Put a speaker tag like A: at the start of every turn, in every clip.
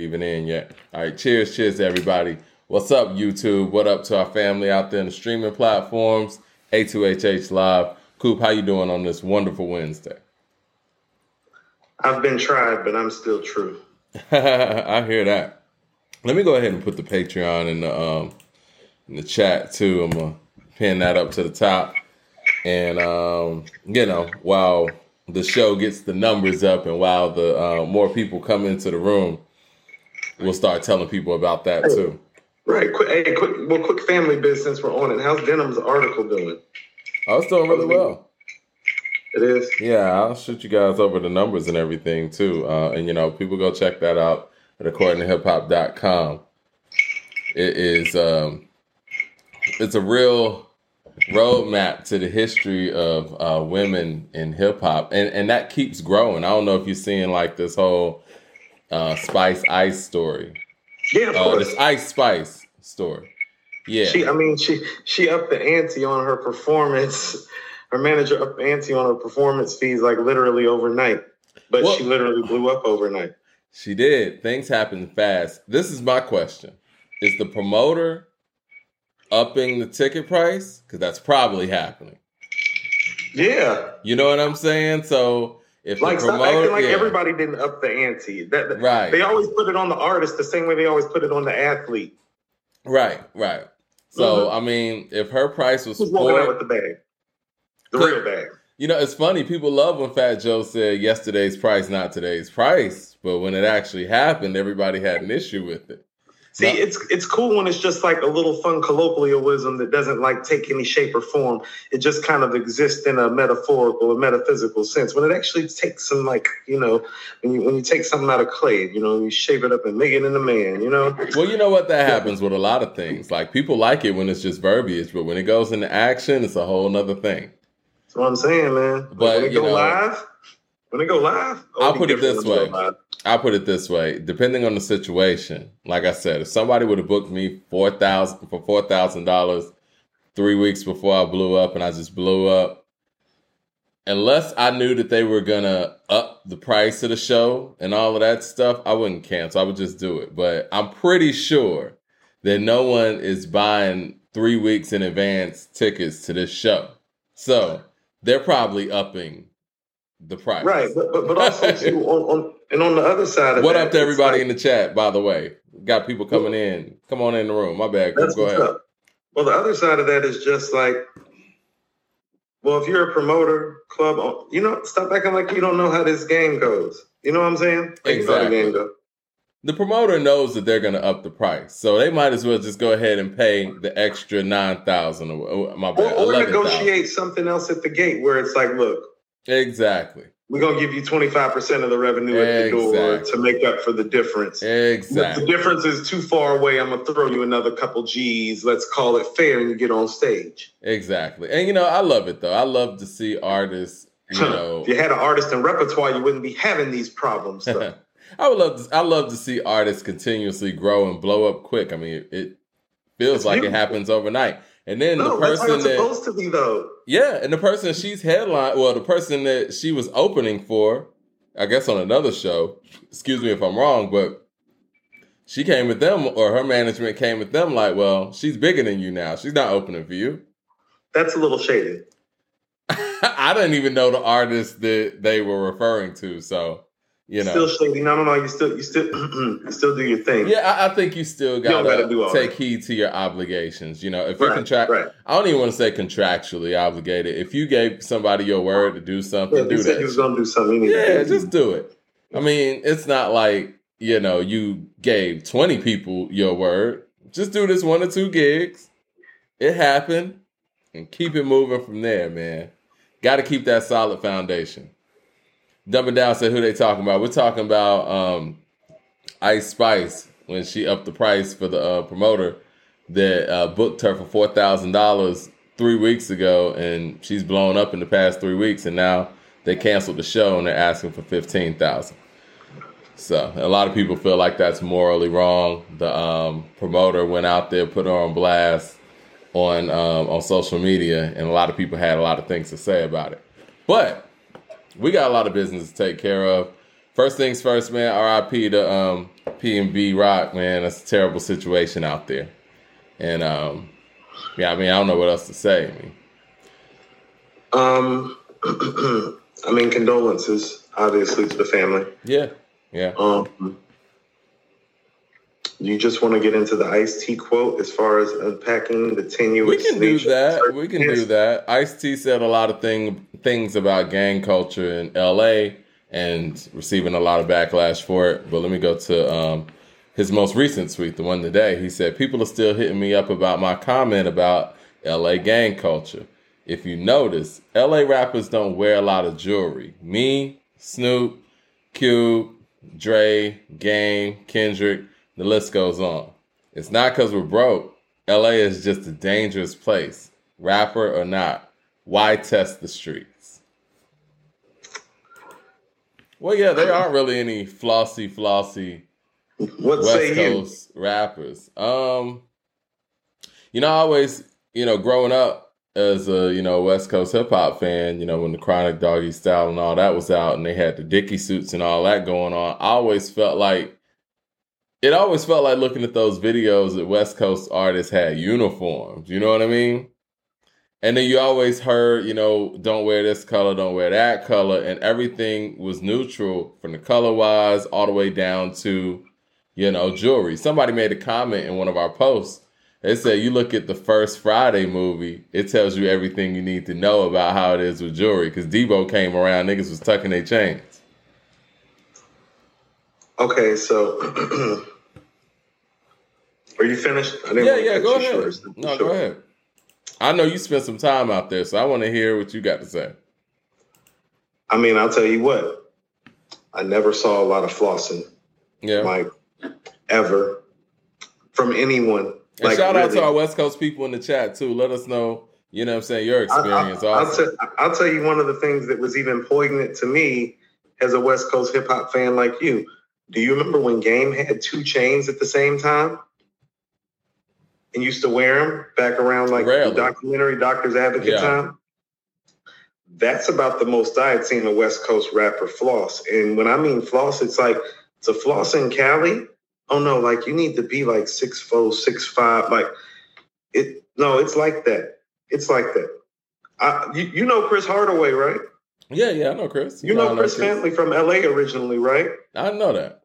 A: even in yet. All right, cheers, cheers to everybody. What's up, YouTube? What up to our family out there in the streaming platforms? A2HH Live. Coop, how you doing on this wonderful Wednesday?
B: I've been tried, but I'm still true.
A: I hear that. Let me go ahead and put the Patreon in the um in the chat too. I'm gonna pin that up to the top. And um, you know, while the show gets the numbers up and while the uh, more people come into the room, we'll start telling people about that too.
B: Right. Quick, hey, quick, well, quick family business. We're on it. How's Denim's article doing?
A: Oh, it's doing really well.
B: It is.
A: Yeah, I'll shoot you guys over the numbers and everything too. Uh, and you know, people go check that out at accordingtohiphop.com. It is um, it's a real roadmap to the history of uh, women in hip hop, and and that keeps growing. I don't know if you're seeing like this whole uh, Spice Ice story.
B: Yeah, of
A: Uh,
B: course.
A: this Ice Spice story. Yeah.
B: She, I mean, she she upped the ante on her performance. Her manager upped the ante on her performance fees like literally overnight. But
A: Well-
B: she literally blew up overnight.
A: She did. Things happen fast. This is my question: Is the promoter upping the ticket price? Because that's probably happening.
B: Yeah,
A: You know what I'm saying? So if
B: like
A: the
B: stop acting like
A: yeah,
B: everybody didn't up the ante. That,
A: Right.
B: They always put it on the artist the same way they always put it on the athlete.
A: right, right. So
B: Mhm.
A: I mean, if her price was
B: Who's walking out with the bag? The real bag.
A: you know, it's funny. People love when Fat Joe said yesterday's price, not today's price. But when it actually happened, everybody had an issue with it.
B: See,
A: No.
B: it's it's cool when it's just like a little fun colloquialism that doesn't like take any shape or form. It just kind of exists in a metaphorical or metaphysical sense. When it actually takes some like you know when you when you take something out of clay, you know, you shape it up and make it into man. You know,
A: Well, you know what? That happens with a lot of things. Like people like it when it's just verbiage, but when it goes into action, it's a whole nother thing.
B: that's what I'm saying, man. But
A: But,
B: when it
A: you
B: go
A: know-
B: live, when it go live, oh,
A: I'll put it this way. I'll put it this way: depending on the situation, like I said, if somebody would have booked me four thousand for four thousand dollars three weeks before I blew up, and I just blew up, unless I knew that they were gonna up the price of the show and all of that stuff, I wouldn't cancel. I would just do it. But I'm pretty sure that no one is buying three weeks in advance tickets to this show, so they're probably upping the price.
B: Right, but but, but also too, on, on and on the other side of
A: What
B: that,
A: up to everybody
B: like-
A: in the chat, by the way? Got people coming in. Come on in the room. My bad.
B: That's
A: Go ahead.
B: up. Well, the other side of that is just like, well, if you're a promoter, club, oh, you know, stop acting like you don't know how this game goes. You know what I'm saying? Like you know the
A: Exactly. The promoter knows that they're going to up the price, so they might as well just go ahead and pay the extra nine thousand. Or oh, my
B: Or,
A: bad,
B: or
A: thousand.
B: negotiate something else at the gate where it's like, look,
A: Exactly.
B: we're gonna give you 25% of the revenue at the door to make up for the difference. If
A: Exactly.
B: the difference is too far away, I'm gonna throw you another couple G's. Let's call it fair, and you get on stage.
A: Exactly. And you know, I love it though. I love to see artists. You know,
B: if you had an artist in repertoire, you wouldn't be having these problems. Though.
A: I would love to. I love to see artists continuously grow and blow up quick. I mean, it, feels
B: It's
A: like it happens overnight. And then
B: no,
A: the
B: that's
A: person
B: it's
A: that
B: supposed to be, though.
A: Yeah, and the person she's headline, well, the person that she was opening for, I guess on another show. Excuse me if I'm wrong, but she came with them, or her management came with them, like, well, she's bigger than you now. She's not opening for you.
B: That's a little shady.
A: I didn't even know the artist that they were referring to, so you know.
B: Still shady. No, no, no. You still, you still, you still do your thing.
A: yeah, I, I think you still gotta,
B: gotta do all
A: take
B: that.
A: heed to your obligations. You know, if you're
B: Right,
A: contract,
B: right.
A: I don't even want to say contractually obligated. If you gave somebody your word to do something,
B: Yeah,
A: do that.
B: you was gonna do something. You to
A: Yeah, just do it. I mean, it's not like, you know, you gave 20 people your word. Just do this one or two gigs. It happened and keep it moving from there, man. Got to keep that solid foundation. Dumbing down said who they talking about. We're talking about um, Ice Spice when she upped the price for the uh, promoter that uh, booked her for four thousand dollars three weeks ago, and she's blown up in the past three weeks, and now they canceled the show and they're asking for fifteen thousand. So a lot of people feel like that's morally wrong. The um, promoter went out there, put her on blast on um, on social media, and a lot of people had a lot of things to say about it. But we got a lot of business to take care of. first things first, man. R.I.P. to um, PNB Rock, man. That's a terrible situation out there. And um, yeah, I mean, I don't know what else to say. I mean,
B: Um, I mean, condolences, obviously, to the family.
A: yeah, yeah.
B: Um, you just want to get into the Ice T quote as far as unpacking the tenuous.
A: We can do that. We can do that. Ice T said a lot of thing things about gang culture in L.A. and receiving a lot of backlash for it. But let me go to um, his most recent tweet, the one today. He said, "People are still hitting me up about my comment about L.A. gang culture. If you notice, L.A. rappers don't wear a lot of jewelry. Me, Snoop, Cube, Dre, Game, Kendrick, the list goes on. It's not because we're broke. LA is just a dangerous place, rapper or not. Why test the streets? Well, yeah, there aren't really any flossy, flossy
B: What
A: West
B: say you?
A: Coast rappers. Um, you know, I always, you know, growing up as a you know West Coast hip hop fan, you know, when the Chronic Doggy Style and all that was out, and they had the Dickie suits and all that going on, I always felt like it always felt like looking at those videos that West Coast artists had uniforms. You know what I mean? And then you always heard, you know, don't wear this color, don't wear that color, and everything was neutral from the color wise all the way down to, you know, jewelry. Somebody made a comment in one of our posts. They said, you look at the first Friday movie, it tells you everything you need to know about how it is with jewelry. Because Debo came around, niggas was tucking their chains.
B: Okay, so are you finished? I didn't
A: Yeah, yeah, go ahead. No,
B: Sure.
A: go ahead. I know you spent some time out there, so I want to hear what you got to say.
B: I mean, I'll tell you what. I never saw a lot of flossing,
A: Yeah.
B: like ever, from anyone.
A: and
B: like,
A: shout out to our West Coast people in the chat too. Let us know, you know what I'm saying, your experience
B: I, I'll,
A: also.
B: tell, I'll tell you one of the things that was even poignant to me as a West Coast hip hop fan like you. Do you remember when Game had two chains at the same time? And used to wear them back around like
A: Rarely.
B: the documentary Doctor's Advocate
A: Yeah.
B: time? That's about the most I had seen a West Coast rapper floss. And when I mean floss, it's like to floss in Cali. Oh no, like you need to be like six four, six five. Like it no, it's like that. It's like that. I, you, you know Chris Hardaway, right?
A: yeah, yeah, I know Chris.
B: You know Chris family from LA originally, right?
A: I know that.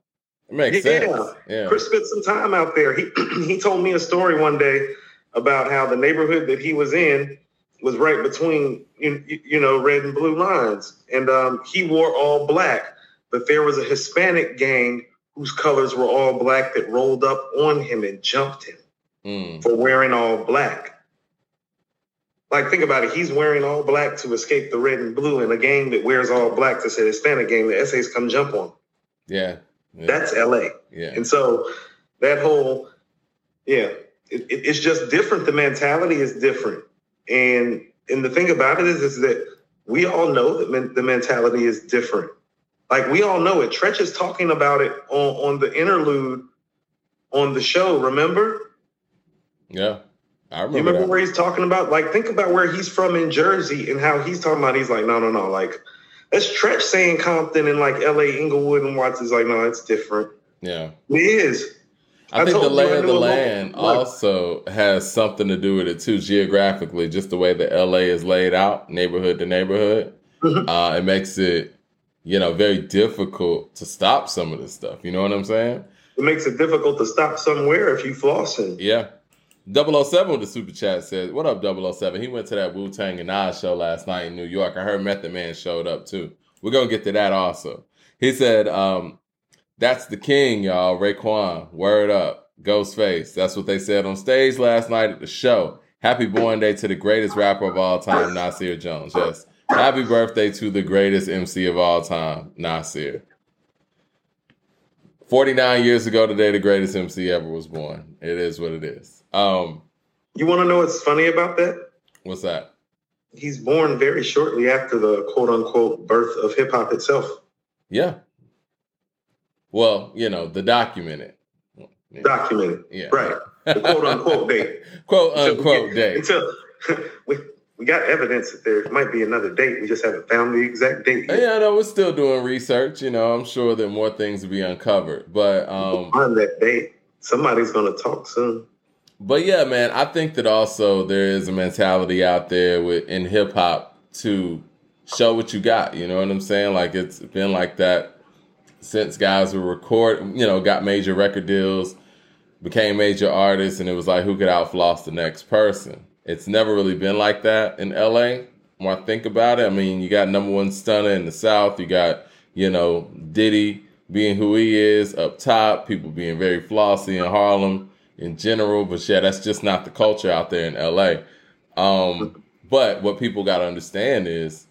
A: It makes
B: Yeah.
A: sense. Yeah.
B: Chris spent some time out there. He he told me a story one day about how the neighborhood that he was in was right between you, you know red and blue lines, and um, he wore all black. But there was a Hispanic gang whose colors were all black that rolled up on him and jumped him
A: Mm.
B: for wearing all black. Like, think about it. He's wearing all black to escape the red and blue in a gang that wears all black to say Hispanic gang. The essays come jump on.
A: Yeah. Yeah.
B: That's LA.
A: yeah.
B: And so that whole, yeah, it, it, it's just different. The mentality is different. And and the thing about it is, is that we all know that men, the mentality is different. Like we all know it. Treach is talking about it on, on the interlude on the show. Remember?
A: Yeah. I remember,
B: You
A: remember,
B: remember
A: that.
B: where he's talking about? Like, think about where he's from in Jersey and how he's talking about. He's like, no, no, no. Like, that's Treach saying Compton and like L.A. Inglewood and Watts is like, no, it's different.
A: Yeah.
B: It is.
A: I,
B: I
A: think the lay of the land
B: look.
A: also has something to do with it too, geographically, just the way that LA is laid out, neighborhood to neighborhood.
B: Mhm.
A: Uh, it makes it, you know, very difficult to stop some of this stuff. You know what I'm saying?
B: It makes it difficult to stop somewhere if you flossing.
A: Yeah. 007 with the super chat says, What up, 007? He went to that Wu Tang and Nas show last night in New York. I heard Method Man showed up too. We're going to get to that also. He said, um, That's the king, y'all. Raekwon. Word up. Ghostface. That's what they said on stage last night at the show. Happy born day to the greatest rapper of all time, Nasir Jones. Yes. Happy birthday to the greatest MC of all time, Nasir. 49 years ago today, the greatest MC ever was born. It is what it is. Um,
B: You want to know what's funny about that?
A: what's that?
B: He's born very shortly after the quote unquote birth of hip hop itself.
A: Yeah. Well, you know, the documented. Yeah.
B: Documented.
A: Yeah.
B: Right. The quote unquote date.
A: quote unquote day.
B: Until we, we got evidence that there might be another date. We just haven't found the exact date.
A: Yet. Yeah, no, we're still doing research. You know, I'm sure that more things will be uncovered. But um,
B: on that date, somebody's going to talk soon.
A: But yeah, man, I think that also there is a mentality out there with in hip hop to show what you got. You know what I'm saying? Like it's been like that since guys were record, you know, got major record deals, became major artists, and it was like who could outfloss the next person. It's never really been like that in LA. When I think about it, I mean, you got number one stunner in the South. You got, you know, Diddy being who he is up top, people being very flossy in Harlem in general. But yeah, that's just not the culture out there in LA. Um, but what people got to understand is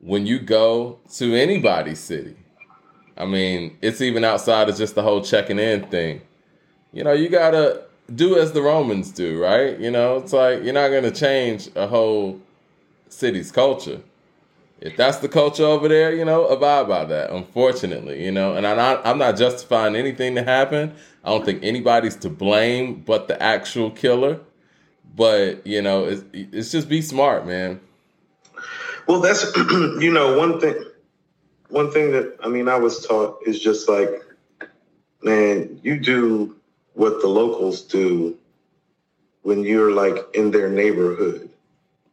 A: when you go to anybody's city, I mean, it's even outside of just the whole checking in thing. You know, you got to do as the Romans do, right? You know, it's like you're not going to change a whole city's culture. If that's the culture over there, you know, abide by that. Unfortunately, you know, and I'm not, I'm not justifying anything to happen. I don't think anybody's to blame but the actual killer. But you know, it's, it's just be smart, man.
B: Well, that's you know one thing. One thing that I mean, I was taught is just like, man, you do what the locals do when you're like in their neighborhood.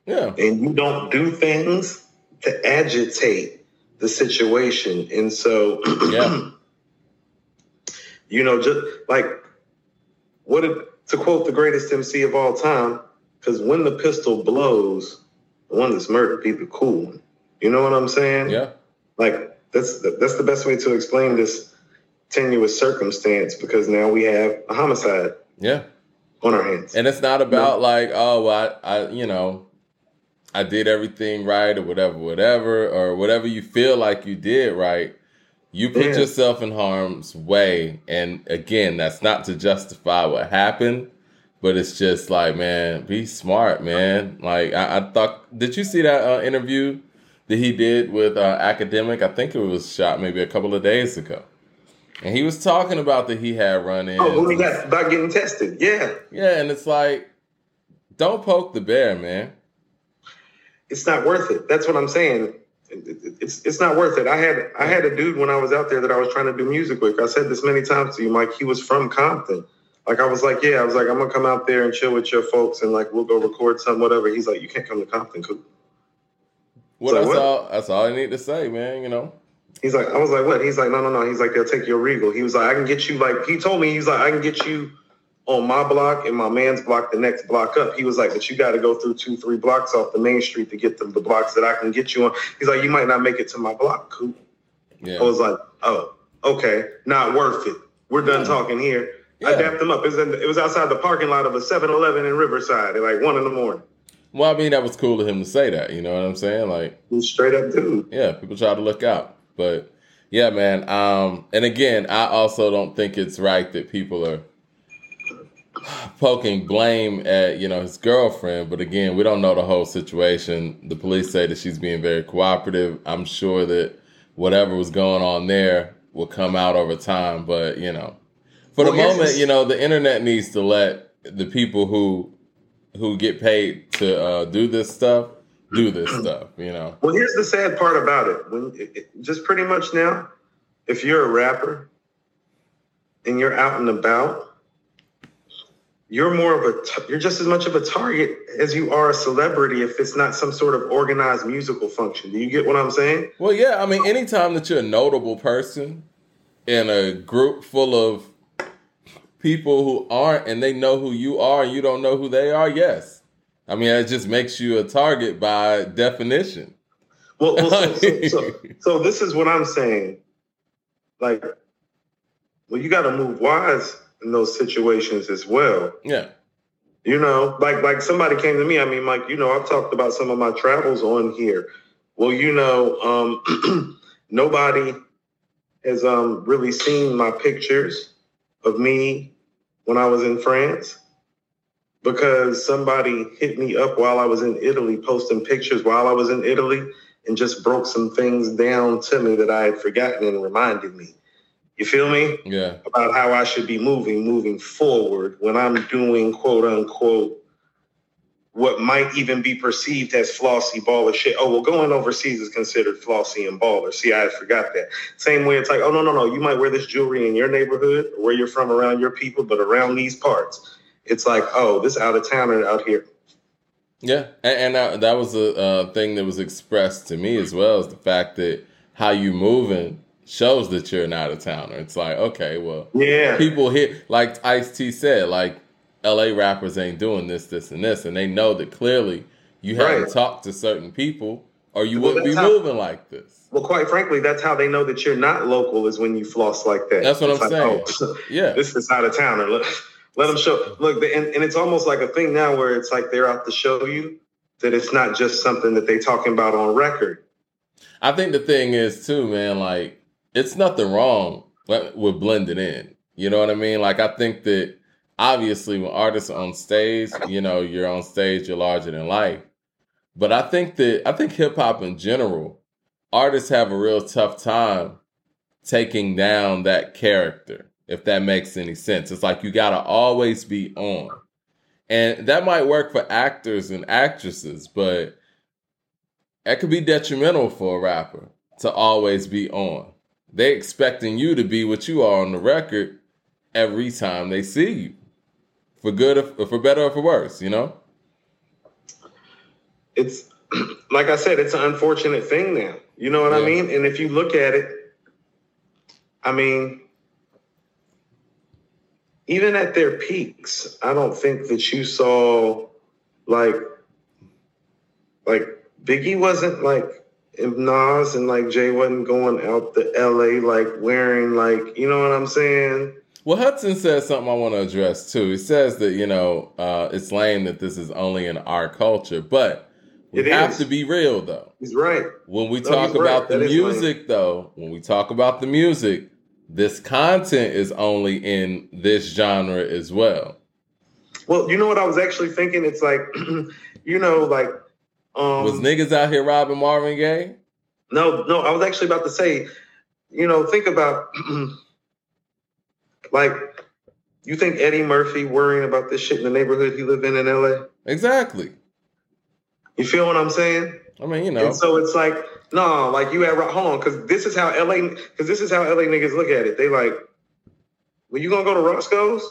A: Yeah.
B: And you don't do things to agitate the situation. And so,
A: yeah.
B: you know, just like what did, to quote the greatest MC of all time, because when the pistol blows, the one that's murdered be the cool one. You know what I'm saying?
A: Yeah.
B: Like that's that's the best way to explain this tenuous circumstance because now we have a homicide.
A: Yeah.
B: On our hands.
A: And it's not about no. like, oh, I, I, you know, I did everything right or whatever, whatever, or whatever you feel like you did right. You put yeah. yourself in harm's way. And again, that's not to justify what happened, but it's just like, man, be smart, man. Like, I, I thought, did you see that uh, interview that he did with uh, Academic? I think it was shot maybe a couple of days ago. And he was talking about that he had run in.
B: Oh, when he got about getting tested, yeah.
A: Yeah, and it's like, don't poke the bear, man.
B: It's not worth it. That's what I'm saying. It's it's not worth it. I had I had a dude when I was out there that I was trying to do music with. I said this many times to you, Mike. He was from Compton. Like I was like, yeah, I was like, I'm gonna come out there and chill with your folks, and like we'll go record something, whatever. He's like, you can't come to Compton, cool.
A: Well, that's what? all. That's all I need to say, man. You know.
B: He's like, I was like, what? He's like, no, no, no. He's like, they'll take your Regal. He was like, I can get you like. He told me he's like, I can get you on my block and my man's block the next block up. He was like, but you got to go through two, three blocks off the main street to get to the blocks that I can get you on. He's like, you might not make it to my block. Cool. Yeah. I was like, oh, okay, not worth it. We're done yeah. talking here. Yeah. I dapped him up. It was, in, it was outside the parking lot of a 7-Eleven in Riverside at like one in the morning.
A: Well, I mean, that was cool of him to say that. You know what I'm saying? Like,
B: straight up dude.
A: Yeah, people try to look out, but yeah, man. Um, and again, I also don't think it's right that people are poking blame at you know his girlfriend. But again, we don't know the whole situation. The police say that she's being very cooperative. I'm sure that whatever was going on there will come out over time. But you know, for well, the moment, you know, the internet needs to let the people who who get paid to uh, do this stuff do this stuff, you know.
B: Well, here's the sad part about it. When it, it, just pretty much now, if you're a rapper and you're out and about, you're more of a you're just as much of a target as you are a celebrity if it's not some sort of organized musical function. Do you get what I'm saying?
A: Well, yeah. I mean, anytime that you're a notable person in a group full of people who aren't and they know who you are and you don't know who they are, yes. I mean, it just makes you a target by definition.
B: Well, well so, so, so, so, this is what I'm saying. Like, well, you got to move wise in those situations as well.
A: Yeah.
B: You know, like like somebody came to me. I mean, like you know, I've talked about some of my travels on here. Well, you know, um, nobody has um, really seen my pictures of me when I was in France because somebody hit me up while I was in Italy, posting pictures while I was in Italy, and just broke some things down to me that I had forgotten and reminded me. You feel me?
A: Yeah.
B: About how I should be moving, moving forward when I'm doing quote unquote what might even be perceived as flossy baller shit. Oh, well, going overseas is considered flossy and baller. See, I forgot that. Same way it's like, oh, no, no, no. You might wear this jewelry in your neighborhood where you're from around your people, but around these parts, it's like, oh, this out of towner out here.
A: Yeah. And, and that, that was a uh, thing that was expressed to me as well as the fact that how you moving shows that you're an out of towner. It's like, okay, well,
B: yeah,
A: people here, like Ice T said, like LA rappers ain't doing this, this, and this, and they know that clearly you have right. to talk to certain people or you well, wouldn't be how, moving like this.
B: Well, quite frankly, that's how they know that you're not local is when you floss like that.
A: That's what it's I'm like, saying. Oh, yeah,
B: this is out of towner. Let, let them show. Look, and, and it's almost like a thing now where it's like they're out to show you that it's not just something that they talking about on record.
A: I think the thing is too, man. Like it's nothing wrong with blending in. You know what I mean? Like I think that obviously when artists are on stage, you know, you're on stage, you're larger than life. But I think that I think hip hop in general, artists have a real tough time taking down that character, if that makes any sense. It's like you gotta always be on. And that might work for actors and actresses, but that could be detrimental for a rapper to always be on they expecting you to be what you are on the record every time they see you, for good or for better or for worse. You know,
B: it's like I said, it's an unfortunate thing now. You know what yeah. I mean? And if you look at it, I mean, even at their peaks, I don't think that you saw like like Biggie wasn't like if Nas and like Jay wasn't going out to LA like wearing like you know what I'm saying.
A: Well, Hudson says something I want to address too. He says that you know uh, it's lame that this is only in our culture, but we it have is. to be real though.
B: He's right.
A: When we no, talk about right. the music, though, when we talk about the music, this content is only in this genre as well.
B: Well, you know what I was actually thinking? It's like, you know, like
A: um, was niggas out here robbing Marvin Gaye?
B: No, no. I was actually about to say, you know, think about like you think Eddie Murphy worrying about this shit in the neighborhood he live in in LA?
A: Exactly.
B: You feel what I'm saying?
A: I mean, you know.
B: And so it's like, no, like you have hold on, because this is how LA, because this is how LA niggas look at it. They like, well, you gonna go to Roscoe's?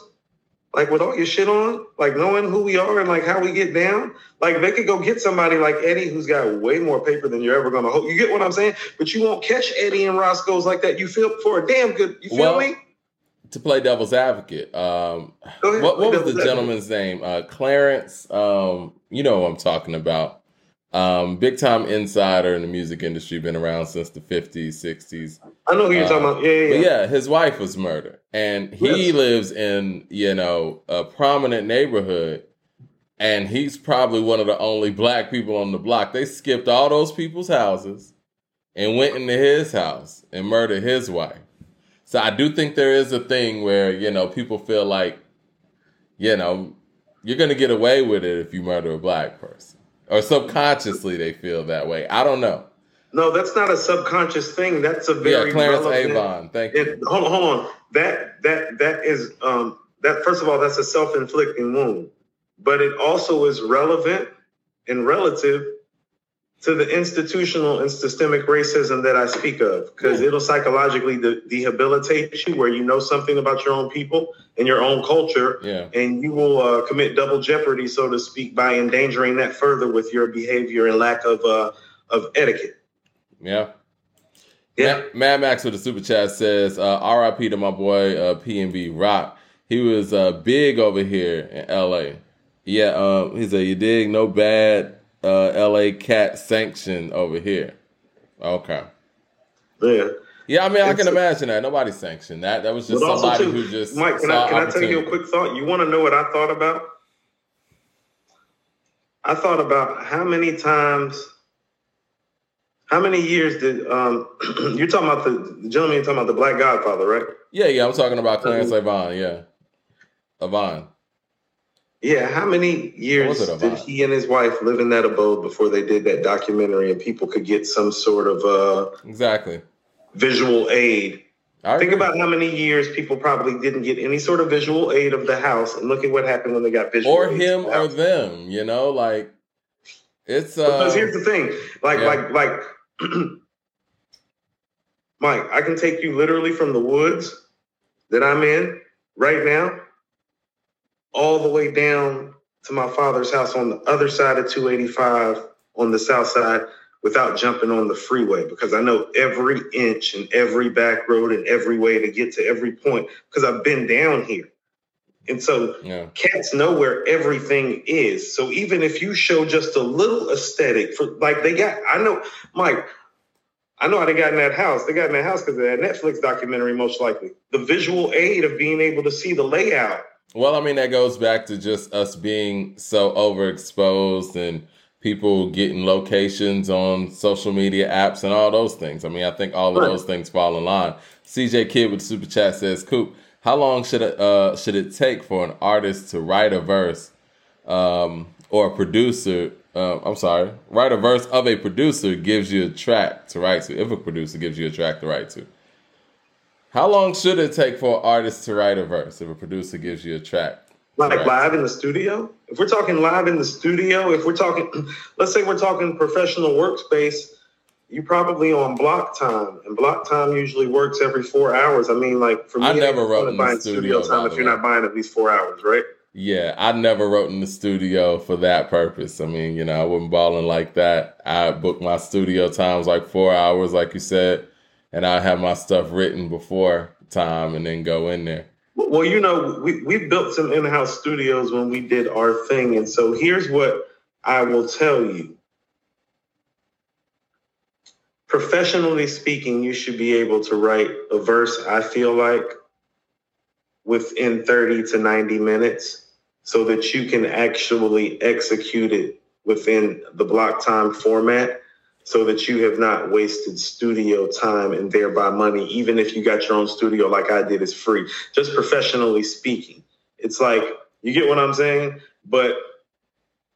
B: Like with all your shit on, like knowing who we are and like how we get down, like they could go get somebody like Eddie who's got way more paper than you're ever gonna hold. You get what I'm saying? But you won't catch Eddie and Roscoe's like that. You feel for a damn good. You feel well, me?
A: To play devil's advocate, um, ahead, what, what was the advocate. gentleman's name? Uh, Clarence. Um, you know what I'm talking about. Um, big time insider in the music industry, been around since the 50s, 60s.
B: I know who you're talking about. Yeah, yeah,
A: yeah. yeah, his wife was murdered. And he yes. lives in, you know, a prominent neighborhood. And he's probably one of the only black people on the block. They skipped all those people's houses and went into his house and murdered his wife. So I do think there is a thing where, you know, people feel like, you know, you're going to get away with it if you murder a black person or subconsciously they feel that way. I don't know.
B: No, that's not a subconscious thing. That's a very
A: yeah. Clarence Avant. Thank you.
B: It, hold on, hold on. That that that is um that first of all that's a self inflicting wound, but it also is relevant and relative to the institutional and systemic racism that I speak of, because it'll psychologically de- debilitate you, where you know something about your own people and your own culture,
A: yeah.
B: and you will uh, commit double jeopardy, so to speak, by endangering that further with your behavior and lack of uh, of etiquette.
A: Yeah. Yeah. Mad, Mad Max with the super chat says, uh, "R.I.P. to my boy uh, PNB Rock. He was uh, big over here in L.A. Yeah, um, he said, "You dig? No bad." uh, LA Cat sanction over here. Okay.
B: Yeah.
A: Yeah, I mean, I can imagine that. Nobody sanctioned that. That was just somebody too, who just.
B: Mike, can I, can I tell you a quick thought? You want to know what I thought about? I thought about how many times, how many years did um, you're talking about the gentleman? You're talking about the Black Godfather, right?
A: Yeah, yeah. I'm talking about Clarence mm-hmm. Avant. Yeah, Avant.
B: Yeah, how many years did he and his wife live in that abode before they did that documentary and people could get some sort of uh
A: exactly
B: visual aid Think about how many years people probably didn't get any sort of visual aid of the house, and look at what happened when they got visual.
A: Or him or them, you know, like it's uh,
B: because here's the thing, like yeah. like like Mike, I can take you literally from the woods that I'm in right now, all the way down to my father's house on the other side of 285 on the south side without jumping on the freeway because I know every inch and every back road and every way to get to every point because I've been down here. And so yeah. cats know where everything is. So even if you show just a little aesthetic for like they got, I know, Mike, I know how they got in that house. They got in that house because of that Netflix documentary, most likely. The visual aid of being able to see the layout.
A: Well, I mean, that goes back to just us being so overexposed and people getting locations on social media apps and all those things. I mean, I think all of those things fall in line. CJ Kid with super chat says, "Coop, how long should it uh, should it take for an artist to write a verse um, or a producer? Uh, I'm sorry, write a verse of a producer gives you a track to write to. If a producer gives you a track to write to." How long should it take for an artist to write a verse if a producer gives you a track
B: like right. live in the studio. If we're talking live in the studio, if we're talking, let's say we're talking professional workspace, you probably on block time, and block time usually works every four hours. I mean, like for me,
A: I never wrote in the studio,
B: studio time if you're not buying at least four hours, right?
A: Yeah, I never wrote in the studio for that purpose. I mean, you know, I wasn't balling like that. I booked my studio times like four hours, like you said, and I have my stuff written before time and then go in there.
B: Well, you know, we, we built some in house studios when we did our thing. And so here's what I will tell you. Professionally speaking, you should be able to write a verse, I feel like, within 30 to 90 minutes so that you can actually execute it within the block time format so that you have not wasted studio time and thereby money, even if you got your own studio like I did, is free. Just professionally speaking, it's like you get what I'm saying, but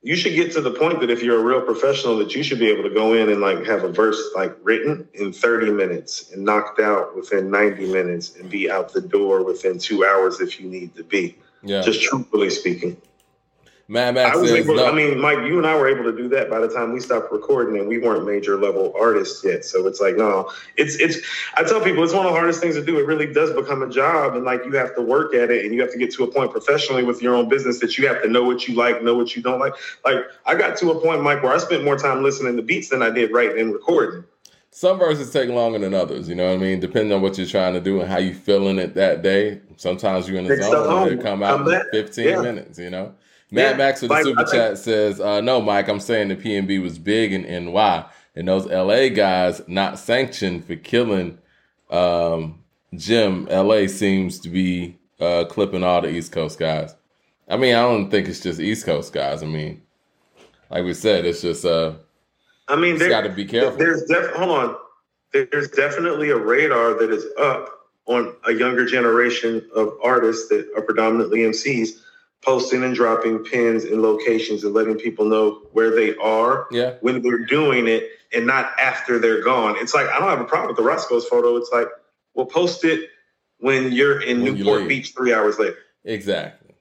B: you should get to the point that if you're a real professional, that you should be able to go in and like have a verse like written in 30 minutes and knocked out within 90 minutes and be out the door within two hours if you need to be. Yeah. Just truthfully speaking.
A: Mad Max
B: I was
A: says,
B: able,
A: no.
B: I mean, Mike, you and I were able to do that by the time we stopped recording, and we weren't major level artists yet. So it's like, no, it's it's. I tell people it's one of the hardest things to do. It really does become a job, and like you have to work at it, and you have to get to a point professionally with your own business that you have to know what you like, know what you don't like. Like I got to a point, Mike, where I spent more time listening to beats than I did writing and recording.
A: Some verses take longer than others, you know what I mean? Depending on what you're trying to do and how you feeling it that day. Sometimes you're in the zone they come out in 15 yeah. minutes, you know? Matt yeah, Max with the super chat says, uh, "No, Mike, I'm saying the PNB was big in NY, and those LA guys not sanctioned for killing um, Jim. LA seems to be uh, clipping all the East Coast guys. I mean, I don't think it's just East Coast guys. I mean, like we said, it's just uh,
B: I mean,
A: got to be careful.
B: There's def- hold on. There's definitely a radar that is up on a younger generation of artists that are predominantly MCs posting and dropping pins in locations and letting people know where they are
A: yeah.
B: when they're doing it and not after they're gone. It's like I don't have a problem with the Roscoe's photo. It's like we'll post it when you're in when Newport you Beach three hours later.
A: Exactly.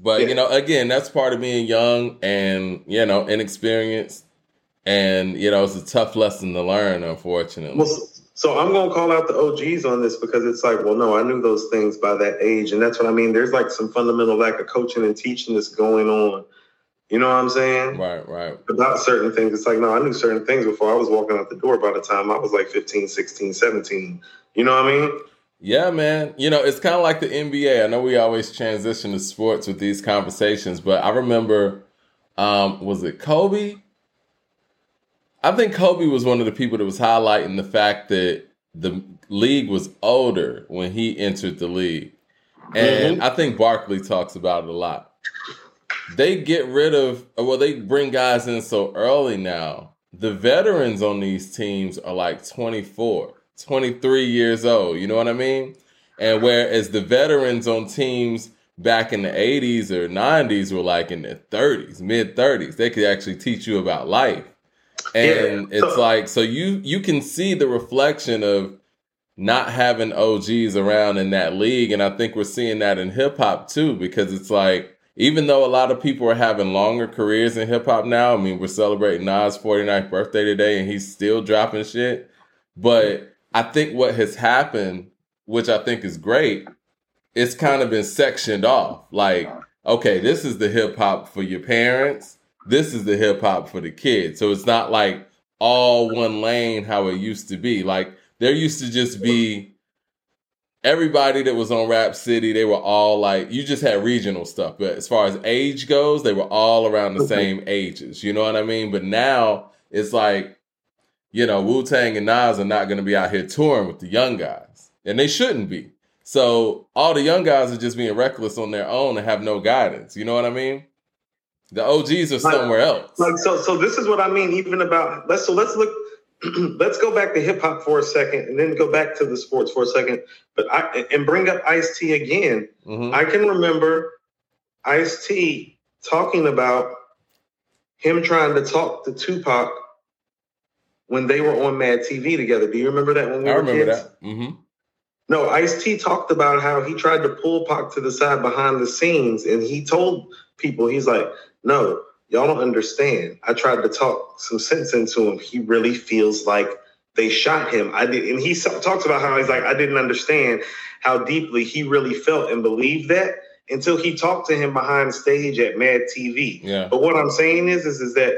A: But yeah. you know, again, that's part of being young and you know inexperienced, and you know it's a tough lesson to learn, unfortunately.
B: Well, so I'm gonna call out the OGs on this because it's like, well, no, I knew those things by that age, and that's what I mean. There's like some fundamental lack of coaching and teaching that's going on. You know what I'm saying?
A: Right, right.
B: About certain things. It's like, no, I knew certain things before I was walking out the door by the time I was like 15, 16, 17. You know what I mean?
A: Yeah, man. You know, it's kind of like the NBA. I know we always transition to sports with these conversations, but I remember, um, was it Kobe? I think Kobe was one of the people that was highlighting the fact that the league was older when he entered the league. And mm-hmm. I think Barkley talks about it a lot. They get rid of, well, they bring guys in so early now. The veterans on these teams are like 24, 23 years old. You know what I mean? And whereas the veterans on teams back in the 80s or 90s were like in their 30s, mid 30s, they could actually teach you about life and yeah. it's like so you you can see the reflection of not having OGs around in that league. And I think we're seeing that in hip hop too, because it's like, even though a lot of people are having longer careers in hip hop now, I mean, we're celebrating Nas' 49th birthday today and he's still dropping shit. But I think what has happened, which I think is great, it's kind of been sectioned off. Like, okay, this is the hip hop for your parents, this is the hip hop for the kids. So it's not like all one lane how it used to be. Like, there used to just be everybody that was on Rap City, they were all like, you just had regional stuff. But as far as age goes, they were all around the same ages. You know what I mean? But now it's like, you know, Wu Tang and Nas are not going to be out here touring with the young guys. And they shouldn't be. So all the young guys are just being reckless on their own and have no guidance. You know what I mean? The OGs are somewhere
B: like,
A: else.
B: Like so, so this is what I mean. Even about let's so let's look let's go back to hip hop for a second and then go back to the sports for a second. But I and bring up Ice T again. Mm-hmm. I can remember Ice T talking about him trying to talk to Tupac when they were on Mad TV together. Do you remember that when we
A: I
B: were
A: remember
B: kids?
A: that. Mm-hmm.
B: No, Ice T talked about how he tried to pull Pac to the side behind the scenes, and he told people, he's like, "No, y'all don't understand. I tried to talk some sense into him. He really feels like they shot him. I did, and he talks about how he's like, I didn't understand how deeply he really felt and believed that until he talked to him behind stage at Mad TV.
A: Yeah.
B: But what I'm saying is, is, is that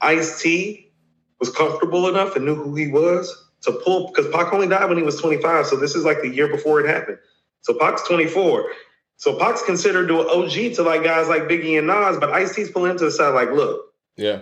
B: Ice T was comfortable enough and knew who he was to pull because Pac only died when he was 25. So this is like the year before it happened. So Pac's 24. So Pac's considered to an OG to like guys like Biggie and Nas, but Ice T's pulling him to the side like, look.
A: Yeah.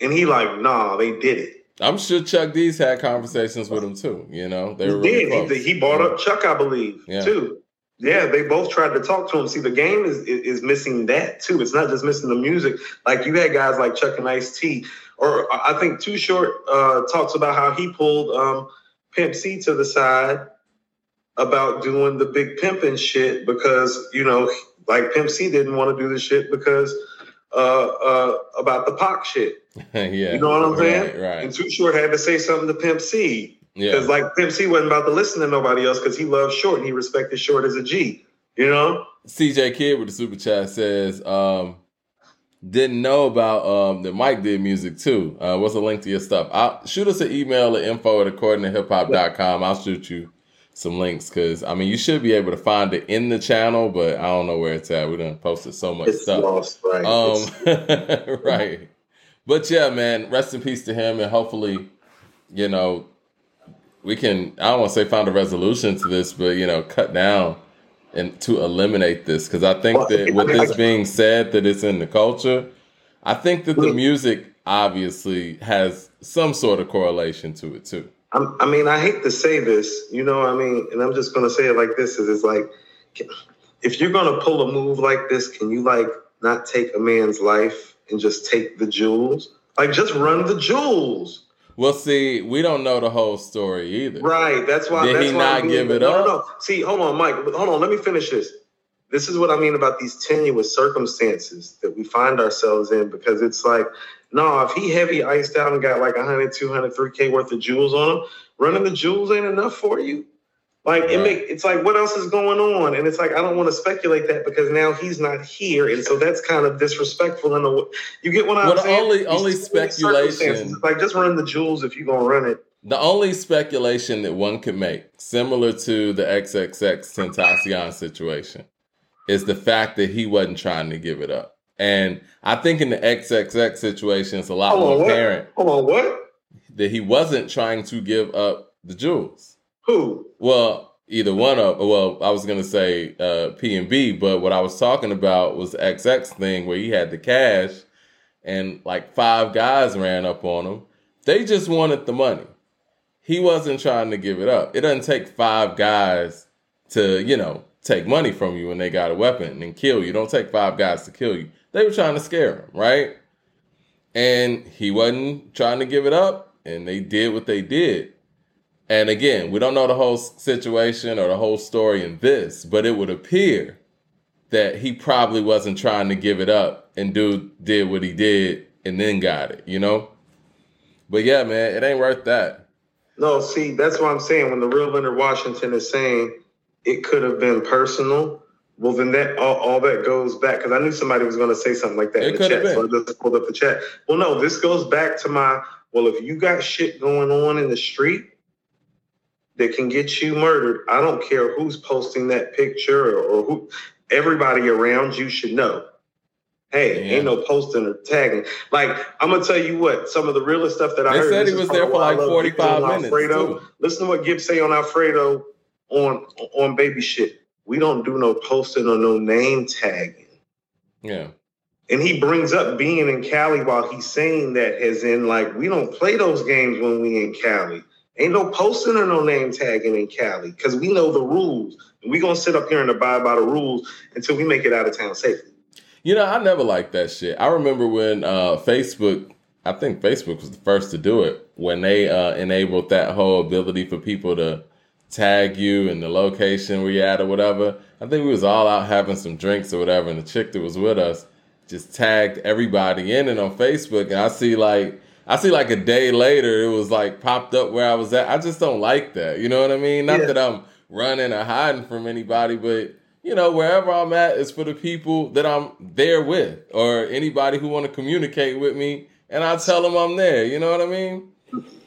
B: And he like, nah, they did it.
A: I'm sure Chuck D's had conversations with him too. You know, they were
B: he
A: really
B: did. He, he brought up Chuck, I believe,
A: Yeah.
B: too. Yeah, they both tried to talk to him. See, the game is is missing that too. It's not just missing the music. Like you had guys like Chuck and Ice T, or I think Too Short uh, talks about how he pulled um, Pimp C to the side about doing the big pimping shit because you know, like Pimp C didn't want to do the shit because uh, uh, about the Pac shit.
A: yeah.
B: You know what I'm saying?
A: Right. right.
B: And Too Short had to say something to Pimp C
A: Yeah.
B: because like Pimp C wasn't about to listen to nobody else because he loved Short and he respected Short as a G. You know?
A: CJ Kid with the super chat says, um, didn't know about um, that Mike did music too. Uh, what's the link to your stuff? I'll, shoot us an email at info at according to hip hop.com. I'll shoot you some links because I mean you should be able to find it in the channel, but I don't know where it's at. We done posted so much
B: It's
A: stuff.
B: lost, right?
A: Um, right. But yeah, man, rest in peace to him, and hopefully, you know, we can. I don't want to say find a resolution to this, but you know, cut down and to eliminate this because I think that with this being said, that it's in the culture. I think that the music obviously has some sort of correlation to it too.
B: I'm, I mean, I hate to say this, you know what I mean? And I'm just going to say it like this is it's like, if you're going to pull a move like this, can you like not take a man's life and just take the jewels? Like, just run the jewels.
A: Well, see, we don't know the whole story either.
B: Right. That's why.
A: Did
B: that's
A: he
B: why
A: not
B: I'm being-
A: give it
B: no,
A: up?
B: No, no. See, hold on, Mike. Hold on. Let me finish this. This is what I mean about these tenuous circumstances that we find ourselves in because it's like, no, if he heavy iced out and got like 100, 200, 3K worth of jewels on him, running the jewels ain't enough for you. Like it make it's like what else is going on, and it's like I don't want to speculate that because now he's not here, and so that's kind of disrespectful in a. You get what I'm
A: Well,
B: saying?
A: only-
B: These
A: only speculation-
B: Like just run the jewels if you're gonna run it.
A: The only speculation that one could make, similar to the XXXTentacion situation, is the fact that he wasn't trying to give it up. And I think in the XXX situation, it's a lot
B: Hold
A: more apparent
B: Hold on, what?
A: that he wasn't trying to give up the jewels.
B: Who?
A: Well, either one of well, I was gonna say uh, PNB, but what I was talking about was the XX thing where he had the cash, and like five guys ran up on him. They just wanted the money. He wasn't trying to give it up. It doesn't take five guys to you know take money from you when they got a weapon and kill you. Don't take five guys to kill you. They were trying to scare him, right? And he wasn't trying to give it up, and they did what they did. And again, we don't know the whole situation or the whole story in this, but it would appear that he probably wasn't trying to give it up and dude did what he did and then got it, you know? But yeah, man, it ain't worth that.
B: No, see, that's what I'm saying. When the real Leonard Washington is saying it could have been personal, well, then that all, all that goes back because I knew somebody was going to say something like that
A: It
B: in the chat, so I just pulled up the chat. Well, no, this goes back to my well. If you got shit going on in the street that can get you murdered, I don't care who's posting that picture or, or who. Everybody around you should know. Hey,
A: Yeah.
B: ain't no posting or tagging. Like I'm gonna tell you what, some of the realest stuff that I
A: They
B: heard.
A: said he was there for like
B: love
A: forty
B: Gibbs on
A: five minutes.
B: Alfredo.
A: too.
B: Listen to what Gibbs say on Alfredo on on baby shit. We don't do no posting or no name tagging.
A: Yeah.
B: And he brings up being in Cali while he's saying that as in like we don't play those games when we in Cali. Ain't no posting or no name tagging in Cali because we know the rules. And we gonna sit up here and abide by the rules until we make it out of town safely.
A: You know, I never liked that shit. I remember when uh, Facebook, I think Facebook was the first to do it, when they uh, enabled that whole ability for people to tag you and the location where you're at or whatever. I think we was all out having some drinks or whatever, and the chick that was with us just tagged everybody in it on Facebook, and I see like. I see like a day later, it was like popped up where I was at. I just don't like that. You know what I mean? Not
B: Yeah.
A: that I'm running or hiding from anybody, but you know, wherever I'm at is for the people that I'm there with or anybody who want to communicate with me and I tell them I'm there. You know what I mean?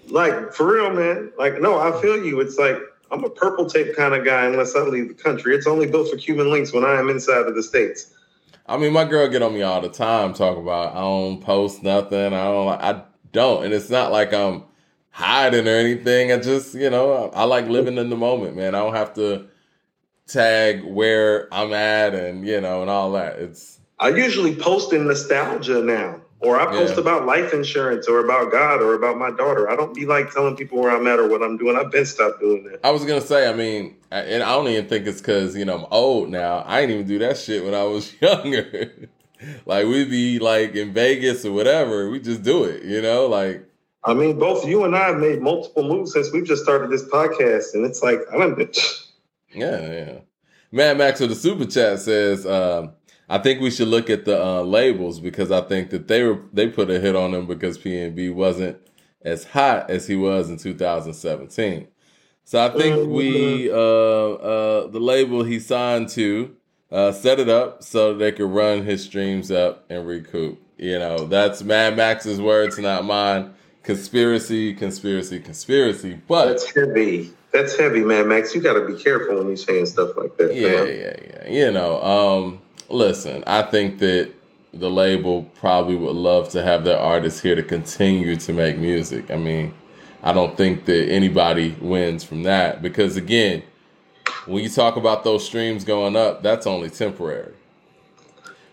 B: Like for real, man. Like no, I feel you. It's like I'm a purple tape kind of guy unless I leave the country. It's only built for Cuban links when I am inside of the states.
A: I mean, my girl get on me all the time talk about I don't post nothing. I don't I don't and it's not like I'm hiding or anything. I just, you know, I, I like living in the moment, man. I don't have to tag where I'm at and, you know, and all that. It's
B: I usually post in nostalgia now, or I post
A: Yeah.
B: about life insurance, or about God, or about my daughter. I don't be like telling people where I'm at or what I'm doing. I've been stopped doing that.
A: I was gonna say, I mean, I- and I don't even think it's because you know I'm old now. I didn't even do that shit when I was younger. like we'd be like in Vegas or whatever, we just do it, you know. Like
B: I mean, both you and I have made multiple moves since we've just started this podcast, and it's like I don't.
A: yeah, yeah. Mad Max of the super chat says, um, I think we should look at the uh, labels because I think that they were they put a hit on him because PNB wasn't as hot as he was in 2017. So I think we uh, uh, the label he signed to uh, set it up so they could run his streams up and recoup. You know, that's Mad Max's words, not mine. Conspiracy, conspiracy, conspiracy. But
B: That's heavy. That's heavy, man, Max. You got to be careful when you're saying stuff like that.
A: yeah,
B: man.
A: yeah, yeah. You know, um, listen, I think that the label probably would love to have their artists here to continue to make music. I mean, I don't think that anybody wins from that because again, when you talk about those streams going up, that's only temporary.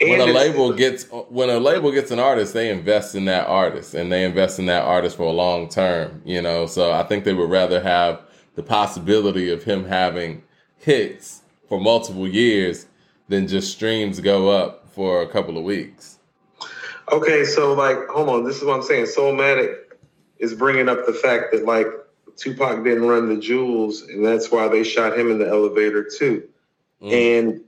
A: When a label gets when a label gets an artist, they invest in that artist and they invest in that artist for a long term, you know. So I think they would rather have the possibility of him having hits for multiple years than just streams go up for a couple of weeks.
B: Okay, so like, hold on. This is what I'm saying. Soulmatic is bringing up the fact that like Tupac didn't run the jewels, and that's why they shot him in the elevator too.
A: Mm.
B: And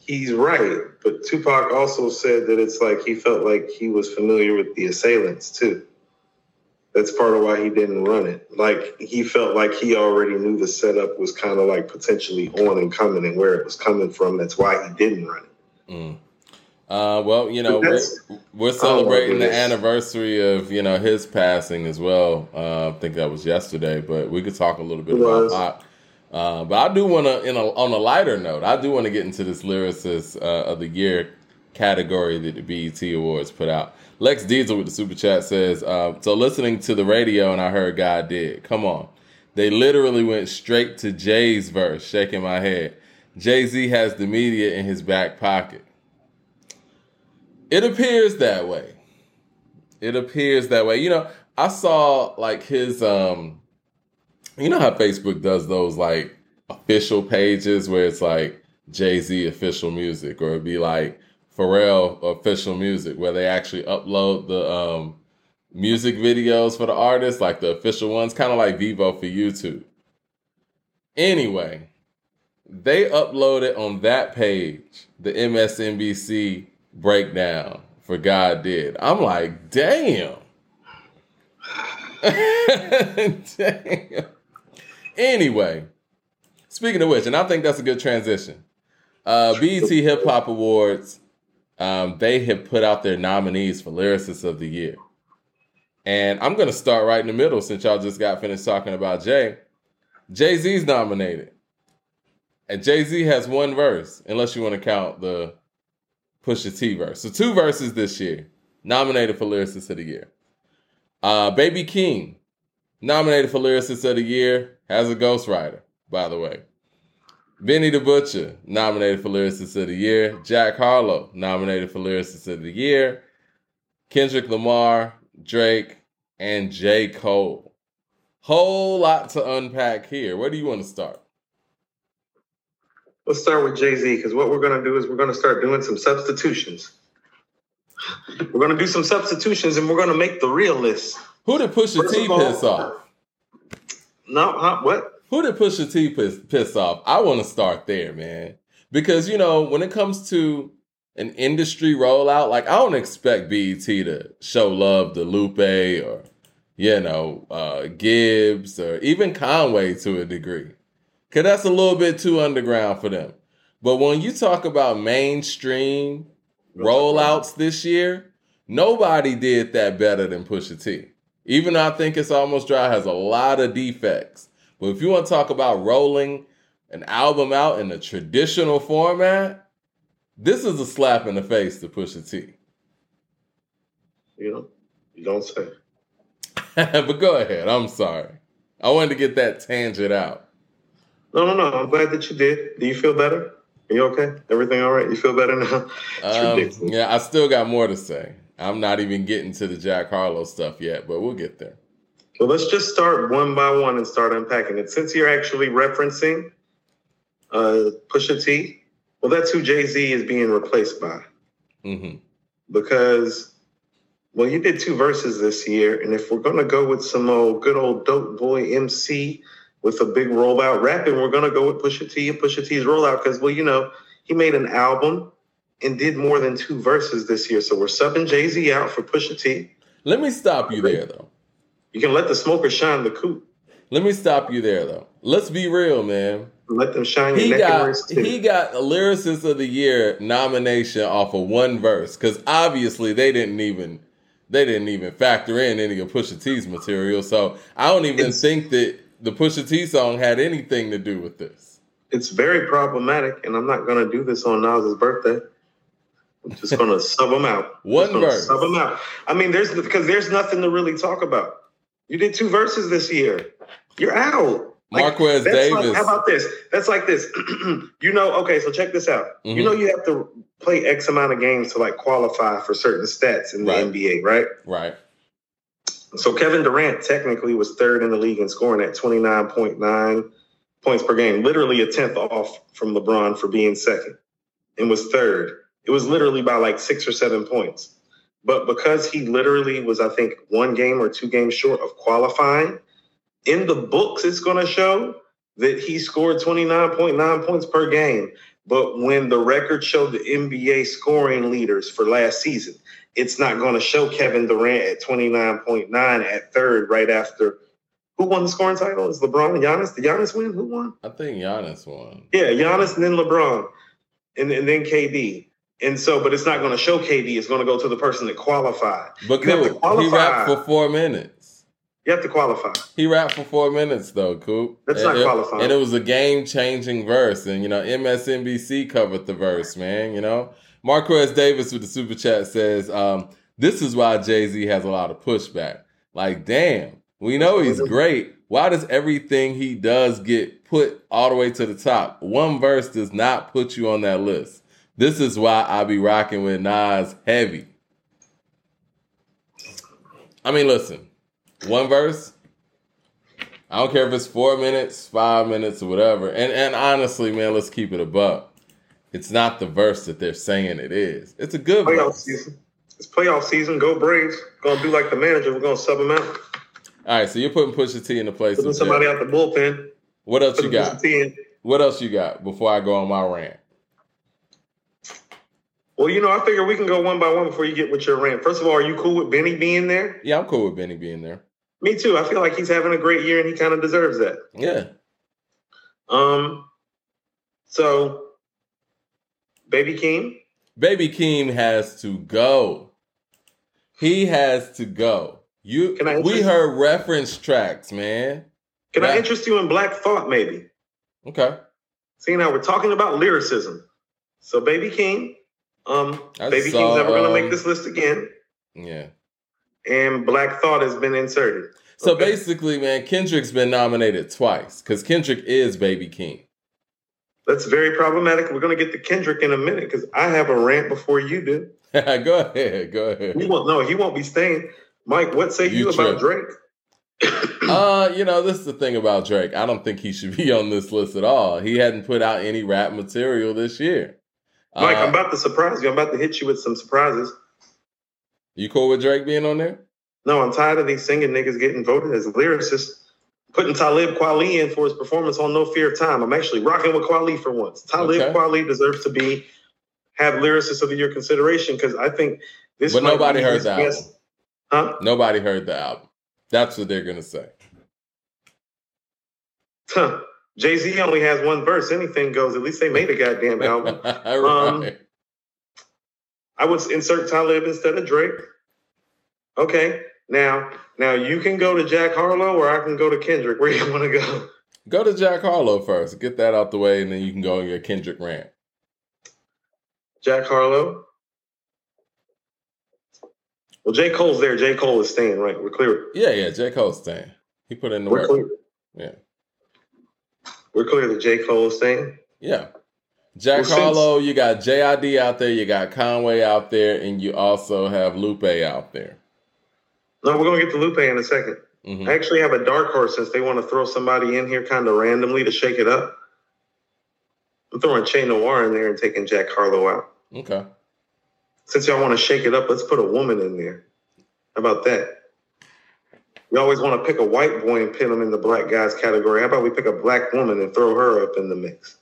B: he's right, but Tupac also said that it's like he felt like he was familiar with the assailants too. That's part of why he didn't run it. Like he felt like he already knew the setup was kind of like potentially on and coming and where it was coming from. That's why he didn't run it.
A: Mm. Uh, well, you know, we're, we're celebrating the anniversary of you know his passing as well. Uh, I think that was yesterday, but we could talk a little bit
B: It
A: about
B: was.
A: Uh, but I do want to, in a, on a lighter note, I do want to get into this lyricist uh, of the year category that the BET Awards put out. Lex Diesel with the super chat says, uh, "So listening to the radio and I heard God did. Come on, they literally went straight to Jay's verse. Shaking my head. Jay Z has the media in his back pocket. It appears that way. It appears that way. You know, I saw like his um you know how Facebook does those like official pages where it's like Jay-Z official music or it'd be like Pharrell official music where they actually upload the um music videos for the artists, like the official ones, kind of like Vevo for YouTube. Anyway, they uploaded on that page the MSNBC breakdown for God did. I'm like, damn. Damn. Anyway, speaking of which, and I think that's a good transition. Uh, BET Hip Hop Awards, um, they have put out their nominees for Lyricist of the Year. And I'm going to start right in the middle since y'all just got finished talking about Jay. Jay Z's nominated. And Jay Z has one verse, unless you want to count the Pusha T verse. So two verses this year, nominated for Lyricist of the Year. Uh, Baby Keem, nominated for Lyricist of the Year, has a ghostwriter, by the way. Benny the Butcher, nominated for Lyricist of the Year. Jack Harlow, nominated for Lyricist of the Year. Kendrick Lamar, Drake, and J. Cole. Whole lot to unpack here. Where do you want to start?
B: Let's start with Jay Z because what we're going to do is we're going to start doing some substitutions. We're going to do some substitutions and we're going to make the real list.
A: Who did Pusha
B: First
A: T piss off?
B: No, huh? What?
A: Who did Pusha T piss, piss off? I want to start there, man. Because, you know, when it comes to an industry rollout, like, I don't expect BET to show love to Lupe or, you know, uh, Gibbs or even Conway to a degree. Because that's a little bit too underground for them. But when you talk about mainstream rollouts this year, nobody did that better than Pusha T. Even though I think it's almost dry has a lot of defects. But if you want to talk about rolling an album out in a traditional format, this is a slap in the face to Pusha T.
B: You know, you don't say.
A: but go ahead. I'm sorry. I wanted to get that tangent out.
B: No, no, no. I'm glad that you did. Do you feel better? Are you okay? Everything all right? You feel better now?
A: Um, yeah, I still got more to say. I'm not even getting to the Jack Harlow stuff yet, but we'll get there.
B: Well, let's just start one by one and start unpacking it. Since you're actually referencing uh, Pusha T, well, that's who Jay Z is being replaced by.
A: hmm
B: Because, well, you did two verses this year, and if we're gonna go with some old good old dope boy MC with a big rollout rapping, we're gonna go with Pusha T and Pusha T's rollout because, well, you know, he made an album and did more than two verses this year, so we're subbing Jay Z out for Pusha T.
A: Let me stop you there, though.
B: You can let the smoker shine the coop.
A: Let me stop you there, though. Let's be real, man.
B: Let them shine your
A: He
B: neck
A: got
B: too.
A: he got a lyricist of the year nomination off of one verse because obviously they didn't even they didn't even factor in any of Pusha T's material. So I don't even
B: It's-
A: think that the Pusha T song had anything to do with this.
B: it's very problematic, and I'm not going to do this on Nas's birthday. I'm just going to sub them out.
A: One verse.
B: Sub them out. I mean, there's because there's nothing to really talk about. You did two verses this year. You're out.
A: Marquez Davis.
B: Like, how about this? That's like this. you know, okay, so check this out.
A: Mhm.
B: You know, you have to play X amount of games to like qualify for certain stats in the
A: Right.
B: NBA, right?
A: right.
B: So Kevin Durant technically was third in the league in scoring at 29.9 points per game, literally a tenth off from LeBron for being second, and was third. It was literally by like six or seven points. But because he literally was, I think, one game or two games short of qualifying, in the books, it's going to show that he scored 29.9 points per game. But when the record showed the NBA scoring leaders for last season, it's not going to show Kevin Durant at 29.9 at third right after. Who won the scoring title? Is LeBron and Giannis? Did Giannis win? Who won?
A: I think Giannis won.
B: Yeah, Giannis and then LeBron, and, and then KD. And so, but it's not going to show KD. It's going to go to the person that qualified.
A: But
B: You have to
A: Coop, he
B: qualify.
A: rapped for four minutes.
B: You have to qualify.
A: He rapped for four minutes though, Coop.
B: That's
A: And
B: not
A: it-
B: qualifying.
A: And it was a game changing verse. And you know, MSNBC covered the verse, man. You know. Marquez Davis with the super chat says, um, this is why Jay-Z has a lot of pushback. Like, damn, we know he's great. Why does everything he does get put all the way to the top? One verse does not put you on that list. This is why I be rocking with Nas heavy. I mean, listen, one verse. I don't care if it's four minutes, five minutes, or whatever. And and honestly, man, let's keep it a buck. It's not the verse that they're saying it is. It's a good
B: Playoff
A: verse.
B: season. It's playoff season. Go Braves. Going to do like the manager. We're going to sub him out.
A: All right, so you're putting Pusha T in the place
B: Putting
A: of
B: somebody out the bullpen.
A: What else you got?
B: Pusha T in.
A: What else you got before I go on my rant?
B: Well, you know, I figure we can go one by one before you get with your rant. First of all, are you cool with Benny being there?
A: Yeah, I'm cool with Benny being there.
B: Me too. I feel like he's having a great year and he kind of deserves that.
A: Yeah.
B: Um. So, Baby Keem.
A: Baby Keem has to go. He has to go. You
B: Can I
A: we heard reference tracks, man.
B: Can I interest you in Black Thought, maybe?
A: Okay.
B: Seeing how we're talking about lyricism. So, Baby Keem. Um,
A: I
B: Baby
A: saw,
B: Keem's never going to
A: um,
B: make this list again.
A: Yeah.
B: And Black Thought has been inserted.
A: So
B: Okay.
A: basically, man, Kendrick's been nominated twice because Kendrick is Baby Keem.
B: That's very problematic. We're going to get to Kendrick in a minute because I have a rant before you do.
A: go ahead, go ahead.
B: He won't. No, he won't be staying. Mike, what say you,
A: You
B: about. Drake?
A: Uh, you know, this is the thing about Drake. I don't think he should be on this list at all. He hadn't put out any rap material this year.
B: Mike,
A: Uh,
B: I'm about to surprise you. I'm about to hit you with some surprises.
A: you cool with Drake being on there?
B: No, I'm tired of these singing niggas getting voted as lyricists. Putting Talib Kweli in for his performance on No Fear of Time. I'm actually rocking with Kweli for once. Talib
A: Okay.
B: Kweli deserves to be have lyricist of the year consideration because I think this.
A: But nobody heard that.
B: best- Huh?
A: Nobody heard the album. That's what they're gonna say.
B: Huh. Jay Z only has one verse. Anything goes. At least they made a goddamn album. Um. I would insert Talib instead of Drake. Okay. Now, now you can go to Jack Harlow or I can go to Kendrick. Where you want to go?
A: Go to Jack Harlow first. Get that out the way, and then you can go on your Kendrick rant.
B: Jack Harlow. Well, J. Cole's there. J. Cole is staying, right? We're clear.
A: Yeah, yeah. J. Cole's staying. He put in the
B: We're
A: work.
B: clear.
A: Yeah.
B: We're clear that J. Cole staying.
A: Yeah. Jack
B: Well,
A: Harlow, you got JID out there, you got Conway out there, and you also have Lupe out there.
B: No, we're gonna get to Lupe in a second.
A: Mhm.
B: I actually have a dark horse since they want to throw somebody in here kind of randomly to shake it up. I'm throwing Che Noir in there and taking Jack Harlow out.
A: Okay.
B: Since y'all want to shake it up, let's put a woman in there. How about that? We always want to pick a white boy and pin him in the black guys category. How about we pick a black woman and throw her up in the mix?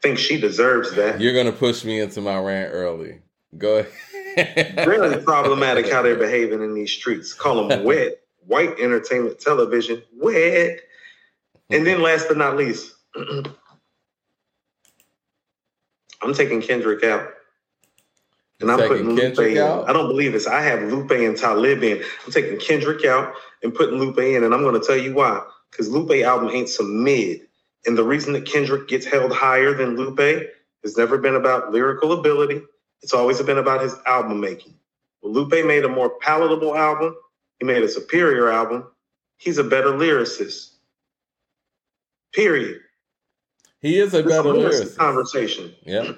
B: Think she deserves that.
A: You're gonna push me into my rant early. Go ahead.
B: Very problematic how they're behaving in these streets. Call them wet, white entertainment television, wet. And then last but not least, I'm taking Kendrick out. And I'm
A: Taking
B: putting Lupe
A: Kendrick
B: in. I don't believe this. I have Lupe and Talib in. I'm taking Kendrick out and putting Lupe in. And I'm going to tell you why. Because Lupe album ain't some mid. And the reason that Kendrick gets held higher than Lupe has never been about lyrical ability. It's always been about his album making. Well, Lupe made a more palatable album. He made a superior album. He's a better lyricist. Period.
A: he is a better lyricist.
B: conversation.
A: Yeah.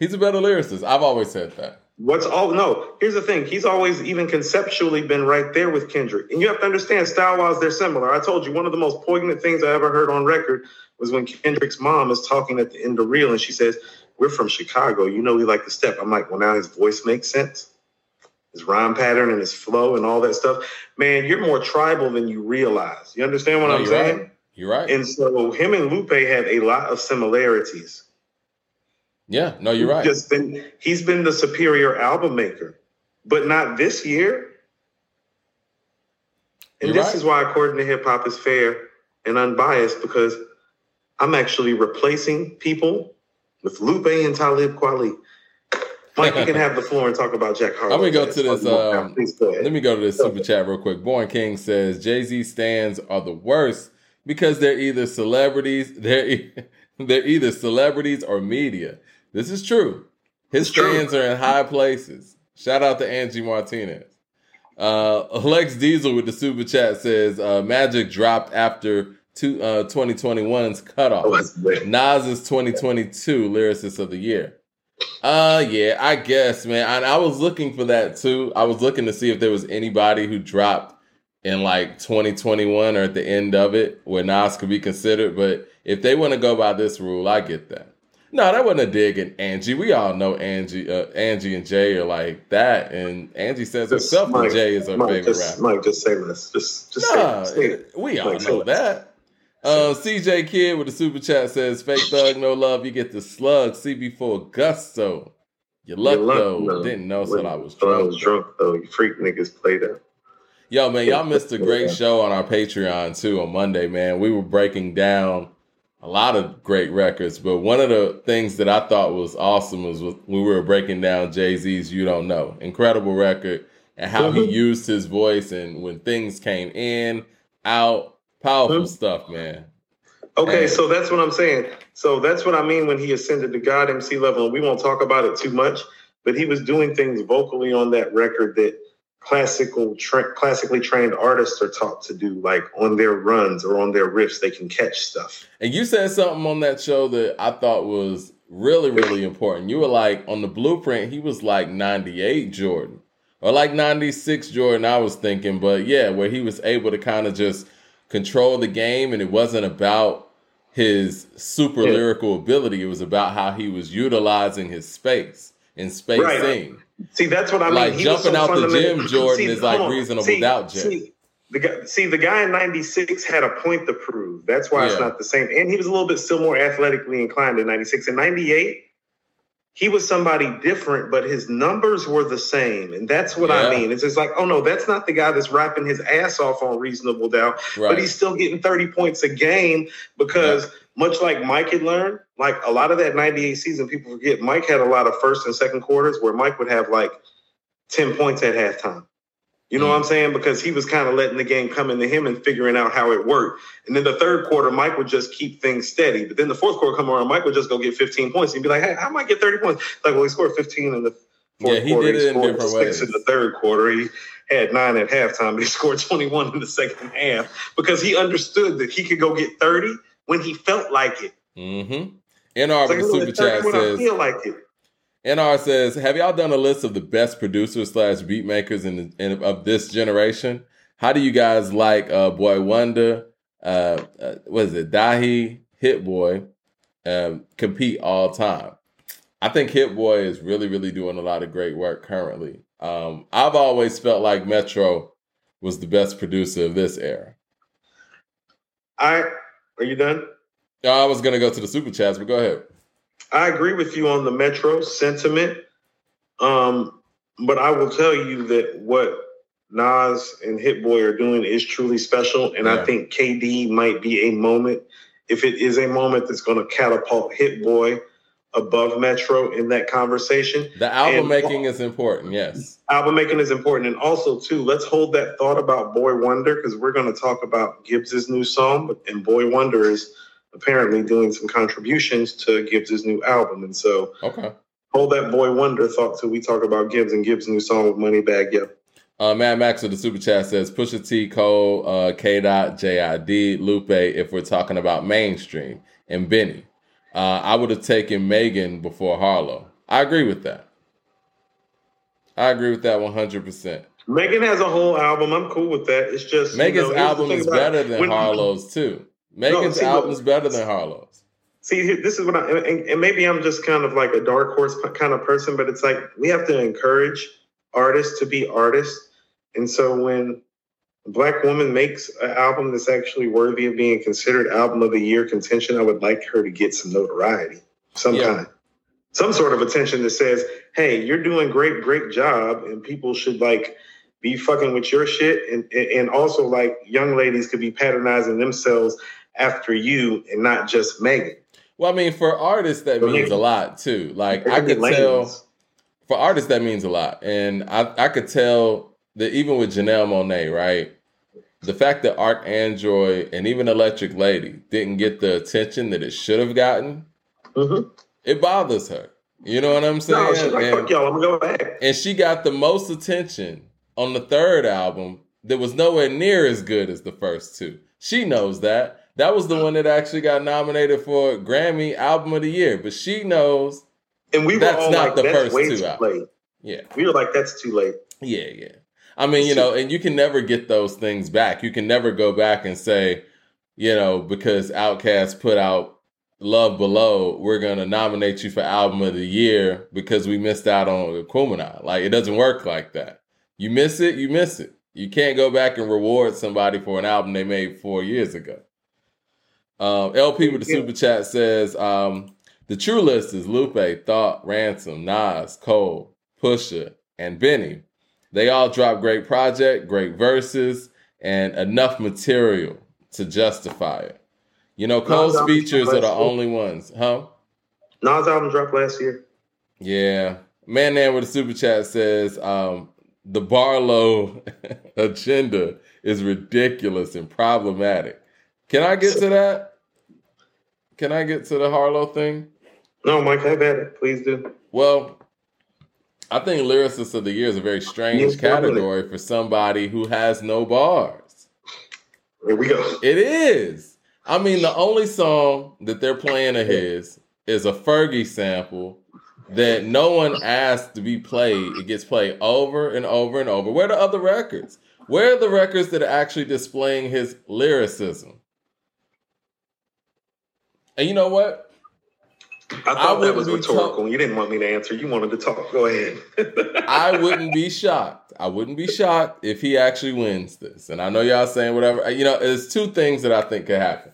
A: He's a better lyricist. I've always said that.
B: What's all no? Here's the thing. He's always even conceptually been right there with Kendrick, and you have to understand style wise they're similar. I told you one of the most poignant things I ever heard on record was when Kendrick's mom is talking at the end of Real, and she says, "We're from Chicago. You know we like to step." I'm like, well, now his voice makes sense, his rhyme pattern and his flow and all that stuff. Man, you're more tribal than you realize. You understand what
A: No,
B: I'm
A: you're
B: saying?
A: right. You're right.
B: And so him and Lupe have a lot of similarities.
A: Yeah. No, you're right.
B: Just been he's been the superior album maker, but not this year. And
A: You're
B: this
A: right.
B: is why, according to hip hop, is fair and unbiased because I'm actually replacing people with Lupe and Talib Kweli. Mike, you can have the floor and talk about Jack Harlow.
A: I'm gonna go to this, um,
B: Please go ahead.
A: Let me go to this super chat real quick. Born King says Jay Z stands are the worst because they're either celebrities, they're e- they're either celebrities or media. This is true. His
B: It's true.
A: are in high places. Shout out to Angie Martinez. Uh, Alex Diesel with the super chat says uh, Magic dropped after two, uh, 2021's cutoff.
B: Oh.
A: Nas is 2022 lyricist of the year. Uh yeah, I guess, man. And I was looking for that too. I was looking to see if there was anybody who dropped in like 2021 or at the end of it where Nas could be considered. But if they want to go by this rule, I get that. No, that wasn't a dig at Angie. We all know Angie, uh, Angie and Jay are like that, and Angie says
B: Just,
A: herself
B: Mike,
A: that Jay is her
B: Mike,
A: favorite
B: just,
A: rapper.
B: Mike, just say this. Just, just
A: Nah,
B: say, it.
A: it- we all
B: say
A: know that. Uh, CJ Kid with the super chat says, "Fake thug, no love. You get the slug. CB4 gusto. You luck
B: Your luck,
A: though.
B: no.
A: Didn't know, so I was
B: So I was drunk though. You freak niggas played that.
A: Yo, man, y'all missed a great show on our Patreon too on Monday, man. We were breaking down a lot of great records, but one of the things that I thought was awesome was when we were breaking down Jay Z's "You Don't Know," incredible record, and how mm-hmm. he used his voice and when things came in, out, powerful mm-hmm. stuff, man.
B: Okay, and, so that's what I'm saying. So that's what I mean when he ascended to God MC level, and we won't talk about it too much, but he was doing things vocally on that record that classical tra- classically trained artists are taught to do like on their runs or on their riffs they can catch stuff.
A: And you said something on that show that i thought was really really important. You were like on the blueprint he was like 98 jordan or like 96 jordan i was thinking. But yeah where he was able to kind of just control the game and it wasn't about his super yeah. lyrical ability. It was about how he was utilizing his space and spacing. Right.
B: See, that's what I mean.
A: Like he jumping so out the gym, Jordan see, is like reasonable see, doubt, Jay.
B: See, the guy, see, the guy in '96 had a point to prove. That's why yeah. it's not the same. And he was a little bit still more athletically inclined in '96. In '98, he was somebody different, but his numbers were the same. And that's what yeah. I mean. It's just like, oh no, that's not the guy that's rapping his ass off on reasonable doubt, right. but he's still getting 30 points a game because yeah much like Mike had learned, like a lot of that 98 season, people forget Mike had a lot of first and second quarters where Mike would have like 10 points at halftime. You know mm. what I'm saying? Because he was kind of letting the game come into him and figuring out how it worked. And then the third quarter, Mike would just keep things steady. But then the fourth quarter come around, Mike would just go get 15 points. He'd be like, hey, I might get 30 points. Like, well, he scored 15 in the fourth yeah, he quarter. Did it he scored in different ways. in the third quarter. He had nine at halftime, but he scored 21 in the second half because he understood that he could go get 30 when he felt like it.
A: Mm-hmm. NR with the super chat says,
B: I feel like it.
A: NR says, "Have y'all done a list of the best producers slash beat makers in, in of this generation? How do you guys like uh, Boy Wonder? Uh, uh, what is it? Dahi Hit Boy um, compete all time? I think Hit Boy is really, really doing a lot of great work currently. Um, I've always felt like Metro was the best producer of this era.
B: I are you done?
A: I was going to go to the super chats, but go ahead.
B: I agree with you on the Metro sentiment. Um, but I will tell you that what Nas and Hit Boy are doing is truly special. And yeah. I think KD might be a moment, if it is a moment that's going to catapult Hit Boy above Metro in that conversation.
A: The album and, making is important, yes.
B: Album making is important. And also, too, let's hold that thought about Boy Wonder because we're going to talk about Gibbs's new song. And Boy Wonder is apparently doing some contributions to Gibbs's new album. And so
A: okay.
B: hold that Boy Wonder thought till we talk about Gibbs and Gibbs' new song with Moneybagg Yo.
A: Uh, Mad Max of the super chat says Pusha T, Cole, uh, K. Dot, JID, Lupe. If we're talking about mainstream, and Benny, uh, I would have taken Megan before Harlow. I agree with that. I agree with that one hundred percent.
B: Megan has a whole album. I'm cool with that. It's just
A: Megan's you know, album is better than Harlow's too. Megan's no, album is better than Harlow's.
B: See, this is what I and, and maybe I'm just kind of like a dark horse kind of person, but it's like we have to encourage artists to be artists. And so when a black woman makes an album that's actually worthy of being considered album of the year contention, I would like her to get some notoriety, some yeah. kind, some sort of attention that says, "Hey, you're doing great, great job," and people should like be fucking with your shit, and and also like young ladies could be patronizing themselves after you and not just Megan.
A: Well, I mean, for artists that means a lot too. Like I could tell for artists that means a lot, and I I could tell that even with Janelle Monáe, right? The fact that ArchAndroid and even Electric Lady didn't get the attention that it should have gotten, mm-hmm. it bothers her. You know what I'm saying? No,
B: she's like, and, fuck y'all, I'm gonna go back.
A: And she got the most attention on the third album that was nowhere near as good as the first two. She knows that. That was the one that actually got nominated for Grammy Album of the Year. But she knows
B: and we that's not like, the that's first two albums.
A: Yeah.
B: We were like, that's too late.
A: Yeah, yeah. I mean, you know, and you can never get those things back. You can never go back and say, you know, because Outkast put out Love Below, we're gonna nominate you for album of the year because we missed out on Aquemini. Like it doesn't work like that. You miss it, you miss it. You can't go back and reward somebody for an album they made four years ago. Um, LP with the super chat says um, the true list is Lupe, Thought, Ransom, Nas, Cole, Pusha, and Benny. They all drop great project, great verses, and enough material to justify it. You know, Cole's
B: Nas
A: features are the
B: last
A: only ones, huh?
B: Nas album dropped last year.
A: Yeah. Man Man with a super chat says um, the Barlow agenda is ridiculous and problematic. Can I get to that? Can I get to the Harlow thing?
B: No, Mike, have at it. Please do.
A: Well, I think lyricist of the year is a very strange
B: Yes,
A: category for somebody who has no bars.
B: Here we go.
A: It is. I mean, the only song that they're playing of his is a Fergie sample that no one asked to be played. It gets played over and over and over. Where are the other records? Where are the records that are actually displaying his lyricism? And you know what?
B: I
A: I
B: thought that was rhetorical. You didn't want me to answer. You wanted to talk. Go ahead.
A: I wouldn't be shocked. I wouldn't be shocked if he actually wins this. And I know y'all saying whatever. You know, there's two things that I think could happen.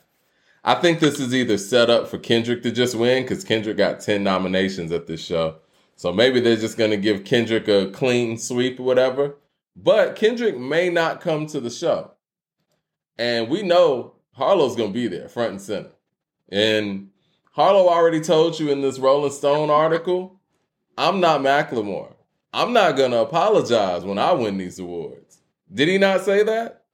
A: I think this is either set up for Kendrick to just win because Kendrick got 10 nominations at this show. So maybe they're just going to give Kendrick a clean sweep or whatever. But Kendrick may not come to the show. And we know Harlow's going to be there front and center. And Harlow already told you in this Rolling Stone article, I'm not Macklemore. I'm not going to apologize when I win these awards. Did he not say that?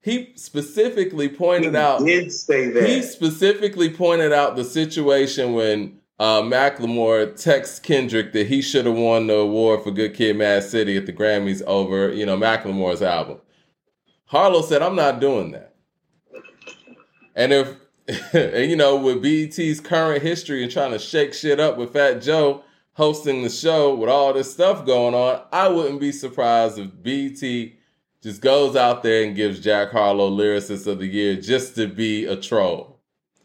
A: He specifically pointed
B: he
A: out
B: did say that.
A: he specifically pointed out the situation when uh, Macklemore texts Kendrick that he should have won the award for Good Kid, Mad City at the Grammys over, you know, Macklemore's album. Harlow said, "I'm not doing that." And if and you know, with BET's current history and trying to shake shit up with Fat Joe hosting the show with all this stuff going on, I wouldn't be surprised if BET just goes out there and gives Jack Harlow Lyricist of the Year just to be a troll.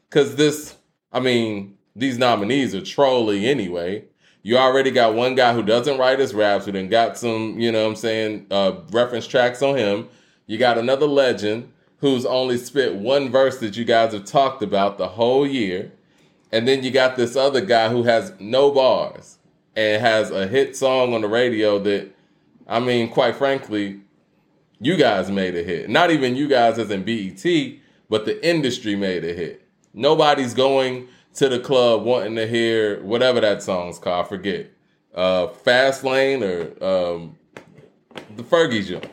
A: Because this, I mean, these nominees are trolling anyway. You already got one guy who doesn't write his raps, who then got some, you know what I'm saying, uh, reference tracks on him. You got another legend who's only spit one verse that you guys have talked about the whole year. And then you got this other guy who has no bars and has a hit song on the radio that, I mean, quite frankly, you guys made a hit. Not even you guys as in BET, but the industry made a hit. Nobody's going to the club wanting to hear whatever that song's called. I forget. Uh, Fast Lane or um, the Fergie joint.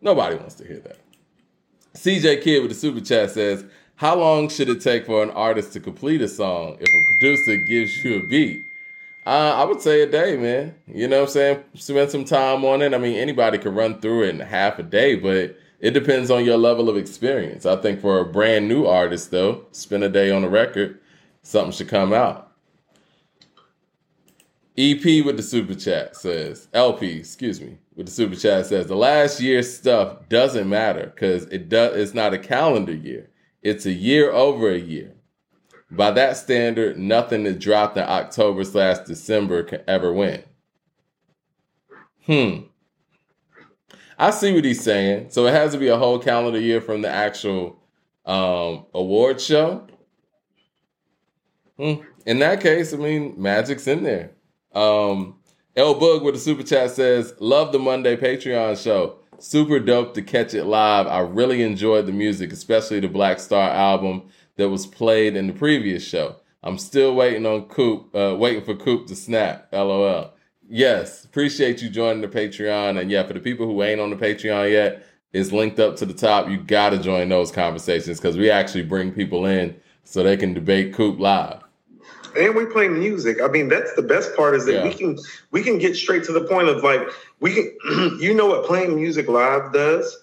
A: Nobody wants to hear that. CJ Kid with the super chat says, "How long should it take for an artist to complete a song if a producer gives you a beat?" Uh, I would say a day, man. You know what I'm saying? Spend some time on it. I mean, anybody could run through it in half a day, but it depends on your level of experience. I think for a brand new artist, though, spend a day on a record, something should come out. EP with the super chat says, LP, excuse me, with the super chat says, the last year's stuff doesn't matter because it does. It's not a calendar year. It's a year over a year. By that standard, nothing that dropped in October slash December can ever win. Hmm. I see what he's saying. So it has to be a whole calendar year from the actual um, award show. Hmm. In that case, I mean, Magic's in there. Um, L Bug with the super chat says, "Love the Monday Patreon show. Super dope to catch it live. I really enjoyed the music, especially the Black Star album that was played in the previous show. I'm still waiting on Coop, uh, waiting for Coop to snap. LOL. Yes, appreciate you joining the Patreon. And yeah, for the people who ain't on the Patreon yet, it's linked up to the top. You got to join those conversations because we actually bring people in so they can debate Coop live.
B: And we play music. I mean, that's the best part is that
A: Yeah.
B: we can we can get straight to the point of like we can. you know what playing music live does?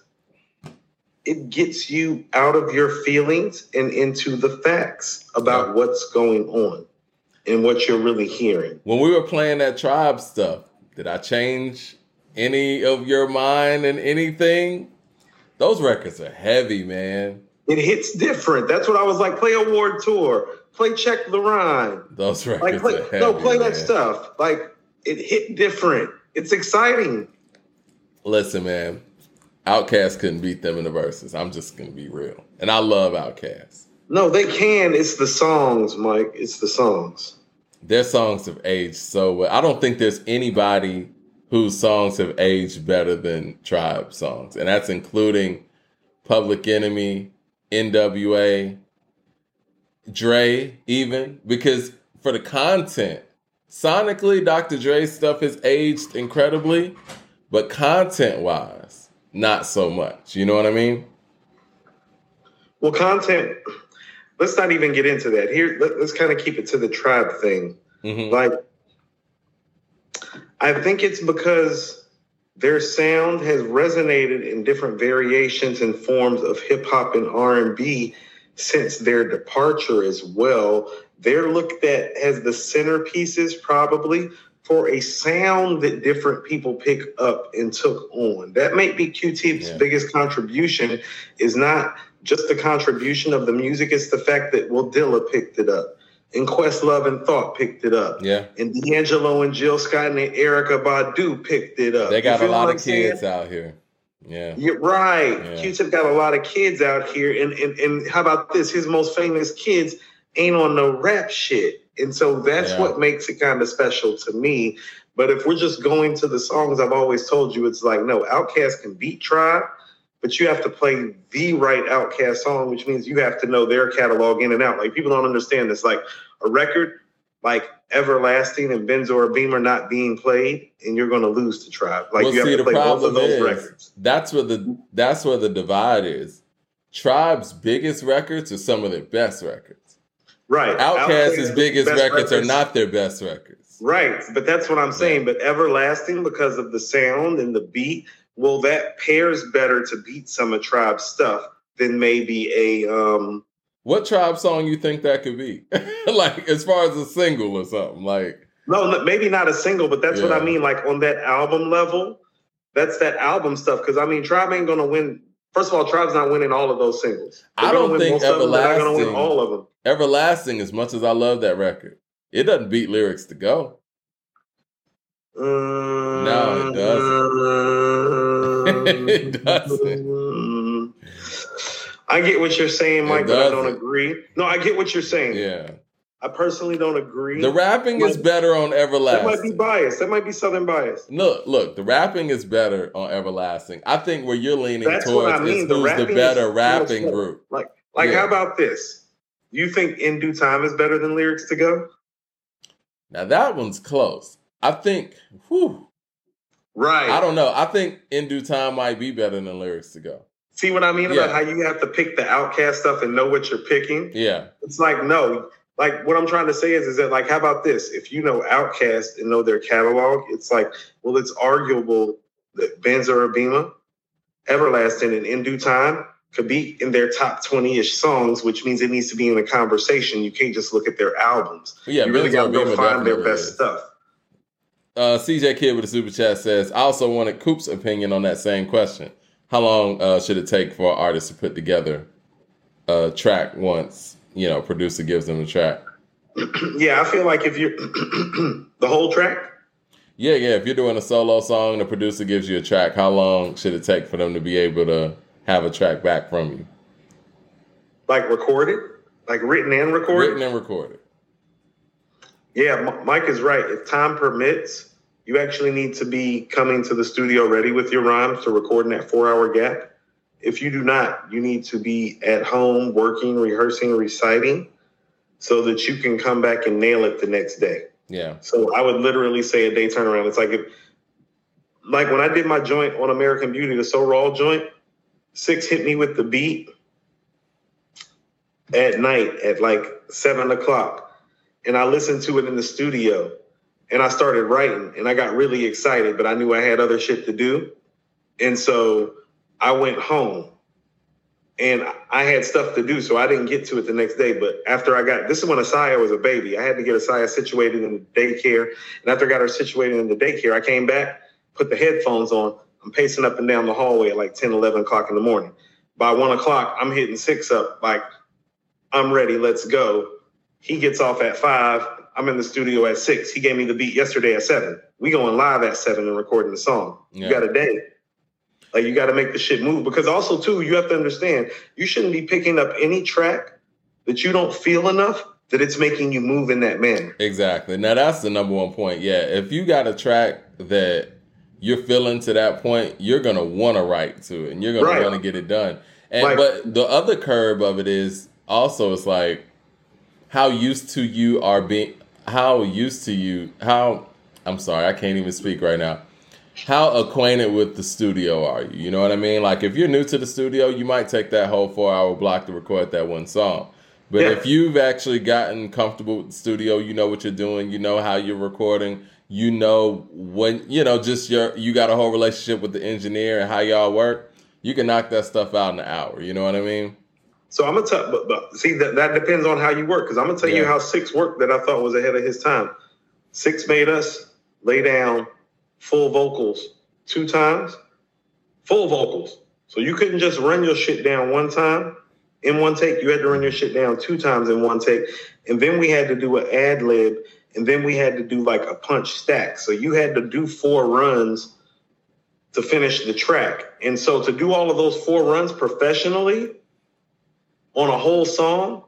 B: It gets you out of your feelings and into the facts about
A: Yeah.
B: what's going on and what you're really hearing.
A: When we were playing that tribe stuff, did I change any of your mind and anything? Those records are heavy, man.
B: It hits different. That's what I was like. Play award tour. Play check the rhyme.
A: Those records
B: Like play, no, play that stuff. Like it hit different. It's exciting.
A: Listen, man. Outkast couldn't beat them in the verses. I'm just gonna be real. And I love Outkast.
B: No, they can. It's the songs, Mike. It's the songs.
A: Their songs have aged so well. I don't think there's anybody whose songs have aged better than Tribe songs, and that's including Public Enemy, N.W.A., Dre, even because for the content, sonically, Dr. Dre's stuff has aged incredibly, but content wise, not so much. You know what I mean?
B: Well, content. Let's not even get into that. Here, let, us kind of keep it to the tribe thing. Mm-hmm. Like, I think it's because their sound has resonated in different variations and forms of hip hop and R and B since their departure as well. They're looked at as the centerpieces, probably for a sound that different people pick up and took on. That might be Q-Tip's yeah. biggest contribution. Is not just the contribution of the music; it's the fact that Will Dilla picked it up. And Questlove and Thought picked it up.
A: Yeah.
B: And D'Angelo and Jill Scott and Erykah Badu picked it up.
A: They got a lot of kids out here. Yeah.
B: You're right. Yeah. Q-Tip got a lot of kids out here. And, and and how about this? His most famous kids ain't on no rap shit. And so that's yeah. what makes it kind of special to me. But if we're just going to the songs I've always told you, it's like, no, Outkast can beat Tribe, but you have to play the right Outkast song, which means you have to know their catalog in and out. Like people don't understand this. Like a record like Everlasting and Benzo or Beamer not being played, and you're going to lose to Tribe. Like well, you see, have to play both of those
A: is,
B: records.
A: That's where the that's where the divide is. Tribe's biggest records are some of their best records.
B: Right.
A: Outkast's biggest records, records, are not their best records.
B: Right. But that's what I'm saying. But Everlasting, because of the sound and the beat, well, that pairs better to beat some of Tribe's stuff than maybe a um
A: what tribe song you think that could be? like as far as a single or something, like
B: no, maybe not a single, but that's yeah. what I mean. Like on that album level, that's that album stuff. Because I mean, Tribe ain't gonna win. First of all, Tribe's not winning all of those singles.
A: They're I don't think Everlasting.
B: Them, win all of them.
A: Everlasting, as much as I love that record, it doesn't beat lyrics to go.
B: Um,
A: no, it doesn't. it doesn't.
B: I get what you're saying, Mike, but I don't agree. No, I get what you're saying.
A: Yeah.
B: I personally don't agree.
A: The rapping is better on Everlasting.
B: That might be biased. That might be Southern bias.
A: Look, look, the rapping is better on Everlasting. I think where you're leaning That's towards I mean. is the who's the better rapping group.
B: Like, like, yeah. how about this? You think In Due Time is better than Lyrics to Go?
A: Now that one's close. I think, whew.
B: Right.
A: I don't know. I think In Due Time might be better than Lyrics to Go.
B: See what I mean yeah. about how you have to pick the Outkast stuff and know what you're picking?
A: Yeah.
B: It's like, no, like what I'm trying to say is, is that like, how about this? If you know Outkast and know their catalog, it's like, well, it's arguable that Benzo or Beamer, Everlasting, and In Due Time could be in their top 20-ish songs, which means it needs to be in the conversation. You can't just look at their albums.
A: Yeah,
B: you really got to go find their best is. stuff.
A: Uh, CJ Kid with a super chat says, I also wanted Coop's opinion on that same question how long uh, should it take for an artist to put together a track once you know producer gives them the track?
B: yeah, I feel like if you the whole track.
A: Yeah, yeah. If you're doing a solo song, the producer gives you a track. How long should it take for them to be able to have a track back from you?
B: Like recorded, like written and recorded.
A: Written and recorded.
B: Yeah, Mike is right. If time permits, you actually need to be coming to the studio ready with your rhymes to record in that four hour gap. If you do not, you need to be at home working, rehearsing, reciting so that you can come back and nail it the next day.
A: Yeah.
B: So I would literally say a day turnaround. It's like if, like when I did my joint on American Beauty, the So Raw joint, Six hit me with the beat at night at like seven o'clock. And I listened to it in the studio and I started writing and I got really excited, but I knew I had other shit to do. And so I went home and I had stuff to do, so I didn't get to it the next day. But after I got this is when Asaya was a baby. I had to get Asaya situated in the daycare. And after I got her situated in the daycare, I came back, put the headphones on. I'm pacing up and down the hallway at like 10, 11 o'clock in the morning. By one o'clock, I'm hitting six up, like, I'm ready, let's go. He gets off at five. I'm in the studio at six. He gave me the beat yesterday at seven. We going live at seven and recording the song. Yeah. You got a day. Like you got to make the shit move because also too you have to understand you shouldn't be picking up any track that you don't feel enough that it's making you move in that manner.
A: Exactly. Now that's the number one point. Yeah, if you got a track that you're feeling to that point, you're gonna want to write to it, and you're gonna
B: Right.
A: want to get it done. And
B: Like-
A: but the other curve of it is also it's like how used to you are being how used to you how I'm sorry I can't even speak right now. How acquainted with the studio are you? You know what I mean? Like if you're new to the studio, you might take that whole four hour block to record that one song. But
B: Yeah.
A: if you've actually gotten comfortable with the studio, you know what you're doing, you know how you're recording, you know when you know just your you got a whole relationship with the engineer and how y'all work, you can knock that stuff out in an hour. You know what I mean?
B: So I'm gonna tell, but, but see that that depends on how you work. Because I'm gonna tell you how Six worked that I thought was ahead of his time. Six made us lay down full vocals two times, full vocals. So you couldn't just run your shit down one time in one take. You had to run your shit down two times in one take, and then we had to do an ad lib, and then we had to do like a punch stack. So you had to do four runs to finish the track. And so to do all of those four runs professionally on a whole song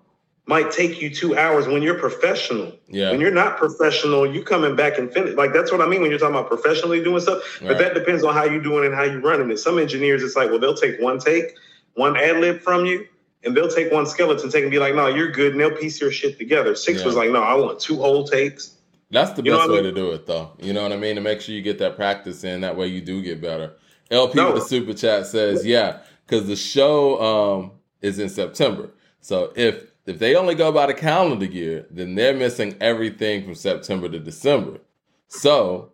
B: might take you two hours when you're professional.
A: Yeah.
B: When you're not professional, you coming back and finish. Like that's what I mean when you're talking about professionally doing stuff. But that depends on how you're doing and how you're running it. Some engineers, it's like, well, they'll take one take, one ad lib from you, and they'll take one skeleton take and be like, no, you're good, and they'll piece your shit together. Six
A: Yeah.
B: was like, no, I want two whole takes.
A: That's the
B: You
A: best
B: what I
A: way to do it, though. You know what I mean? To make sure you get that practice in. That way you do get better. LP
B: No.
A: with the super chat says, yeah, because the show um, is in September. So if if they only go by the calendar year, then they're missing everything from September to December. So,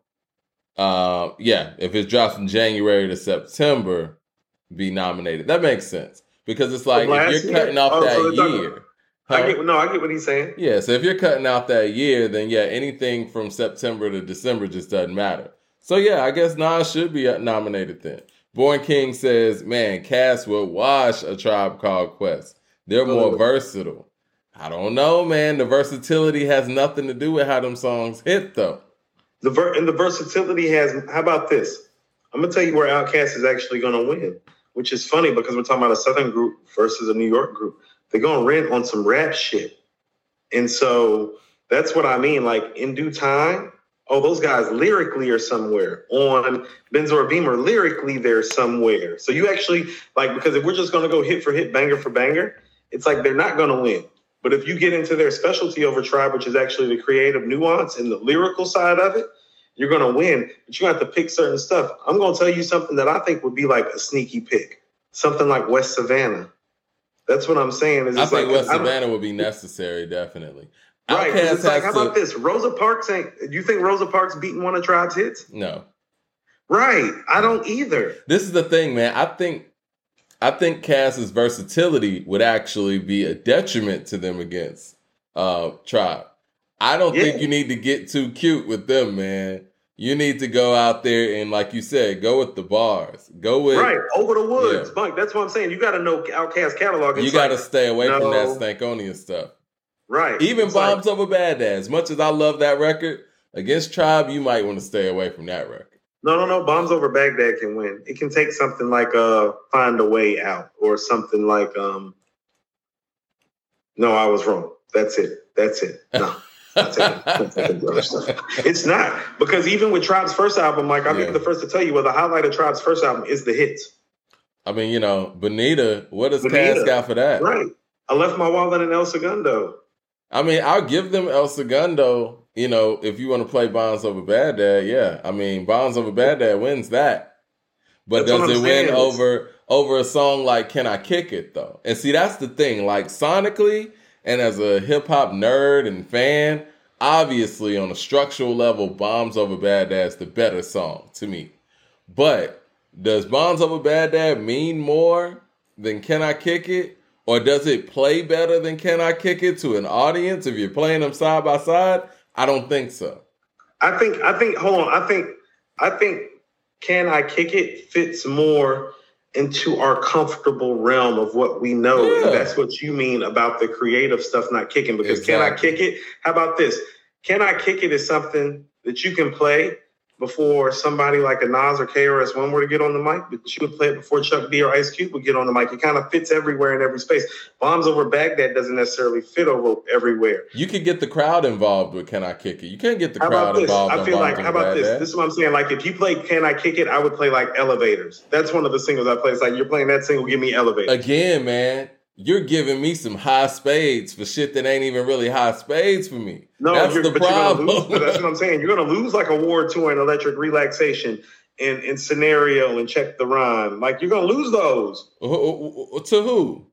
A: uh, yeah, if it drops from January to September, be nominated. That makes sense because it's like if you're
B: year?
A: cutting off
B: Oh,
A: that
B: so
A: year.
B: I
A: huh?
B: get no, I get what he's saying.
A: Yeah, so if you're cutting out that year, then yeah, anything from September to December just doesn't matter. So yeah, I guess Nas should be nominated then. Born King says, "Man, Cass will wash a tribe called Quest. They're more
B: Oh.
A: versatile." I don't know, man. The versatility has nothing to do with how them songs hit, though.
B: The ver- and the versatility has. How about this? I'm gonna tell you where Outkast is actually gonna win, which is funny because we're talking about a Southern group versus a New York group. They're gonna rent on some rap shit, and so that's what I mean. Like in due time, oh, those guys lyrically are somewhere on Benz or Beamer. Lyrically, they're somewhere. So you actually like because if we're just gonna go hit for hit, banger for banger, it's like they're not gonna win. But if you get into their specialty over tribe, which is actually the creative nuance and the lyrical side of it, you're going to win. But you have to pick certain stuff. I'm going to tell you something that I think would be like a sneaky pick, something like West Savannah. That's what I'm saying. Is
A: I think
B: like,
A: West Savannah would be necessary, definitely.
B: Right. It's like, how
A: to.
B: about this? Rosa Parks ain't. Do you think Rosa Parks beating one of Tribe's hits?
A: No,
B: Right. I don't either.
A: this is the thing, man. I think I think Cass's versatility would actually be a detriment to them against uh Tribe. I don't
B: Yeah.
A: think you need to get too cute with them, man. You need to go out there and, like you said, go with the bars. Go with
B: right. Over the woods.
A: Yeah.
B: Mike, that's what I'm saying. You got to know Outkast catalog.
A: you got to
B: like-
A: stay away from that
B: no.
A: Stankonia stuff.
B: Right.
A: Even
B: It's like-
A: Bombs Over Baghdad. As much as I love that record, against Tribe, you might want to stay away from that record.
B: No, no, no. Bombs over Baghdad can win. It can take something like uh Find a Way Out or something like um No, I was wrong. That's it. That's it. No. I'm taking- I'm taking the other stuff. It's not. Because even with Tribe's first album, like I'll
A: Yeah.
B: the first to tell you, well, the highlight of Tribe's first album is the hits.
A: I mean, you know, Bonita, what does
B: Bonita.
A: Cass got for that?
B: Right. I left my wallet in El Segundo.
A: I mean, I'll give them El Segundo, you know, if you want to play Bombs over Baghdad, yeah. I mean, Bombs over Baghdad wins that. But
B: That's
A: does it win over over a song like Can I Kick It though? And see, that's the thing. Like sonically and as a hip hop nerd and fan, obviously on a structural level, Bombs over Baghdad's the better song to me. But does Bombs over Baghdad mean more than Can I Kick It? Or does it play better than Can I Kick It to an audience if you're playing them side by side? I don't think so.
B: I think I think hold on. I think I think can I kick it fits more into our comfortable realm of what we know.
A: Yeah.
B: And that's what you mean about the creative stuff not kicking. Because can I kick it? How about this? Can I kick it is something that you can play before somebody like a Nas or KRS-One were to get on the mic, but you would play it before Chuck D or Ice Cube would get on the mic. It kind of fits everywhere in every space. Bombs over Baghdad doesn't necessarily fit over everywhere.
A: You could get the crowd involved with Can I Kick It? You can't get the
B: How
A: crowd
B: about
A: involved.
B: I feel like, how about this? This is what I'm saying. Like, if you play Can I Kick It, I would play like Elevators. That's one of the singles I play. It's like, you're playing that single, give me Elevators.
A: Again, man, you're giving me some high spades for shit that ain't even really high spades for me.
B: No,
A: That's
B: you're,
A: the
B: but you're gonna lose.
A: problem.
B: That's what I'm saying. You're gonna lose like Award Tour and electric relaxation and, and scenario and check the rhyme. Like you're gonna lose those
A: to who?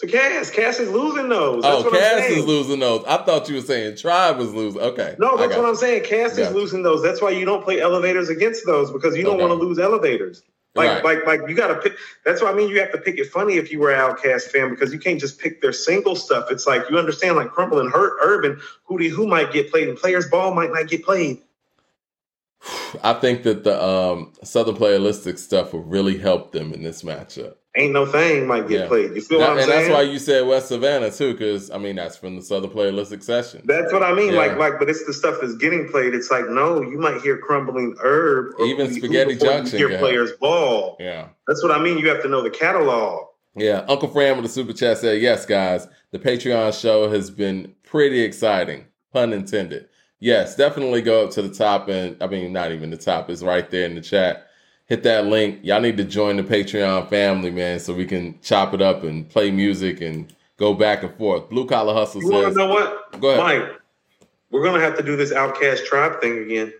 B: to Cass. Cass is losing those. That's
A: Oh,
B: what
A: Cass
B: I'm saying.
A: is losing those. I thought you were saying Tribe was losing. Okay.
B: No, that's what
A: you.
B: I'm saying. Cass is losing those. That's why you don't play elevators against those because you don't
A: Okay.
B: want to lose elevators. Like,
A: Right.
B: like, like you got to pick. That's why I mean you have to pick it funny if you were an Outkast fan because you can't just pick their single stuff. It's like you understand, like Crumble and Hurt, Urban, Hootie, who might get played, and Players Ball might not get played.
A: I think that the um, Southern Playalistic stuff will really help them in this matchup.
B: Ain't no thing might get
A: Yeah.
B: played. You feel
A: That-
B: what I'm
A: and
B: saying?
A: that's why you said West Savannah too, because I mean that's from the Southern Playalistic session.
B: That's what I mean.
A: Yeah.
B: Like, like, but it's the stuff that's getting played. It's like, no, you might hear Crumblin' Erb, or
A: Even Spaghetti
B: before you
A: Junction
B: Hear players ball.
A: Yeah.
B: That's what I mean. You have to know the catalog.
A: Yeah, Uncle Fran with the super chat said, "Yes, guys, the Patreon show has been pretty exciting, pun intended. Yes, definitely go up to the top, and I mean, not even the top; is right there in the chat. Hit that link. Y'all need to join the Patreon family, man, so we can chop it up and play music and go back and forth. Blue collar hustle
B: You
A: says,
B: know what?
A: Go ahead.
B: Mike. We're gonna have to do this Outkast Tribe thing again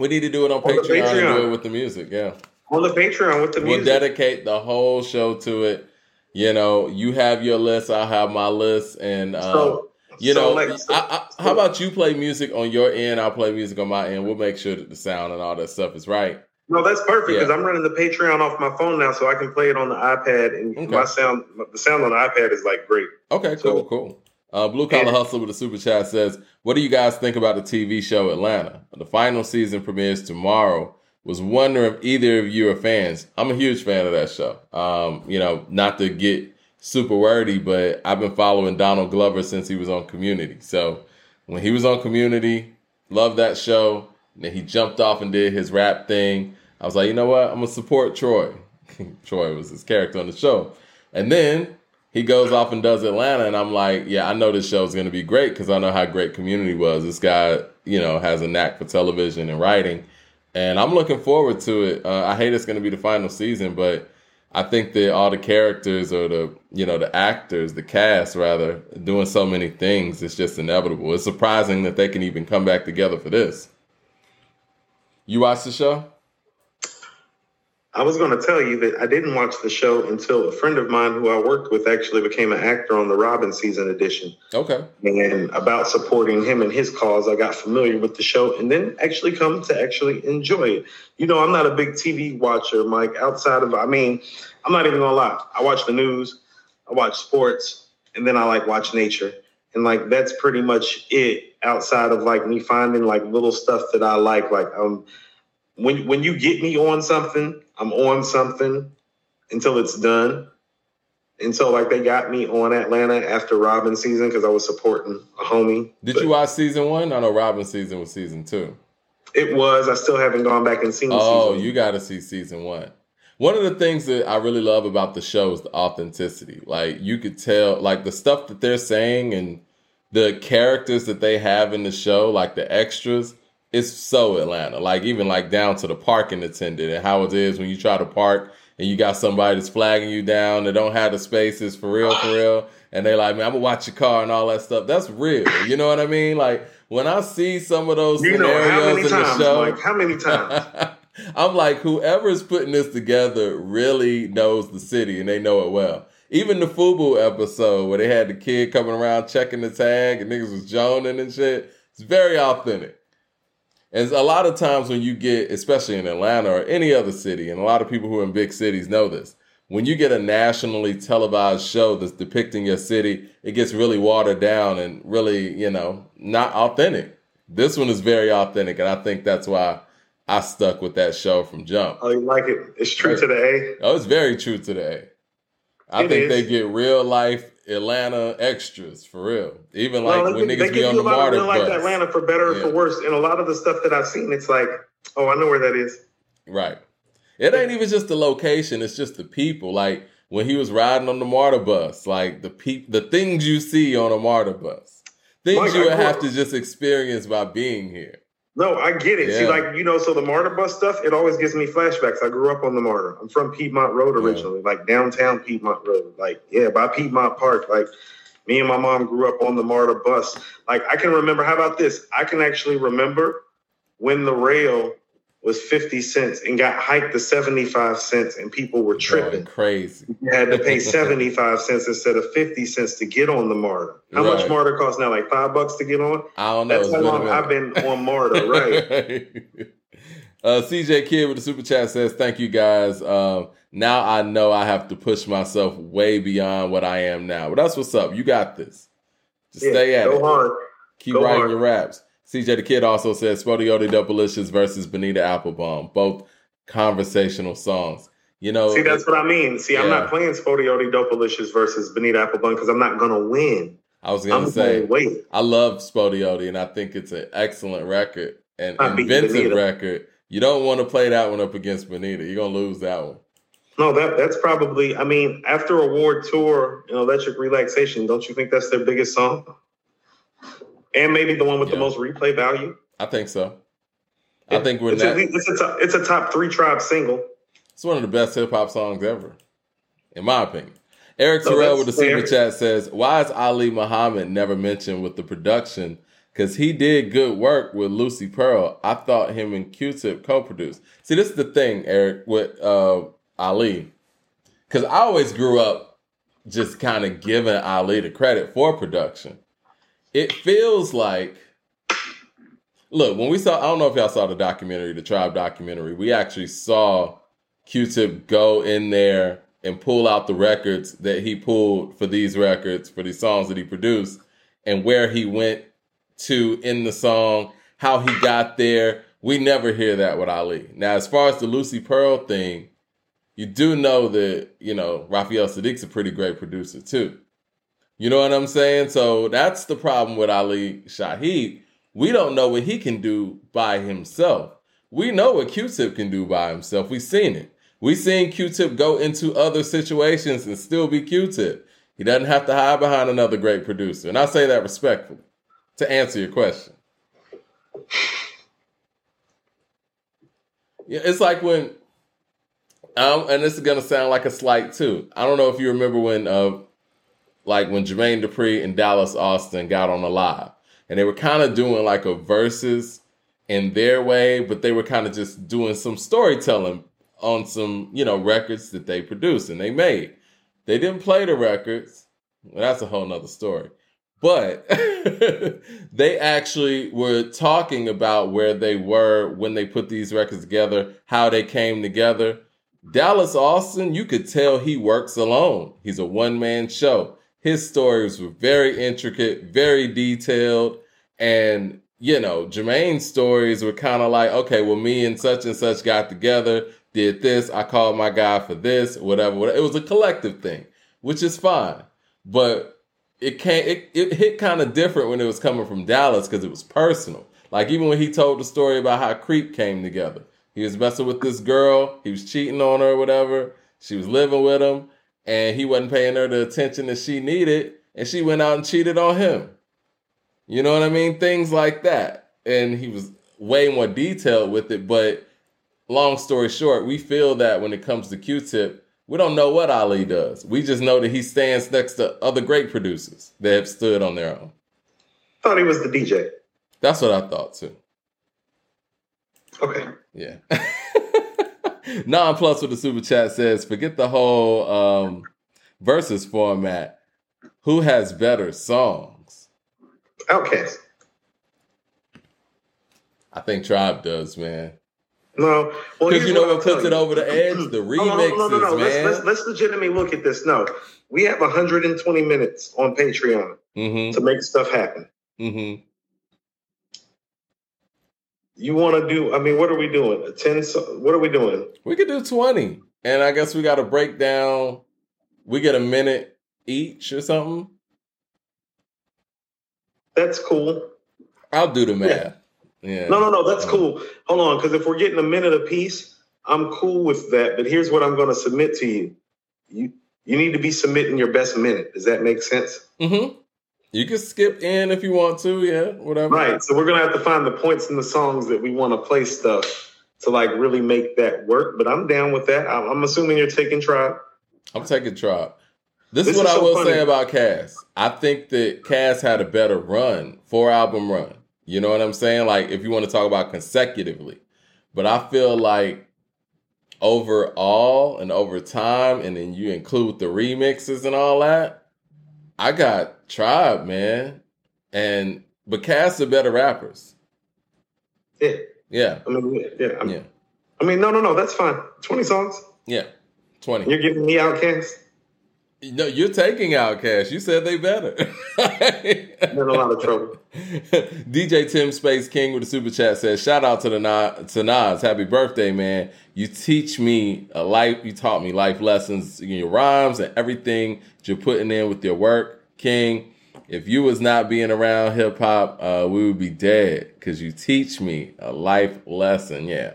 A: we need to do it on
B: On the
A: Patreon, and do it with the music. Yeah."
B: on the Patreon with the music.
A: We'll dedicate the whole show to it. You know, you have your list, I'll have my list, and uh,
B: so,
A: you
B: so
A: know,
B: like, so-
A: I, I, how about you play music on your end? I'll play music on my end. We'll make sure that the sound and all that stuff is right.
B: No, that's perfect because
A: Yeah.
B: I'm running the Patreon off my phone now, so I can play it on the iPad, and
A: Okay.
B: my sound, the sound on the iPad is like great.
A: Okay,
B: So-
A: cool, cool. Uh, Blue Collar Hustler with a super chat says, "What do you guys think about the TV show Atlanta? The final season premieres tomorrow. Was wondering if either of you are fans. I'm a huge fan of that show. Um, you know, not to get super wordy, but I've been following Donald Glover since he was on Community. So when he was on Community, loved that show. And then he jumped off and did his rap thing. I was like, you know what? I'm gonna support Troy. Troy was his character on the show. And then he goes off and does Atlanta, and I'm like, yeah, I know this show is gonna be great because I know how great Community was. This guy, you know, has a knack for television and writing, and I'm looking forward to it. Uh, I hate it's gonna be the final season, but I think that all the characters or the you know the actors, the cast rather, doing so many things, it's just inevitable. It's surprising that they can even come back together for this. You watch the show?
B: I was going to tell you that I didn't watch the show until a friend of mine who I worked with actually became an actor on the Robbin' Season edition.
A: Okay.
B: And about supporting him and his cause, I got familiar with the show and then actually come to actually enjoy it. You know, I'm not a big TV watcher, Mike, outside of, I mean, I'm not even going to lie. I watch the news, I watch sports, and then I like watch nature. And like, that's pretty much it outside of like me finding like little stuff that I like. Like, um, when, when you get me on something, I'm on something until it's done. And so, like, they got me on Atlanta after Robbin' Season because I was supporting a homie.
A: Did
B: But
A: you watch season one? I know Robbin' Season was season two.
B: It was. I still haven't gone back and seen.
A: Oh,
B: season.
A: you got to see season one. One of the things that I really love about the show is the authenticity. Like you could tell, like the stuff that they're saying and the characters that they have in the show, like the extras, it's so Atlanta. Like even like down to the parking attendant and how it is when you try to park and you got somebody that's flagging you down that don't have the spaces for real, for real, and they like, man, I'm gonna watch your car and all that stuff. That's real. You know what I mean? Like when I see some of those
B: You
A: scenarios in the show.
B: Mike? How many times?
A: I'm like, whoever's putting this together really knows the city and they know it well. Even the Fubu episode where they had the kid coming around checking the tag and niggas was joning and shit, it's very authentic. And a lot of times when you get, especially in Atlanta or any other city, and a lot of people who are in big cities know this, when you get a nationally televised show that's depicting your city, it gets really watered down and really, you know, not authentic. This one is very authentic, and I think that's why I stuck with that show from jump.
B: oh, you like it? It's true to the A.
A: Oh, it's very true to the A. I
B: It
A: think
B: is.
A: they get real life Atlanta extras for real. Even like
B: Well,
A: when
B: they,
A: niggas
B: they
A: be on the
B: a lot of MARTA
A: bus.
B: Atlanta for better or
A: Yeah.
B: for worse. And a lot of the stuff that I've seen, it's like, oh, I know where that is.
A: Right. It ain't even just the location, it's just the people. Like when he was riding on the MARTA bus, like the peop- the things you see on a MARTA bus. Things
B: Mike,
A: you would have to just experience by being here.
B: No, I get it. See, like you know, so the MARTA bus stuff, it always gives me flashbacks. I grew up on the MARTA. I'm from Piedmont Road
A: Yeah.
B: originally, like downtown Piedmont Road, like yeah, by Piedmont Park. Like me and my mom grew up on the MARTA bus. Like I can remember. How about this? I can actually remember when the rail was 50 cents and got hiked to 75 cents, and people were tripping.
A: crazy.
B: You had to pay 75 cents instead of 50 cents to get on the MARTA. How much
A: Right.
B: MARTA costs now? Like five bucks to get on?
A: I don't know.
B: That's how long I've been on MARTA, right?
A: uh, CJ Kid with the super chat says, "Thank you guys. Um, now I know I have to push myself way beyond what I am now. But that's what's up. You got this. Just
B: Yeah,
A: stay at it.
B: go
A: it.
B: hard.
A: Keep
B: Go
A: writing
B: hard.
A: your raps. CJ the Kid also says Spottieottiedopaliscious versus Bonita Applebum, both conversational songs. You know,
B: See, that's what I mean. See, I'm not playing Spottieottiedopaliscious versus Bonita Applebum because I'm not going to win.
A: I was
B: I'm
A: gonna say
B: going to wait.
A: I love Spottieottie, and I think it's an excellent record and inventive record. You don't want to play that one up against Bonita. You're gonna lose that one.
B: No, that that's probably. I mean, after a Award Tour and Electric Relaxation, don't you think that's their biggest song? And maybe the one with the most replay value.
A: I think so. I think we're
B: it's a, it's a top, it's a top three tribe single.
A: It's one of the best hip hop songs ever, in my opinion. Eric
B: So
A: Terrell with the super chat says, "Why is Ali Muhammad never mentioned with the production? Because he did good work with Lucy Pearl. I thought him and Q-Tip co-produced. See, this is the thing, Eric, with uh, Ali. Because I always grew up just kind of giving Ali the credit for production. It feels like." Look, when we saw, I don't know if y'all saw the documentary, the Tribe documentary, we actually saw Q-Tip go in there and pull out the records that he pulled for these records, for these songs that he produced, and where he went to in the song, how he got there. We never hear that with Ali. Now, as far as the Lucy Pearl thing, you do know that, you know, Raphael Saadiq's a pretty great producer too. You know what I'm saying? So that's the problem with Ali Shaheed. We don't know what he can do by himself. We know what Q-Tip can do by himself. We've seen it. We've seen Q-Tip go into other situations and still be Q-Tip. He doesn't have to hide behind another great producer. And I say that respectfully to answer your question. Yeah, it's like when, um, and this is gonna sound like a slight too. I don't know if you remember when, uh, like when Jermaine Dupri and Dallas Austin got on the live, and they were kind of doing like a verses in their way, but they were kind of just doing some storytelling on some, you know, records that they produced and they made. They didn't play the records. Well, that's a whole nother story. But they actually were talking about where they were when they put these records together, how they came together. Dallas Austin, you could tell he works alone. He's a one man show. His stories were very intricate, very detailed. And, you know, Jermaine's stories were kind of like, okay, well, me and such and such got together, did this. I called my guy for this, whatever. whatever. It was a collective thing, which is fine. But it came it, it hit kind of different when it was coming from Dallas because it was personal. Like even when he told the story about how Creep came together. He was messing with this girl, he was cheating on her or whatever. She was living with him, and he wasn't paying her the attention that she needed, and she went out and cheated on him. You know what I mean? Things like that. And he was way more detailed with it, but long story short, we feel that when it comes to Q-Tip, we don't know what Ali does. We just know that he stands next to other great producers that have stood on their own.
B: Thought he was the DJ.
A: That's what I thought too.
B: Okay.
A: Yeah. Non Plus with the super chat says, forget the whole um, versus format. Who has better songs?
B: Outkast.
A: I think Tribe does, man.
B: No.
A: Because
B: here's
A: you know what puts it over the edge? The remixes,
B: no, no, no.
A: man.
B: Let's, let's, let's legitimately look at this. No, we have 120 minutes on Patreon
A: mm-hmm.
B: to make stuff happen.
A: Mm-hmm.
B: You want to do? I mean, what are we doing? A 10? What are we doing?
A: We could do 20. And I guess we got to break down we get a minute each or something.
B: That's cool.
A: I'll do the math. Yeah.
B: No, no, no. That's cool. Hold on, because if we're getting a minute apiece, I'm cool with that. But here's what I'm going to submit to you. You you need to be submitting your best minute. Does that make sense?
A: Mm-hmm. You can skip in if you want to. Yeah, whatever.
B: Right. So we're gonna have to find the points in the songs that we want to play stuff to like really make that work. But I'm down with that. I'm, I'm assuming you're taking tribe.
A: I'm taking Tribe. This,
B: This
A: is what
B: is
A: I
B: so
A: will
B: funny.
A: say about Cass. I think that Cass had a better run, four album run. You know what I'm saying? Like if you want to talk about consecutively. But I feel like overall and over time, and then you include the remixes and all that, I got Tribe, man. And but Cass are better rappers.
B: Yeah.
A: Yeah.
B: I mean, yeah. yeah. I'm-
A: Yeah.
B: I mean, no, no, no. That's fine. Twenty songs.
A: Yeah. 20.
B: You're giving me Outkast.
A: No, you're taking Outkast. You said they better.
B: In a lot of trouble.
A: DJ Tim Space King with the super chat says, "Shout out to the Na- to Nas, happy birthday, man! You teach me a life. You taught me life lessons in your rhymes and everything you're putting in with your work, King. If you was not being around hip hop, uh, we would be dead because you teach me a life lesson. Yeah,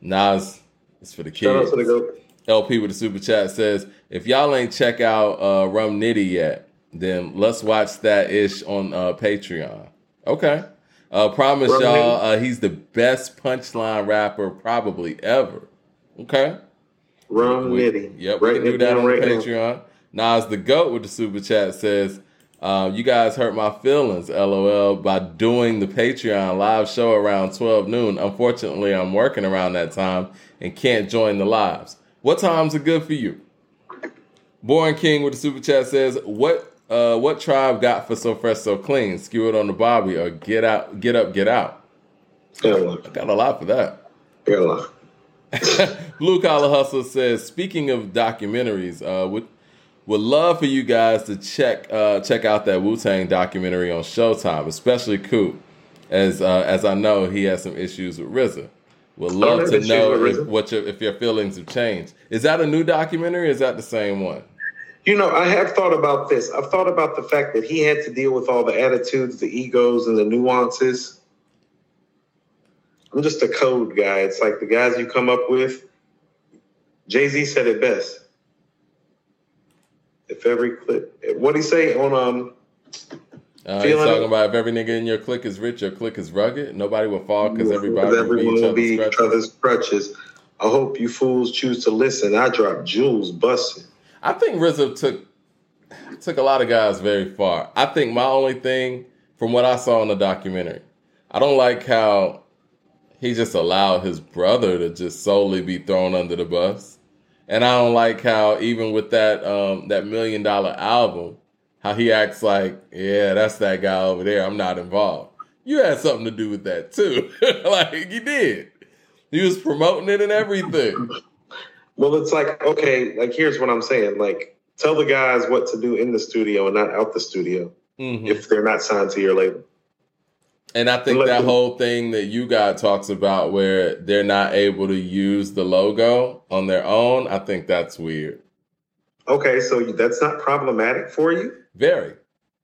A: Nas, it's for the kids.
B: Shout out to the.
A: LP with the super chat says, if y'all ain't check out uh, Rum Nitty yet, then let's watch that ish on uh, Patreon. Okay. Uh, promise
B: Rum
A: y'all, uh, he's the best punchline rapper probably ever. Okay.
B: Rum
A: We-
B: Nitty.
A: Yep, we can do that on
B: right now.
A: Nas the Goat with the super chat says, um, you guys hurt my feelings, lol, by doing the Patreon live show around 12 noon. Unfortunately, I'm working around that time and can't join the lives. What times are good for you? Born King with the super chat says, what uh, what tribe got for so fresh, so clean? Skew it on the Bar-B or get out, get up, get out. I got a lot for that.
B: Got.
A: Blue Collar Hustle says, speaking of documentaries, uh, would would love for you guys to check uh, check out that Wu Tang documentary on Showtime, especially Coop, as uh, as I know he has some issues with RZA. Would love to know if, what your if your feelings have changed. Is that a new documentary? or Is that the same one?
B: You know, I have thought about this. I've thought about the fact that he had to deal with all the attitudes, the egos, and the nuances. I'm just a code guy. It's like the guys you come up with. Jay Z said it best. If every clip, what he say on um?
A: Uh, he's talking
B: it.
A: about if every nigga in your clique is rich, your clique is rugged. Nobody will fall because everybody will be each other's
B: each
A: crutches.
B: other's crutches. I hope you fools choose to listen. I drop jewels busting.
A: I think RZA took took a lot of guys very far. I think my only thing from what I saw in the documentary, I don't like how he just allowed his brother to just solely be thrown under the bus. And I don't like how even with that um that million dollar album, how he acts like, yeah, that's that guy over there. I'm not involved. You had something to do with that too. like you did. He was promoting it and everything.
B: Well, it's like, okay, like here's what I'm saying. Like, tell the guys what to do in the studio and not out the studio
A: Mhm.
B: if they're not signed to your label.
A: And I think that whole thing that you guy talks about where they're not able to use the logo on their own, I think that's weird.
B: Okay, so that's not problematic for you.
A: Very.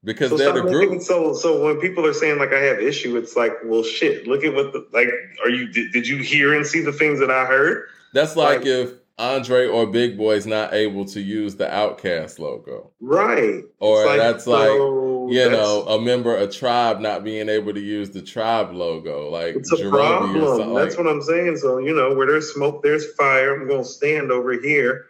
A: Because
B: So
A: they're the group.
B: So, so when people are saying like I have issue, it's like, well, shit. Look at what the like. Are you? Did, did you hear and see the things that I heard?
A: That's like
B: like-
A: if Andre or Big Boi's not able to use the Outkast logo.
B: Right.
A: Or
B: It's
A: that's like,
B: so
A: You
B: that's-
A: know, a member of tribe not being able to use the tribe logo, like
B: It's a
A: Jarobi
B: problem. That's
A: like-
B: what I'm saying. So, you know, where there's smoke, there's fire. I'm going to stand over here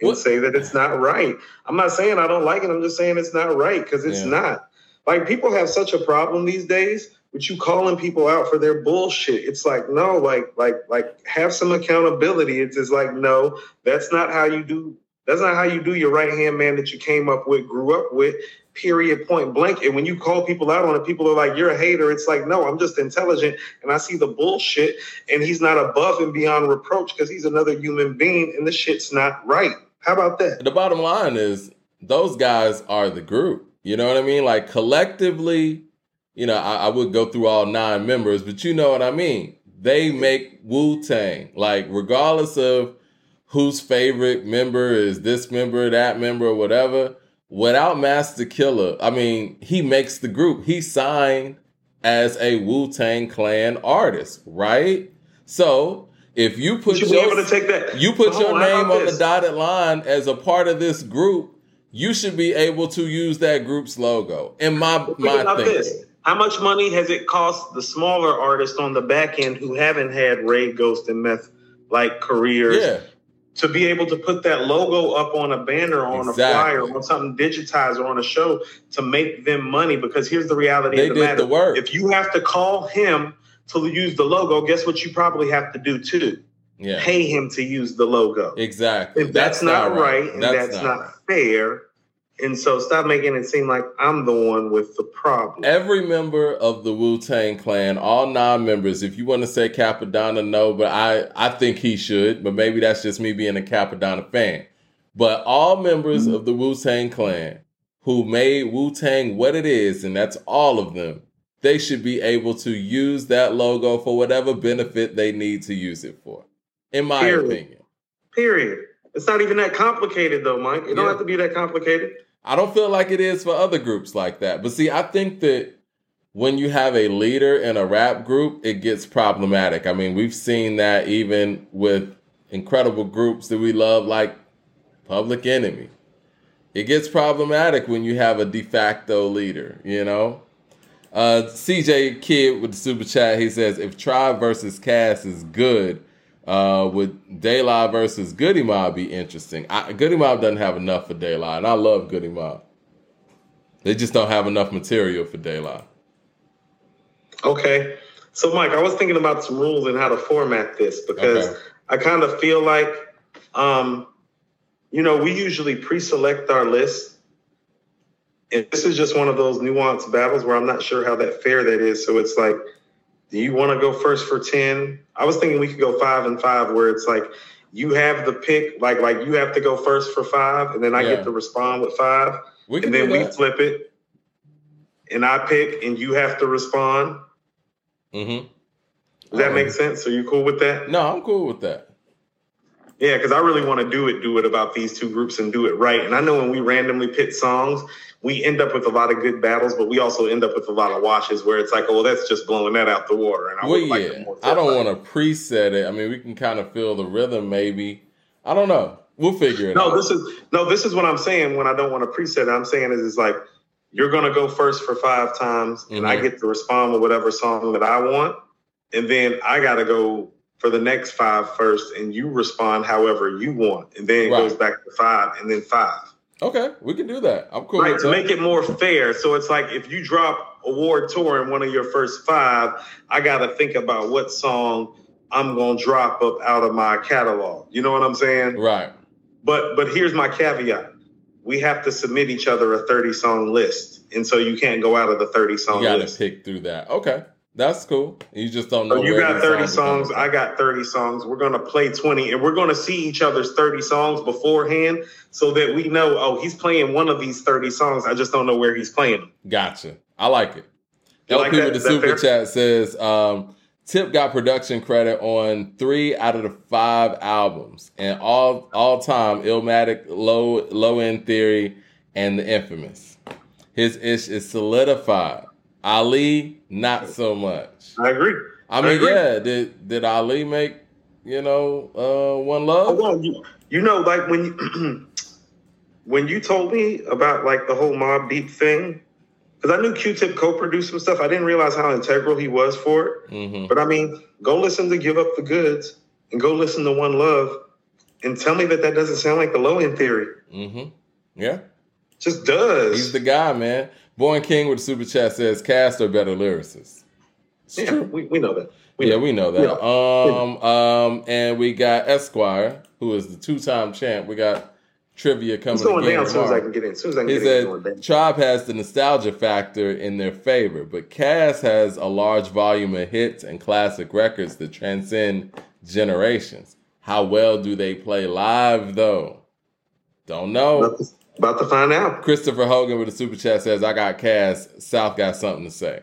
B: and
A: What-
B: say that it's not right. I'm not saying I don't like it. I'm just saying it's not right because it's
A: Yeah.
B: not. Like, people have such a problem these days with you calling people out for their bullshit. It's like, no, like, like, like, have some accountability. It's just like, no, that's not how you do. That's not how you do your right hand man that you came up with, grew up with. Period. Point blank. And when you call people out on it, people are like, "You're a hater." It's like, no, I'm just intelligent, and I see the bullshit, and he's not above and beyond reproach because he's another human being, and the shit's not right. How about that?
A: the bottom line is those guys are the group. You know what I mean? Like collectively, you know, I, I would go through all nine members, but you know what I mean. They make Wu Tang. Like regardless of whose favorite member is this member, that member, or whatever. Without Masta Killa, I mean, he makes the group. He signed as a Wu Tang Clan artist, right? So if you put
B: You
A: your,
B: be able to take that.
A: you put your name on the dotted line as a part of this group, you should be able to use that group's logo. In my my thinking.
B: this. How much money has it cost the smaller artists on the back end who haven't had Rae Ghost and Meth like careers
A: Yeah,
B: to be able to put that logo up on a banner, or on
A: Exactly.
B: a flyer, on something digitized, or on a show to make them money? Because here's the reality
A: They
B: of the
A: did
B: matter:
A: the work.
B: if you have to call him to use the logo, guess what you probably have to do too?
A: yeah,
B: Pay him to use the logo.
A: exactly.
B: If that's, not, right, and that's,
A: That's
B: not,
A: right.
B: fair, and so stop making it seem like I'm the one with the problem.
A: Every member of the Wu Tang Clan, all nine members. If you want to say Cappadonna, no, but I I think he should. But maybe that's just me being a Cappadonna fan. But all members
B: Mm-hmm.
A: of the Wu Tang Clan who made Wu Tang what it is, and that's all of them, they should be able to use that logo for whatever benefit they need to use it for. In my
B: Period.
A: opinion.
B: Period. It's not even that complicated, though, Mike. It don't have to be that complicated.
A: I don't feel like it is for other groups like that. But see, I think that when you have a leader in a rap group, it gets problematic. I mean, we've seen that even with incredible groups that we love, like Public Enemy. It gets problematic when you have a de facto leader, you know? Uh, CJ Kid with the super chat, he says, if Tribe versus Cass is good, uh, would La versus Goodie Mob be interesting? I, Goodie Mob doesn't have enough for La, and I love Goodie Mob. They just don't have enough material for La.
B: Okay. So, Mike, I was thinking about some rules and how to format this because
A: Okay.
B: I kind of feel like, um, you know, we usually pre-select our list, and this is just one of those nuanced battles where I'm not sure how that fair that is. So it's like, do you want to go first for ten? I was thinking we could go five and five, where it's like you have the pick, like like you have to go first for five, and then I
A: Yeah.
B: get to respond with five,
A: We
B: and then we flip it, and I pick, and you have to respond.
A: Mm-hmm.
B: Does that make sense? Are you cool with that?
A: No, I'm cool with that.
B: Yeah, because I really want to do it, do it about these two groups and do it right. And I know when we randomly pit songs, we end up with a lot of good battles, but we also end up with a lot of washes where it's like, oh, well, that's just blowing that out the water. And I
A: Well,
B: like
A: yeah. I don't want to preset it. I mean, we can kind of feel the rhythm, maybe. I don't know. We'll figure it
B: No,
A: out.
B: No, this is no, this is what I'm saying when I don't want to preset it. I'm saying is it's like you're gonna go first for five times, and I
A: Mhm.
B: get to respond with whatever song that I want, and then I gotta go for the next five first, and you respond however you want, and then it
A: Right.
B: goes back to five, and then five.
A: okay, we can do that. I'm cool
B: right to make it more fair. So it's like if you drop award tour in one of your first five, I got to think about what song I'm gonna drop up out of my catalog. You know what I'm saying?
A: right.
B: But but here's my caveat: we have to submit each other a 30 song list, and so you can't go out of the 30 song
A: You got to pick through that. Okay, that's cool. You just don't know.
B: So you got 30 songs, I got 30 songs. We're gonna play 20, and we're gonna see each other's 30 songs beforehand, so that we know, oh, he's playing one of these 30 songs. I just don't know where he's playing them.
A: Gotcha. I like it.
B: You like
A: LP
B: that?
A: with the super
B: fair?
A: chat says um, Tip got production credit on three out of the five albums, and all all time Illmatic, Low Low End Theory, and The Infamous. His ish is solidified. Ali, not so much.
B: I agree.
A: I
B: I
A: mean,
B: agree.
A: yeah, did did Ali make you know uh, One
B: Oh,
A: Love?
B: well, you, you know, like when you, when you told me about like the whole Mobb Deep thing, because I knew Q-Tip co-produced some stuff. I didn't realize how integral he was for it.
A: hmm
B: But I mean, go listen to "Give Up the Goods" and go listen to "One Love," and tell me that that doesn't sound like the low end theory.
A: hmm Yeah.
B: Just does.
A: He's the guy, man. Born King with the super chat says cast are better lyricists. It's
B: yeah,
A: true.
B: we, we know that. We
A: yeah,
B: know.
A: we know that. Um, um, and we got Esquire, who is the two-time champ. We got trivia coming
B: It's going
A: again
B: down as soon as I can get in. As soon as I can
A: He
B: get in,
A: said. Tribe has the nostalgia factor in their favor, but Cass has a large volume of hits and classic records that transcend generations. How well do they play live, though? Don't know.
B: To, about to find out.
A: Christopher Hogan with a super chat says, I got Cass. South got something to say.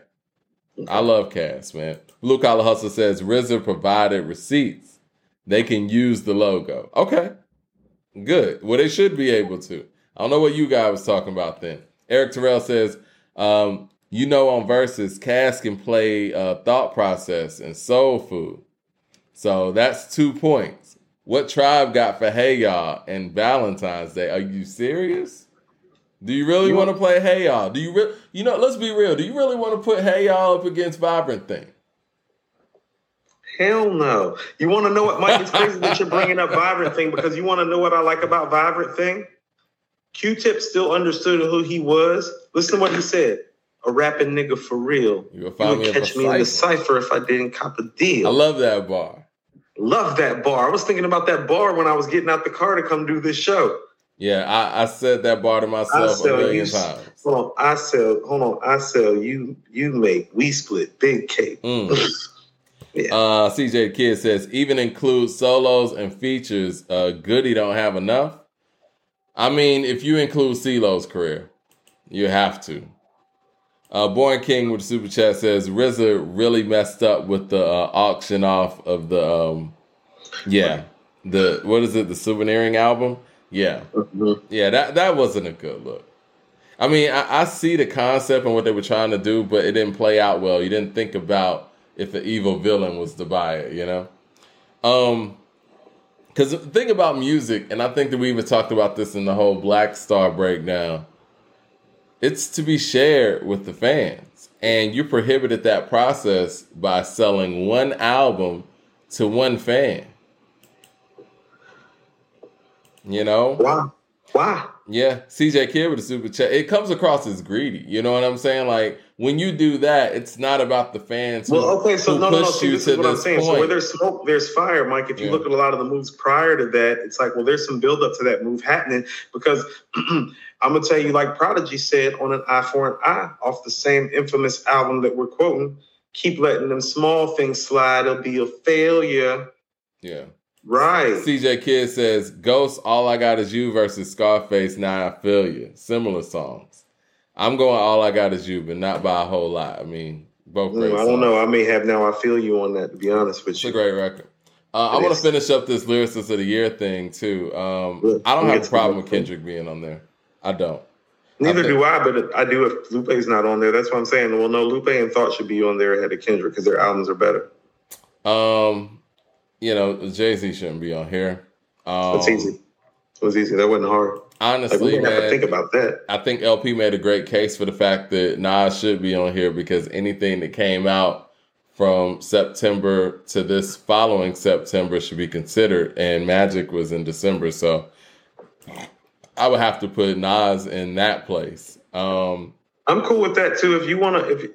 A: I love Cass, man. Blue Collar Hustle says, RZA provided receipts. they can use the logo. Okay, good. Well, they should be able to. I don't know what you guys was talking about then. Eric Terrell says, um, you know, on verses, Cass can play uh, thought process and soul food. So that's two points. What tribe got for Hey Y'all and Valentine's Day? Are you serious? Do you really want to play Hey Y'all? Do you really, you know, let's be real. Do you really want to put Hey Y'all up against Vivrant Thing?
B: Hell no. You want to know what, Mike? It's crazy that you're bringing up Vivrant Thing because you want to know what I like about Vivrant Thing? Q-Tip still understood who he was. Listen to what he said. A rapping nigga for real.
A: You would, find
B: you would
A: me
B: catch me in the cipher if I didn't cop a deal.
A: I love that bar.
B: Love that bar. I was thinking about that bar when I was getting out the car to come do this show.
A: Yeah, I, I said that bar to myself a million
B: you,
A: times.
B: Hold on, I sell. Hold on, I sell. You you make we split big cake.
A: Mm.
B: yeah.
A: Uh, CJ Kid says even include solos and features. Uh, Goodie don't have enough. I mean, if you include CeeLo's career, you have to. Uh, Born King with super chat says RZA really messed up with the uh, auction off of the um, yeah the what is it the souveniring album yeah
B: Mhm.
A: yeah that that wasn't a good look. I mean I, I see the concept and what they were trying to do, but it didn't play out well. You didn't think about if the evil villain was to buy it, you know. Um, because the thing about music, and I think that we even talked about this in the whole Black Star breakdown, it's to be shared with the fans. And you prohibited that process by selling one album to one fan. You know?
B: Why? Why?
A: Yeah, CJ Kid with a super chat. It comes across as greedy. You know what I'm saying? Like when you do that, it's not about the fans. Who,
B: Well, okay, so no, no, no. See, this is what I'm saying. So where there's smoke, there's fire, Mike. If you
A: Yeah.
B: look at a lot of the moves prior to that, it's like, well, there's some build up to that move happening because I'm gonna tell you, like Prodigy said on an eye for an eye, off the same infamous album that we're quoting. Keep letting them small things slide. It'll be a failure.
A: yeah.
B: Right.
A: CJ Kid says, Ghost, All I Got Is You versus Scarface, Now I Feel You. Similar songs. I'm going All I Got Is You, but not by a whole lot. I mean, both great
B: Mm, I don't know. I may have now. I feel you on that. To be honest with you.
A: It's a great record. Uh, I want to finish up this lyricist of the year thing too. Um, I don't have a problem with Kendrick being on there. I don't.
B: Neither
A: I
B: do I, but I do if Lupe's not on there. That's what I'm saying. Well, no, Lupe and Thought should be on there ahead of Kendrick because their albums are better.
A: Um, you know, Jay Z shouldn't be on here. Um,
B: That's easy. It was easy. That wasn't hard. Like
A: Honestly,
B: we didn't have to think about that.
A: I think LP made a great case for the fact that Nas should be on here because anything that came out from September to this following September should be considered, and Magic was in December, so I would have to put Nas in that place. Um,
B: I'm cool with that too. If you want to, if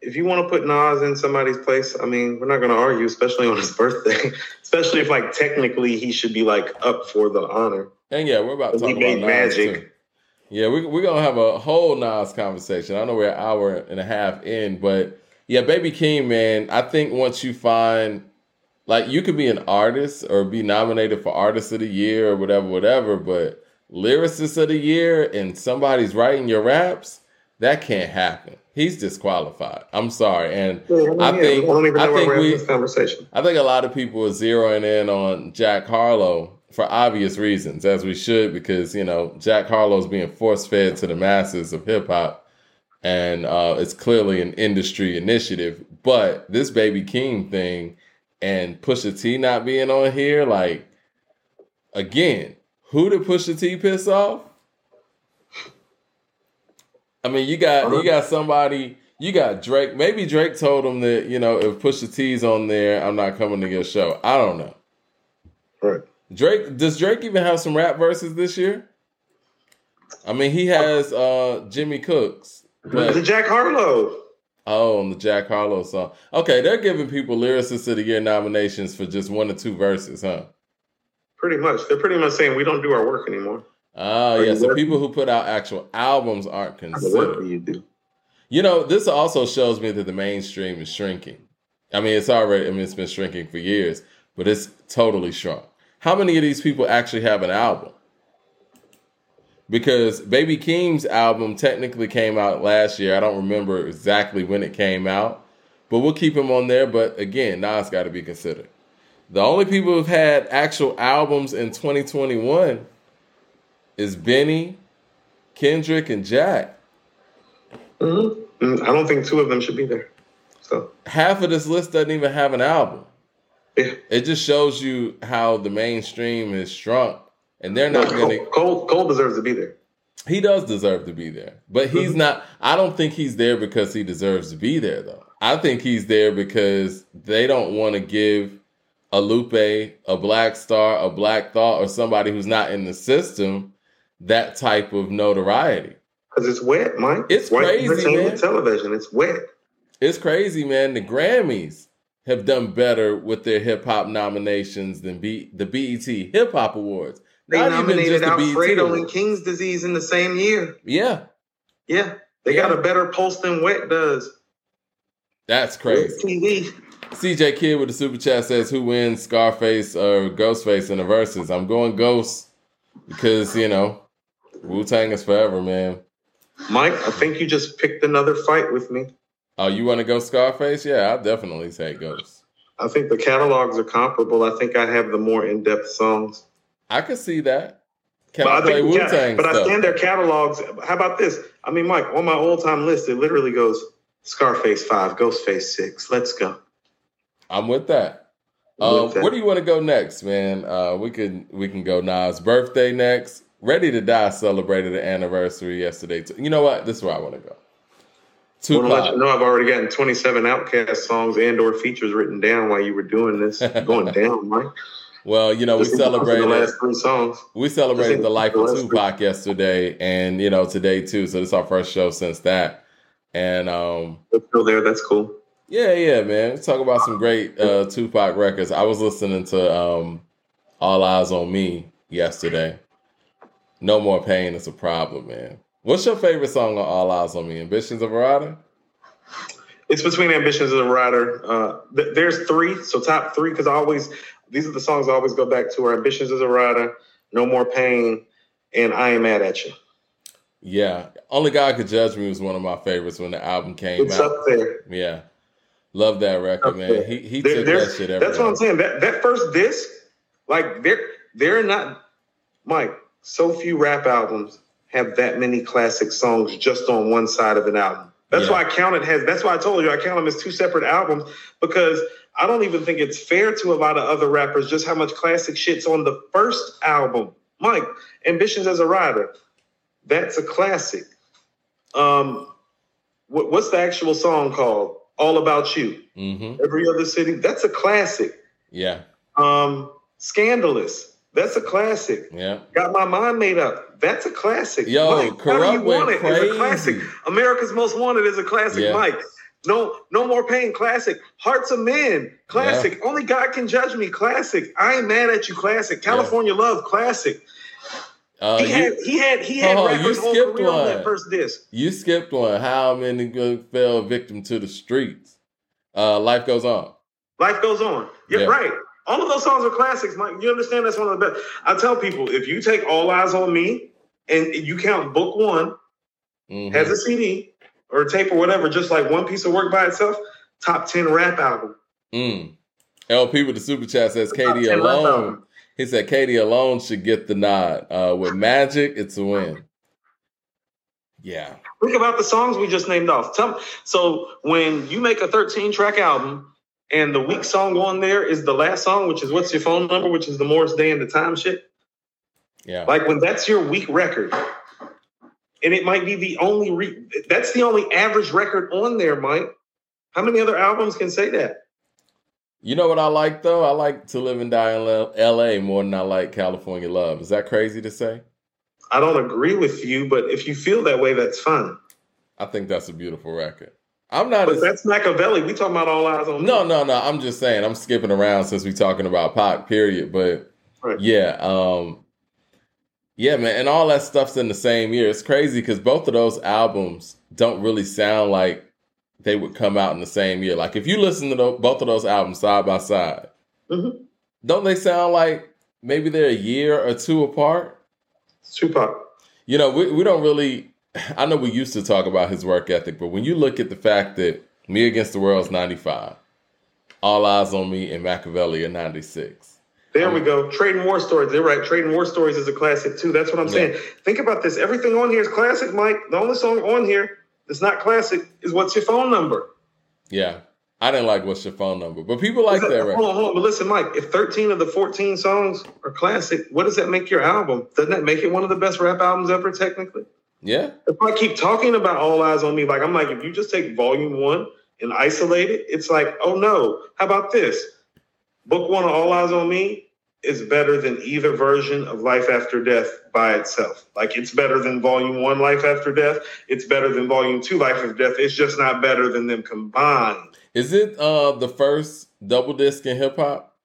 B: if you want to put Nas in somebody's place, I mean, we're not going to argue, especially on his birthday. especially if like technically he should be like up for the honor.
A: and yeah, we're about to talk about
B: made
A: Nas
B: Magic.
A: too. Yeah, we, we're gonna have a whole Nas conversation. I know we're an hour and a half in, but yeah, Baby Keem, man. I think once you find, like, you could be an artist or be nominated for Artist of the Year or whatever, whatever, but Lyricist of the Year and somebody's writing your raps, that can't happen. He's disqualified. I'm sorry, and I think
B: I don't even
A: I
B: why
A: think
B: this conversation.
A: I think a lot of people are zeroing in on Jack Harlow for obvious reasons, as we should, because you know Jack Harlow's being force fed to the masses of hip hop, and uh, it's clearly an industry initiative. But this Baby Keem thing and Pusha T not being on here, like again, who did Pusha T piss off? I mean, you got you got somebody. You got Drake. Maybe Drake told him that you know if Pusha T's on there, I'm not coming to your show. I don't know.
B: Right.
A: Drake does Drake even have some rap verses this year? I mean, he has uh Jimmy Cooks,
B: the Jack Harlow.
A: oh, on the Jack Harlow song. Okay, they're giving people lyricist of the year nominations for just one or two verses, huh?
B: Pretty much. They're pretty much saying we don't do our work anymore.
A: Oh,
B: Are
A: yeah. So
B: working?
A: people who put out actual albums aren't
B: The work
A: considered.
B: you do.
A: You know, this also shows me that the mainstream is shrinking. I mean, it's already, I mean, it's been shrinking for years, but it's totally shrunk. How many of these people actually have an album? Because Baby Keem's album technically came out last year. I don't remember exactly when it came out, but we'll keep him on there. But again, Nas got to be considered. The only people who've had actual albums in 2021 is Benny, Kendrick, and Jack.
B: Mm-hmm. I don't think two of them should be there. So
A: half of this list doesn't even have an album.
B: Yeah.
A: It just shows you how the mainstream is shrunk, and they're not
B: no,
A: going to.
B: Cole, Cole deserves to be there.
A: He does deserve to be there, but he's mm-hmm. not. I don't think he's there because he deserves to be there, though. I think he's there because they don't want to give a Lupe, a Black Star, a Black Thought, or somebody who's not in the system that type of notoriety.
B: Because it's wet, Mike.
A: It's White crazy, man.
B: Television, it's wet.
A: It's crazy, man. The Grammys have done better with their hip hop nominations than B- the BET Hip Hop Awards.
B: They Not nominated Alfredo and King's Disease in the same year.
A: Yeah.
B: Yeah. They yeah. got a better pulse than Wet does.
A: That's crazy. CJ Kid with the super chat says, "Who wins, Scarface or Ghostface in the verses?" I'm going Ghost because you know Wu Tang is forever, man.
B: Mike, I think you just picked another fight with me.
A: Oh, you want to go Scarface? Yeah, I'll definitely say Ghost.
B: I think the catalogs are comparable. I think I have the more in-depth songs.
A: I can see that.
B: Can but I, play Wu Tang? But stuff. I stand their catalogs. How about this? I mean, Mike, on my all-time list, it literally goes Scarface five, Ghostface six. Let's go.
A: I'm with that. Um, where do you want to go next, man? Uh, we can we can go Nas' birthday next. Ready to Die celebrated the anniversary yesterday. You know what? This is where I want to go.
B: Tupac. Well, let you know I've already gotten 27 OutKast songs and or features written down while you were doing this. Going down, Mike.
A: Well, you know, we celebrated
B: the last three songs.
A: We celebrated the life of Tupac yesterday, and you know today too. So this is our first show since that. And um,
B: it's still there. That's cool.
A: Yeah, yeah, man. Talk about some great uh, Tupac records. I was listening to um, All Eyes on Me yesterday. No more pain is a problem, man. What's your favorite song on All Eyes on Me? Ambitions of a Rider?
B: It's between Ambitions of a Rider. Uh, th- there's three, so top three, because I always, these are the songs I always go back to are Ambitions of a Rider, No More Pain, and I Am Mad at You.
A: Yeah. Only God Could Judge Me was one of my favorites when the album came
B: it's
A: out.
B: up there.
A: Yeah. Love that record, man. He he there, took that shit
B: That's what I'm saying. That that first disc, like they're they're not Mike, so few rap albums have that many classic songs just on one side of an album. That's yeah. why I count it has. That's why I told you I count them as two separate albums because I don't even think it's fair to a lot of other rappers just how much classic shit's on the first album. Mike, Ambitions as a Rider, that's a classic. Um, what, what's the actual song called? All About You.
A: Mm-hmm.
B: Every other city. That's a classic.
A: Yeah.
B: Um, Scandalous. That's a classic.
A: Yeah.
B: Got my mind made up. That's a classic.
A: Yo, Mike,
B: how
A: do you want it?
B: Crazy. It's a classic. America's Most Wanted is a classic. Yeah. Mike. No, no more pain. Classic. Hearts of Men. Classic. Yeah. Only God can judge me. Classic. I ain't mad at you. Classic. California yeah. Love. Classic. Uh, he, you, had, he had he had oh, whole career one. on that first disc.
A: You skipped one. How many fell victim to the streets? Uh, life goes on.
B: Life goes on. You're yeah. right. All of those songs are classics, Mike. You understand that's one of the best. I tell people if you take All Eyes on Me and you count Book One mm-hmm. as a CD or a tape or whatever, just like one piece of work by itself, top ten rap album.
A: Mm. LP with the super chat says KD alone. He said KD alone should get the nod. Uh, with Magic, it's a win. Yeah.
B: Think about the songs we just named off. Tell, so when you make a 13 track album and the weak song on there is the last song, which is What's Your Phone Number, which is the Morris Day and the Time shit.
A: Yeah.
B: Like when that's your weak record, and it might be the only, re- that's the only average record on there, Mike. How many other albums can say that?
A: You know what I like though? I like to live and die in L.A. more than I like California Love. Is that crazy to say?
B: I don't agree with you, but if you feel that way, that's fine.
A: I think that's a beautiful record. I'm not.
B: But as, that's Makaveli. We talking about all eyes on.
A: No, no, no. I'm just saying. I'm skipping around since we talking about Pac. Period. But right. yeah, um, yeah, man, and all that stuff's in the same year. It's crazy because both of those albums don't really sound like they would come out in the same year. Like if you listen to those, both of those albums side by side,
B: mm-hmm.
A: don't they sound like maybe they're a year or two apart?
B: Tupac.
A: You know, we we don't really I know we used to talk about his work ethic, but when you look at the fact that Me Against the World is 95, All Eyes on Me, and Makaveli in '96.
B: There um, we go. Trading War Stories. They're right. Trading War Stories is a classic too. That's what I'm yeah. saying. Think about this. Everything on here is classic, Mike. The only song on here that's not classic is What's Your Phone Number?
A: Yeah. I didn't like What's Your Phone Number, but people like that, that
B: right? Hold on, hold on. But listen, Mike, if 13 of the 14 songs are classic, what does that make your album? Doesn't that make it one of the best rap albums ever, technically?
A: Yeah.
B: If I keep talking about All Eyes on Me, like I'm like, if you just take volume one and isolate it, it's like, oh no. How about this? Book one of All Eyes on Me is better than either version of Life After Death by itself. Like it's better than volume one, Life After Death. It's better than volume two, Life After Death. It's just not better than them combined.
A: Is it uh the first double disc in hip hop?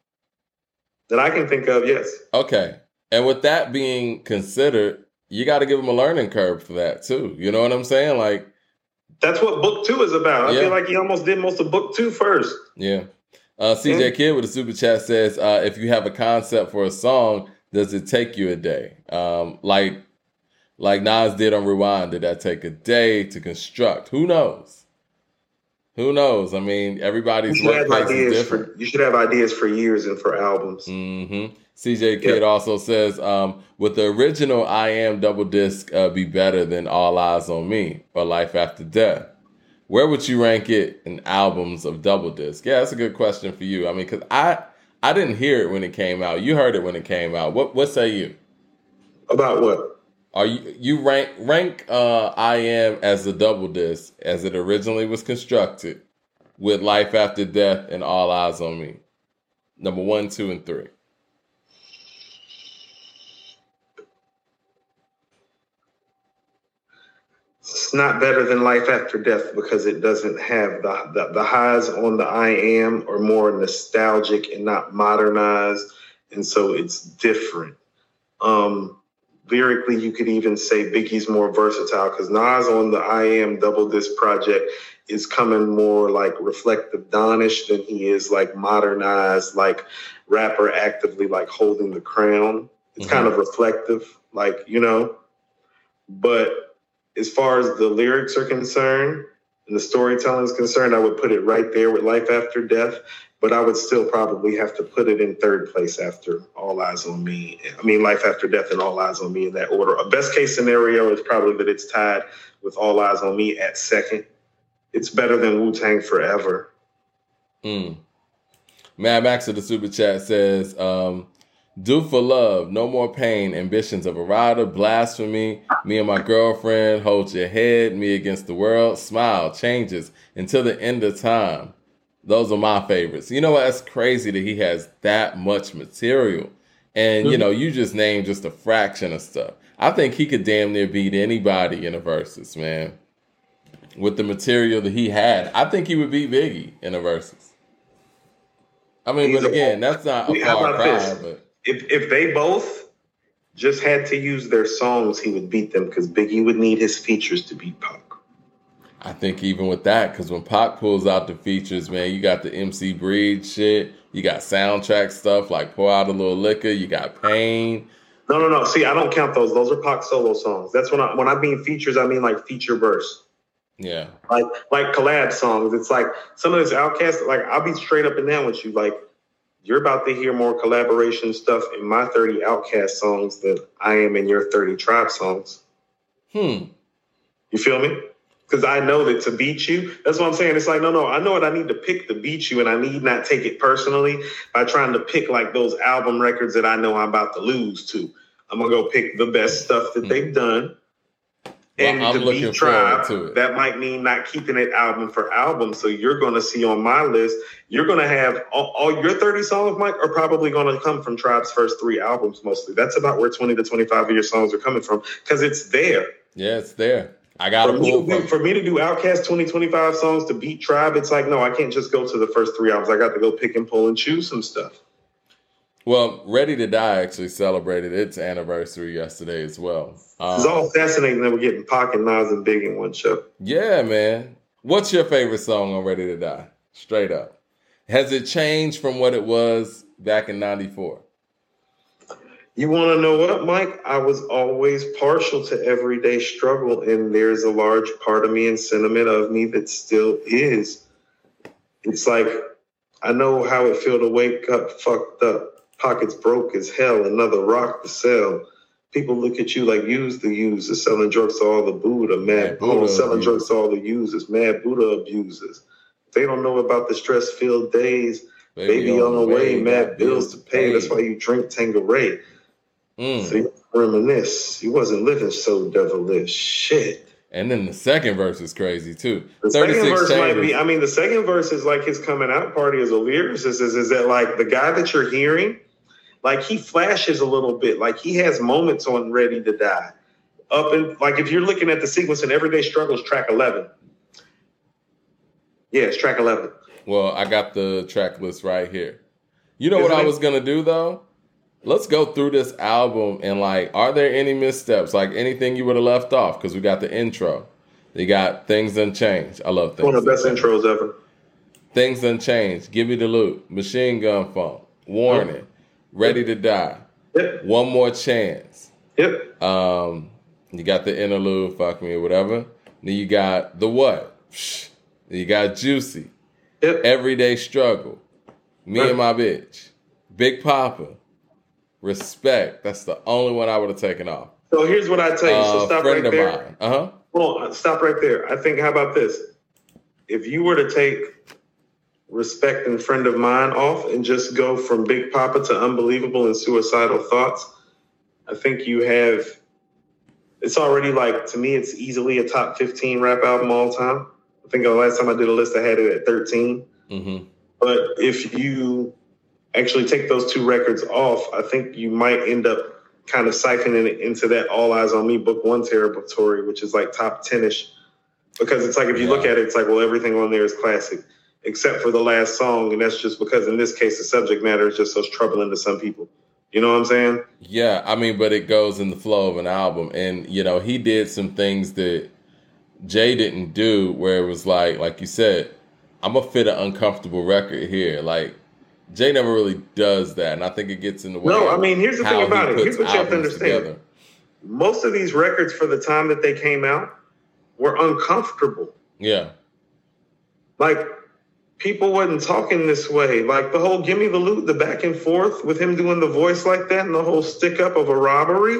B: That I can think of, yes.
A: Okay. And with that being considered, you got to give him a learning curve for that too. You know what I'm saying? Like
B: that's what book two is about. I yeah. feel like he almost did most of book two first.
A: Yeah. Uh, CJ Kid with a super chat says, uh, if you have a concept for a song, does it take you a day? Um, like like Nas did on Rewind, did that take a day to construct? Who knows? Who knows? I mean, everybody's workplace is different.
B: For, you should have ideas for years and for albums.
A: Mm-hmm. CJ Kid yep. also says, um, "Would the original I Am double disc uh, be better than All Eyes on Me or Life After Death? Where would you rank it in albums of double disc? Yeah, that's a good question for you. I mean, because I I didn't hear it when it came out. You heard it when it came out. What what say you?
B: About what?
A: Are you you rank rank uh, I am as the double disc as it originally was constructed with Life After Death and All Eyes on Me? Number one, two, and three.
B: It's not better than Life After Death because it doesn't have the, the, the highs on the I am are more nostalgic and not modernized, and so it's different. Um, lyrically, you could even say Biggie's more versatile because Nas on the I Am Double Disc project is coming more like reflective Donish than he is like modernized, like rapper actively like holding the crown. It's mm-hmm. kind of reflective, like, you know. But as far as the lyrics are concerned and the storytelling is concerned, I would put it right there with Life After Death but I would still probably have to put it in third place after All Eyes on Me. I mean, Life After Death and All Eyes on Me in that order. A best case scenario is probably that it's tied with All Eyes on Me at second. It's better than Wu Tang Forever.
A: Mm. Mad Max of the Super Chat says, um, Do for love, no more pain, ambitions of a rider, blasphemy, me and my girlfriend, hold your head, me against the world, smile, changes until the end of time. Those are my favorites. You know what? It's crazy that he has that much material. And, you know, you just named just a fraction of stuff. I think he could damn near beat anybody in a versus, man. With the material that he had. I think he would beat Biggie in a versus. I mean, He's but again, a, that's not a far cry. But
B: if if they both just had to use their songs, he would beat them because Biggie would need his features to beat Pac.
A: I think even with that, because when Pac pulls out the features, man, you got the MC Breed shit, you got soundtrack stuff like Pour Out a Little Liquor, you got Pain.
B: No, no, no. See, I don't count those. Those are Pac solo songs. That's when I when I mean features, I mean like feature verse.
A: Yeah.
B: Like like collab songs. It's like some of this OutKast. Like I'll be straight up and down with you. Like you're about to hear more collaboration stuff in my 30 OutKast songs than I am in your 30 Tribe songs.
A: Hmm.
B: You feel me? because I know that to beat you, that's what I'm saying. It's like, no, no, I know what I need to pick to beat you, and I need not take it personally by trying to pick like those album records that I know I'm about to lose to. I'm gonna go pick the best stuff that mm they've done. And well, to beat Tribe, to that might mean not keeping it album for album. So you're going to see on my list, you're going to have all, all your 30 songs, Mike, are probably going to come from Tribe's first three albums mostly. That's about where 20 to 25 of your songs are coming from because it's there.
A: Yeah, it's there. I got
B: for, me, for me to do OutKast 2025 songs to beat Tribe, it's like, no, I can't just go to the first three albums. I got to go pick and pull and choose some stuff.
A: Well, Ready to Die actually celebrated its anniversary yesterday as well.
B: Um, it's all fascinating that we're getting pocket knives and Big in one show.
A: Yeah, man. What's your favorite song on Ready to Die? Straight up. Has it changed from what it was back in 94?
B: You want to know what, Mike? I was always partial to everyday struggle, and there's a large part of me and sentiment of me that still is. It's like I know how it feel to wake up fucked up, pockets broke as hell, another rock to sell. People look at you like use the users, selling drugs to all the Buddha, mad
A: Buddha
B: Buddha, selling drugs to all the users, mad Buddha abusers. They don't know about the stress filled days. Baby, on the way, mad bills to pay. That's why you drink Tanqueray.
A: Mm.
B: So you reminisce. You wasn't living so devilish. Shit.
A: And then the second verse is crazy too.
B: The second
A: 36
B: verse might be. I mean, the second verse is like his coming out party as a lyricist. Is, is that like the guy that you're hearing? Like he flashes a little bit. Like he has moments on "Ready to Die." Up and like if you're looking at the sequence in Everyday Struggles, track eleven. Yeah, it's track eleven.
A: Well, I got the track list right here. You know
B: Isn't
A: what I
B: it?
A: was gonna do though? Let's go through this album and like, are there any missteps? Like anything you would have left off? Because we got the intro. You got things unchanged. I love things.
B: One of the best intros ever.
A: Things unchanged. Give me the loot. Machine gun funk. Warning. Oh. Ready to die.
B: Yep.
A: One more chance.
B: Yep.
A: Um, you got the interlude, fuck me or whatever. Then you got the what? Then you got juicy.
B: Yep.
A: Everyday struggle. Me
B: Right.
A: and my bitch. Big Papa. Respect. That's the only one I would have taken off.
B: So here's what I tell you. So
A: Uh,
B: stop right there.
A: Uh huh.
B: Hold on, stop right there. I think, how about this? If you were to take respect and friend of mine off and just go from Big Papa to unbelievable and suicidal thoughts, I think you have. It's already like to me, it's easily a top fifteen rap album all time. I think the last time I did a list, I had it at thirteen.
A: Mm-hmm.
B: But if you actually take those two records off, I think you might end up kind of siphoning it into that All Eyes on Me Book One territory, which is like top 10 ish. Because it's like, if you look at it, it's like, well, everything on there is classic, except for the last song. And that's just because in this case, the subject matter is just so troubling to some people. You know what I'm saying?
A: Yeah, I mean, but it goes in the flow of an album, and you know, he did some things that Jay didn't do, where it was like, like you said, I'm gonna fit an uncomfortable record here. Like Jay never really does that, and I think it gets in the way.
B: No, I mean, here's the thing
A: he
B: about it. Here's what you have to understand.
A: together.
B: Most of these records for the time that they came out were uncomfortable.
A: Yeah,
B: like people wasn't talking this way. Like the whole "Give Me the Loot," the back and forth with him doing the voice like that, and the whole stick up of a robbery.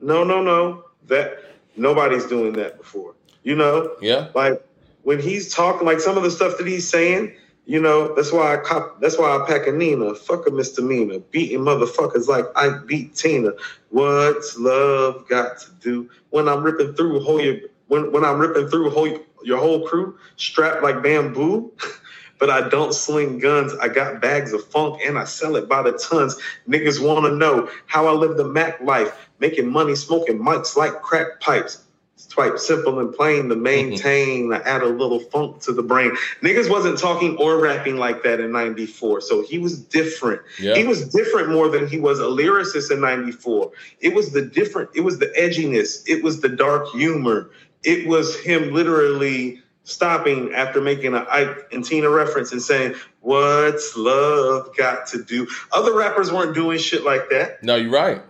B: No, no, no. That nobody's doing that before. You know,
A: yeah,
B: like when he's talking, like some of the stuff that he's saying. You know, that's why I cop. That's why I pack a Nina. Fuck a misdemeanor. Beating motherfuckers like I beat Tina. What's love got to do when I'm ripping through whole your when when I'm ripping through whole your whole crew strapped like bamboo? But I don't sling guns. I got bags of funk and I sell it by the tons. Niggas want to know how I live the Mac life, making money, smoking mics like crack pipes. It's quite simple and plain to mhm. maintain. I add a little funk to the brain. Niggas wasn't talking or rapping like that in 94. So he was different.
A: yeah.
B: He was different more than he was a lyricist in 94. It was the different, it was the edginess, it was the dark humor. It was him literally stopping after making a Ike and Tina reference and saying, What's love got to do? Other rappers weren't doing shit like that.
A: No, you're right.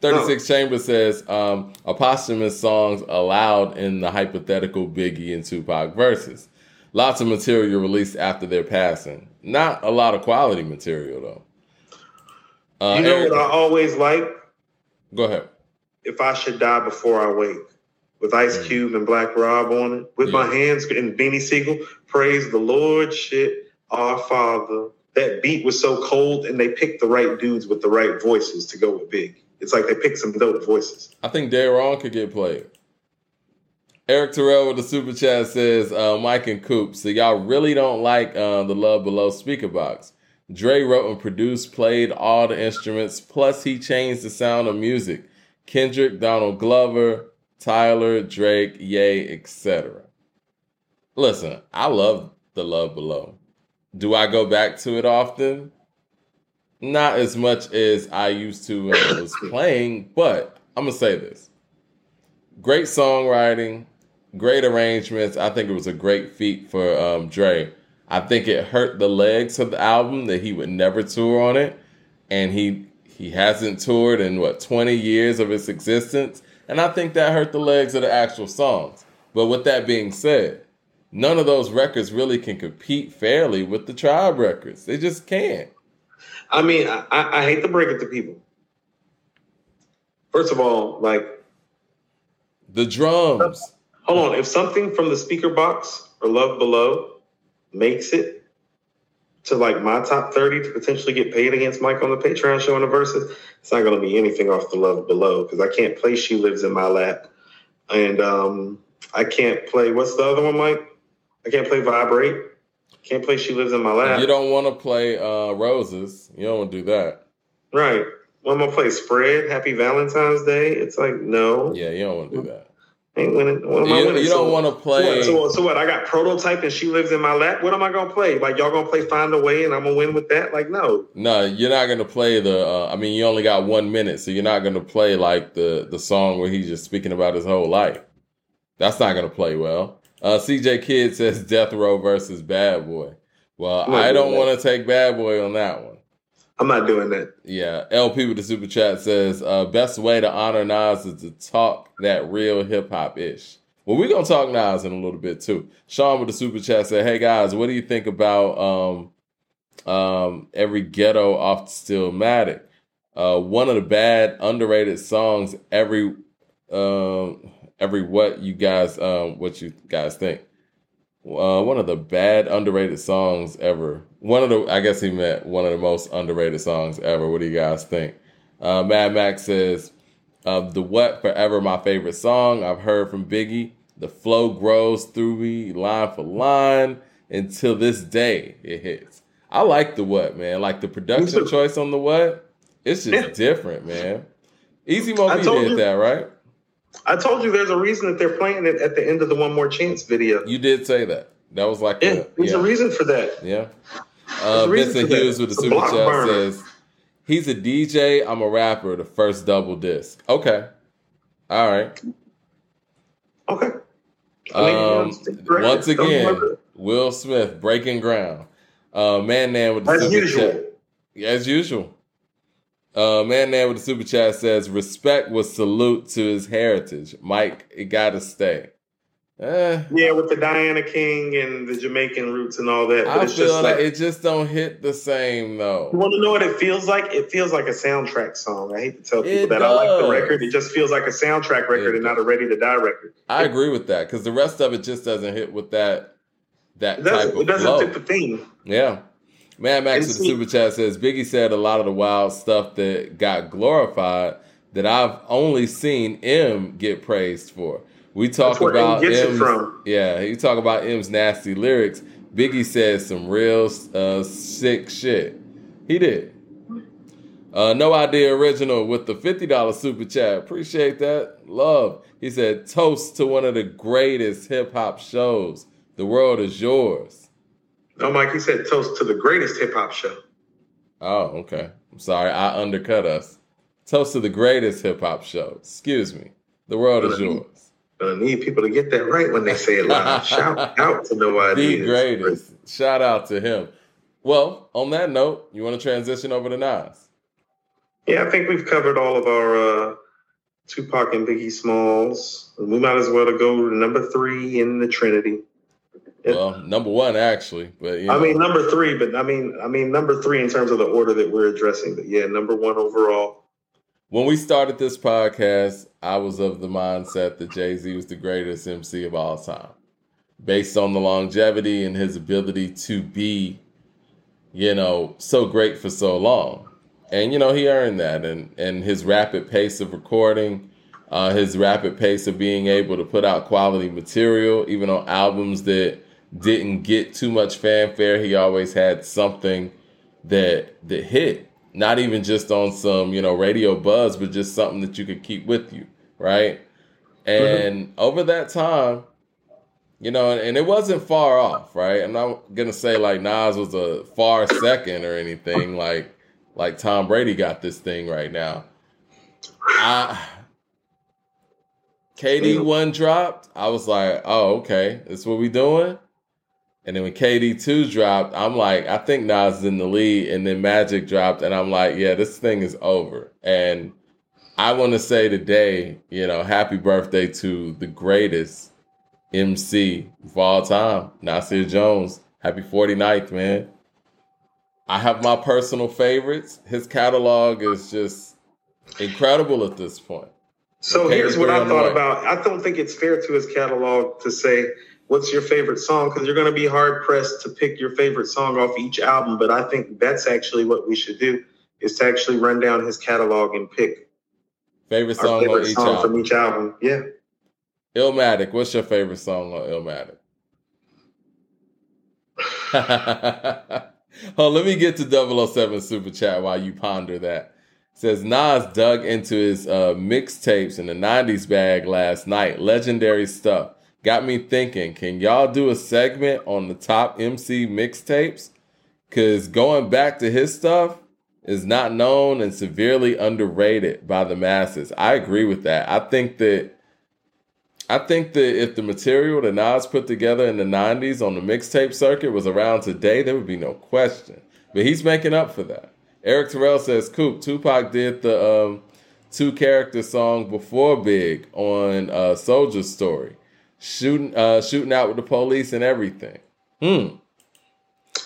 A: 36 Chambers says um, a posthumous songs allowed in the hypothetical Biggie and Tupac verses. Lots of material released after their passing. Not a lot of quality material though. Uh,
B: you know
A: Eric-
B: what I always like?
A: go ahead.
B: If I Should Die Before I Wake. With Ice
A: Mm.
B: Cube and Black Rob on it. With my hands and Benny Siegel. Praise the Lord, shit, our Father. That beat was so cold and they picked the right dudes with the right voices to go with Big. It's like they picked some dope voices.
A: I think Dead Wrong could get played. Eric Terrell with the super chat says, uh, Mike and Coop, so y'all really don't like uh, the Love Below Speakerboxxx. Dre wrote and produced, played all the instruments, plus he changed the sound of music. Kendrick, Donald Glover, Tyler, Drake, Ye, etc. Listen, I love the Love Below. Do I go back to it often? Not as much as I used to when it was playing, but I'm gonna say this. Great songwriting, great arrangements. I think it was a great feat for um, Dre. I think it hurt the legs of the album that he would never tour on it, and he he hasn't toured in what 20 years of its existence, and I think that hurt the legs of the actual songs. But with that being said, none of those records really can compete fairly with the Tribe records. They just can't.
B: I mean, I, I hate to break it to people. First of all, like
A: the drums.
B: Hold on. If something from the Speakerboxxx or Love Below makes it to like my top 30 to potentially get paid against Mike on the Patreon show in the verses, it's not going to be anything off the Love Below because I can't play She Lives in My Lap. And um, I can't play, what's the other one, Mike? I can't play Vibrate. Can't play She Lives in My Lap.
A: You don't want to play uh, Roses. You don't want to do that.
B: Right. When I'm going to play Spread, Happy Valentine's Day. It's like, no.
A: Yeah, you don't want to do that.
B: Ain't winning. What am
A: you,
B: I winning?
A: You don't so, want to play.
B: So what, so, so what? I got prototype and she lives in my lap. What am I gonna play? Like y'all gonna play Find a Way and I'm gonna win with that? Like no.
A: No, you're not gonna play the. Uh, I mean, you only got one minute, so you're not gonna play like the the song where he's just speaking about his whole life. That's not gonna play well. Uh, CJ Kidd says Death Row versus Bad Boy. Well, I don't want to take Bad Boy on that one.
B: I'm not doing that.
A: Yeah. LP with the super chat says, uh, best way to honor Nas is to talk that real hip hop ish. Well, we're gonna talk Nas in a little bit too. Sean with the super chat said, "Hey guys, what do you think about um, um, every ghetto off Stillmatic? Uh, one of the bad underrated songs. Every um, every what you guys um, what you guys think? Uh, one of the bad underrated songs ever. One of the I guess he meant one of the most underrated songs ever. What do you guys think? Uh, Mad Max says." Uh, the What Forever, my favorite song. I've heard from Biggie. The flow grows through me line for line until this day it hits. I like the What, man. Like the production choice on the What. It's just yeah. different, man. Easy Mo did you, that, right?
B: I told you there's a reason that they're playing it at the end of the One More Chance video.
A: You did say that. That was like,
B: yeah, a, there's yeah. a reason for that.
A: Yeah. Uh, Vincent Hughes with the super chat says, He's a DJ. I'm a rapper. The first double disc. Okay. All right.
B: Okay.
A: Um, once again, Will Smith breaking ground. Uh, man, man with the
B: as
A: super
B: usual.
A: chat. As usual. Uh, man, man with the super chat says respect was salute to his heritage. Mike, it got to stay.
B: Eh. Yeah, with the Diana King and the Jamaican roots and all that.
A: But I feel like, like, it just don't hit the same though.
B: You want to know what it feels like? It feels like a soundtrack song. I hate to tell people it that does. I like the record. It just feels like a soundtrack record it and does. not a ready to die record.
A: I agree with that because the rest of it just doesn't hit with that that
B: it
A: type of
B: It doesn't
A: flow.
B: fit the theme.
A: Yeah. Mad Max with the super chat says Biggie said a lot of the wild stuff that got glorified that I've only seen Em get praised for. We talk about Em's, yeah. You talk about Em's nasty lyrics. Biggie says some real uh, sick shit. He did. Uh, no idea original with the fifty dollar super chat. Appreciate that love. He said toast to one of the greatest hip hop shows. The world is yours.
B: No, Mike. He said toast to the greatest hip hop show.
A: Oh, okay. I'm sorry. I undercut us. Toast to the greatest hip hop show. Excuse me. The world is yours.
B: Gonna need people to get that right when they say it loud. Shout out to No Ideas.
A: The greatest. Shout out to him. Well, on that note, you want to transition over to Nas?
B: Yeah, I think we've covered all of our uh, Tupac and Biggie Smalls. We might as well go to number three in the Trinity.
A: Well, number one actually, but you know.
B: I mean number three, but I mean I mean number three in terms of the order that we're addressing. But yeah, number one overall
A: when we started this podcast, I was of the mindset that Jay Z was the greatest MC of all time, based on the longevity and his ability to be, you know, so great for so long. And you know, he earned that, and and his rapid pace of recording, uh, his rapid pace of being able to put out quality material, even on albums that didn't get too much fanfare. He always had something that that hit not even just on some you know radio buzz but just something that you could keep with you right and mm-hmm. over that time you know and, and, it wasn't far off right i'm not gonna say like nas was a far second or anything like like tom brady got this thing right now i KD one dropped. I was like, oh, okay, that's what we doing. And then when KD2 dropped, I'm like, I think Nas is in the lead. And then Magic dropped, and I'm like, yeah, this thing is over. And I want to say today, you know, happy birthday to the greatest MC of all time, Nasir Jones. Happy 49th, man. I have my personal favorites. His catalog is just incredible at this point.
B: So here's what I thought about. I don't think it's fair to his catalog to say what's your favorite song because you're going to be hard pressed to pick your favorite song off each album. But I think that's actually what we should do is to actually run down his catalog and pick
A: favorite song favorite on each song album.
B: from each album. Yeah.
A: Illmatic, what's your favorite song on Illmatic? oh, let me get to 007 Super Chat while you ponder that. It says Nas dug into his uh, mixtapes in the 90s bag last night. Legendary stuff. Got me thinking, can y'all do a segment on the top MC mixtapes? Because going back to his stuff is not known and severely underrated by the masses. I agree with that. I think that I think that if the material that Nas put together in the 90s on the mixtape circuit was around today, there would be no question. But he's making up for that. Eric Terrell says, Coop, Tupac did the um, two character song before Big on uh, Soldier Story, shooting, uh, shooting out with the police and everything. Hmm.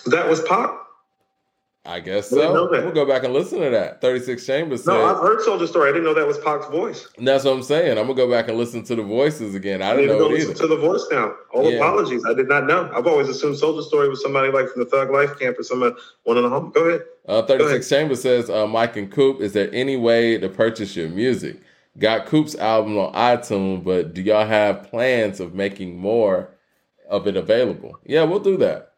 B: That was Pop?
A: I guess so. We'll go back and listen to that. 36 Chambers
B: No, I've heard Soldier Story. I didn't know that was Pac's voice.
A: that's what I'm saying. I'm gonna go back and listen to the voices again. I didn't know
B: listen to the voice now. All yeah. apologies. I did not know. I've always assumed Soldier Story was somebody like from the Thug Life camp or someone one in the home. Go ahead. Uh,
A: 36 Chambers says, uh, Mike and Coop, is there any way to purchase your music? Got Coop's album on iTunes, but do y'all have plans of making more of it available? Yeah, we'll do that.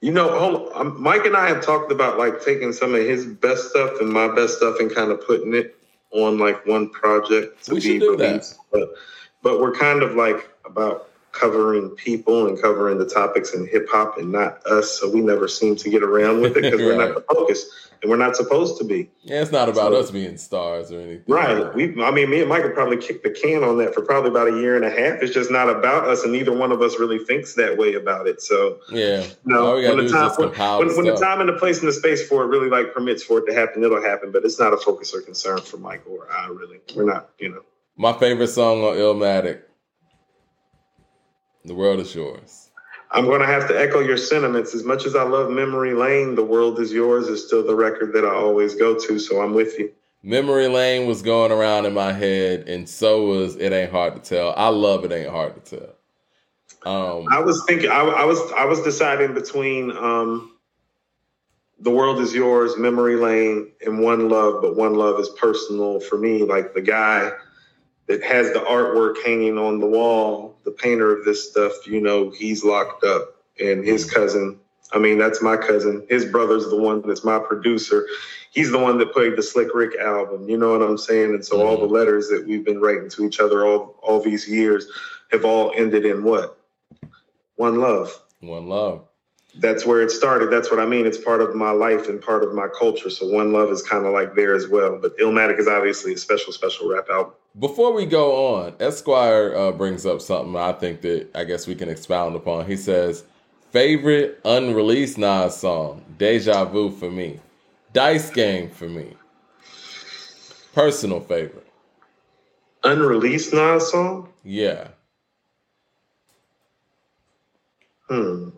B: You know, um, Mike and I have talked about like taking some of his best stuff and my best stuff and kind of putting it on like one project
A: to we be released.
B: But but we're kind of like about covering people and covering the topics in hip hop and not us. So we never seem to get around with it because right. we're not the focus and we're not supposed to be.
A: Yeah, it's not about so, us being stars or anything.
B: Right. We, I mean, me and Mike could probably kick the can on that for probably about a year and a half. It's just not about us, and neither one of us really thinks that way about it. So
A: yeah,
B: you know, when the time when, when, when the time and the place and the space for it really like permits for it to happen, it'll happen. But it's not a focus or concern for Mike or I. Really, we're not. You know,
A: my favorite song on Illmatic. The world is yours.
B: I'm going to have to echo your sentiments. As much as I love Memory Lane, The World Is Yours is still the record that I always go to. So I'm with you.
A: Memory Lane was going around in my head, and so was It Ain't Hard to Tell. I love It Ain't Hard to Tell.
B: Um, I was thinking, I, I, was, I was deciding between um, The World Is Yours, Memory Lane, and One Love, but One Love is personal for me. Like the guy that has the artwork hanging on the wall, the painter of this stuff, you know, he's locked up. And his mm. cousin, I mean, that's my cousin. His brother's the one that's my producer. He's the one that played the Slick Rick album. You know what I'm saying? And so mm-hmm. all the letters that we've been writing to each other all all these years have all ended in what? One love.
A: One love
B: that's where it started. That's what I mean. It's part of my life and part of my culture. So One Love is kind of like there as well. But Illmatic is obviously a special, special rap album.
A: Before we go on, Esquire uh, brings up something I think that I guess we can expound upon. He says, favorite unreleased Nas song, Deja Vu for me. Dice Game for me. Personal favorite.
B: Unreleased Nas song?
A: Yeah.
B: Hmm.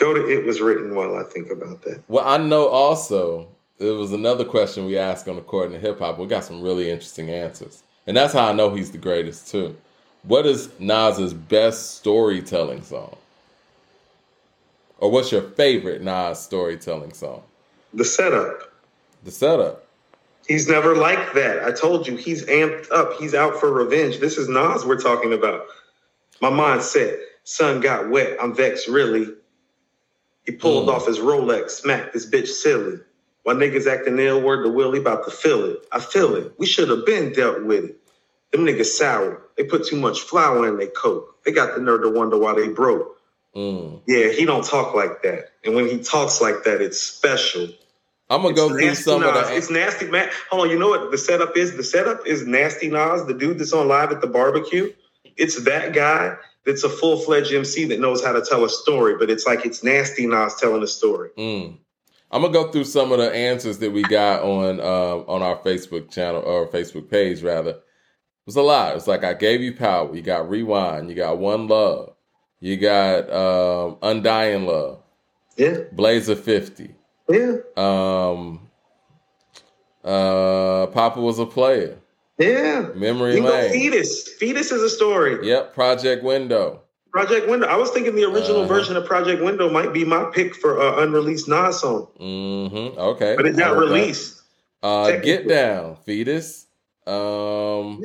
B: Go to It Was Written while I think about that.
A: Well, I know also it was another question we asked on According to Hip Hop. We got some really interesting answers. And that's how I know he's the greatest too. What is Nas's best storytelling song? Or what's your favorite Nas storytelling song?
B: The setup.
A: The setup.
B: He's never like that. I told you, he's amped up. He's out for revenge. This is Nas we're talking about. My mindset. Sun got wet. I'm vexed, really. He pulled mm. off his Rolex, smacked this bitch silly. While niggas acting ill, word to Willie about to feel it. I feel it. We should have been dealt with it. Them niggas sour. They put too much flour in their coke. They got the nerve to wonder why they broke. Mm. Yeah, he don't talk like that. And when he talks like that, it's special.
A: I'm gonna
B: it's
A: go through some
B: Nas.
A: of the.
B: It's nasty, man. Hold on, you know what the setup is? The setup is nasty Nas, the dude that's on live at the barbecue. It's that guy that's a full fledged MC that knows how to tell a story, but it's like it's nasty Nas telling a story.
A: Mm. I'm gonna go through some of the answers that we got on uh, on our Facebook channel or Facebook page rather. was a lot. It's like I gave you power. You got rewind. You got one love. You got um, undying love.
B: Yeah.
A: Blaze a fifty.
B: Yeah.
A: Um, uh, Papa was a player.
B: Yeah.
A: Memory
B: You
A: Lane.
B: Fetus. Fetus is a story.
A: Yep. Project Window.
B: Project Window. I was thinking the original
A: Uh-huh.
B: version of Project Window might be my pick for uh, unreleased Nas song,
A: Mm-hmm. Okay.
B: but it
A: I
B: got
A: like that.
B: released.
A: Uh, Get Down, Fetus. Um,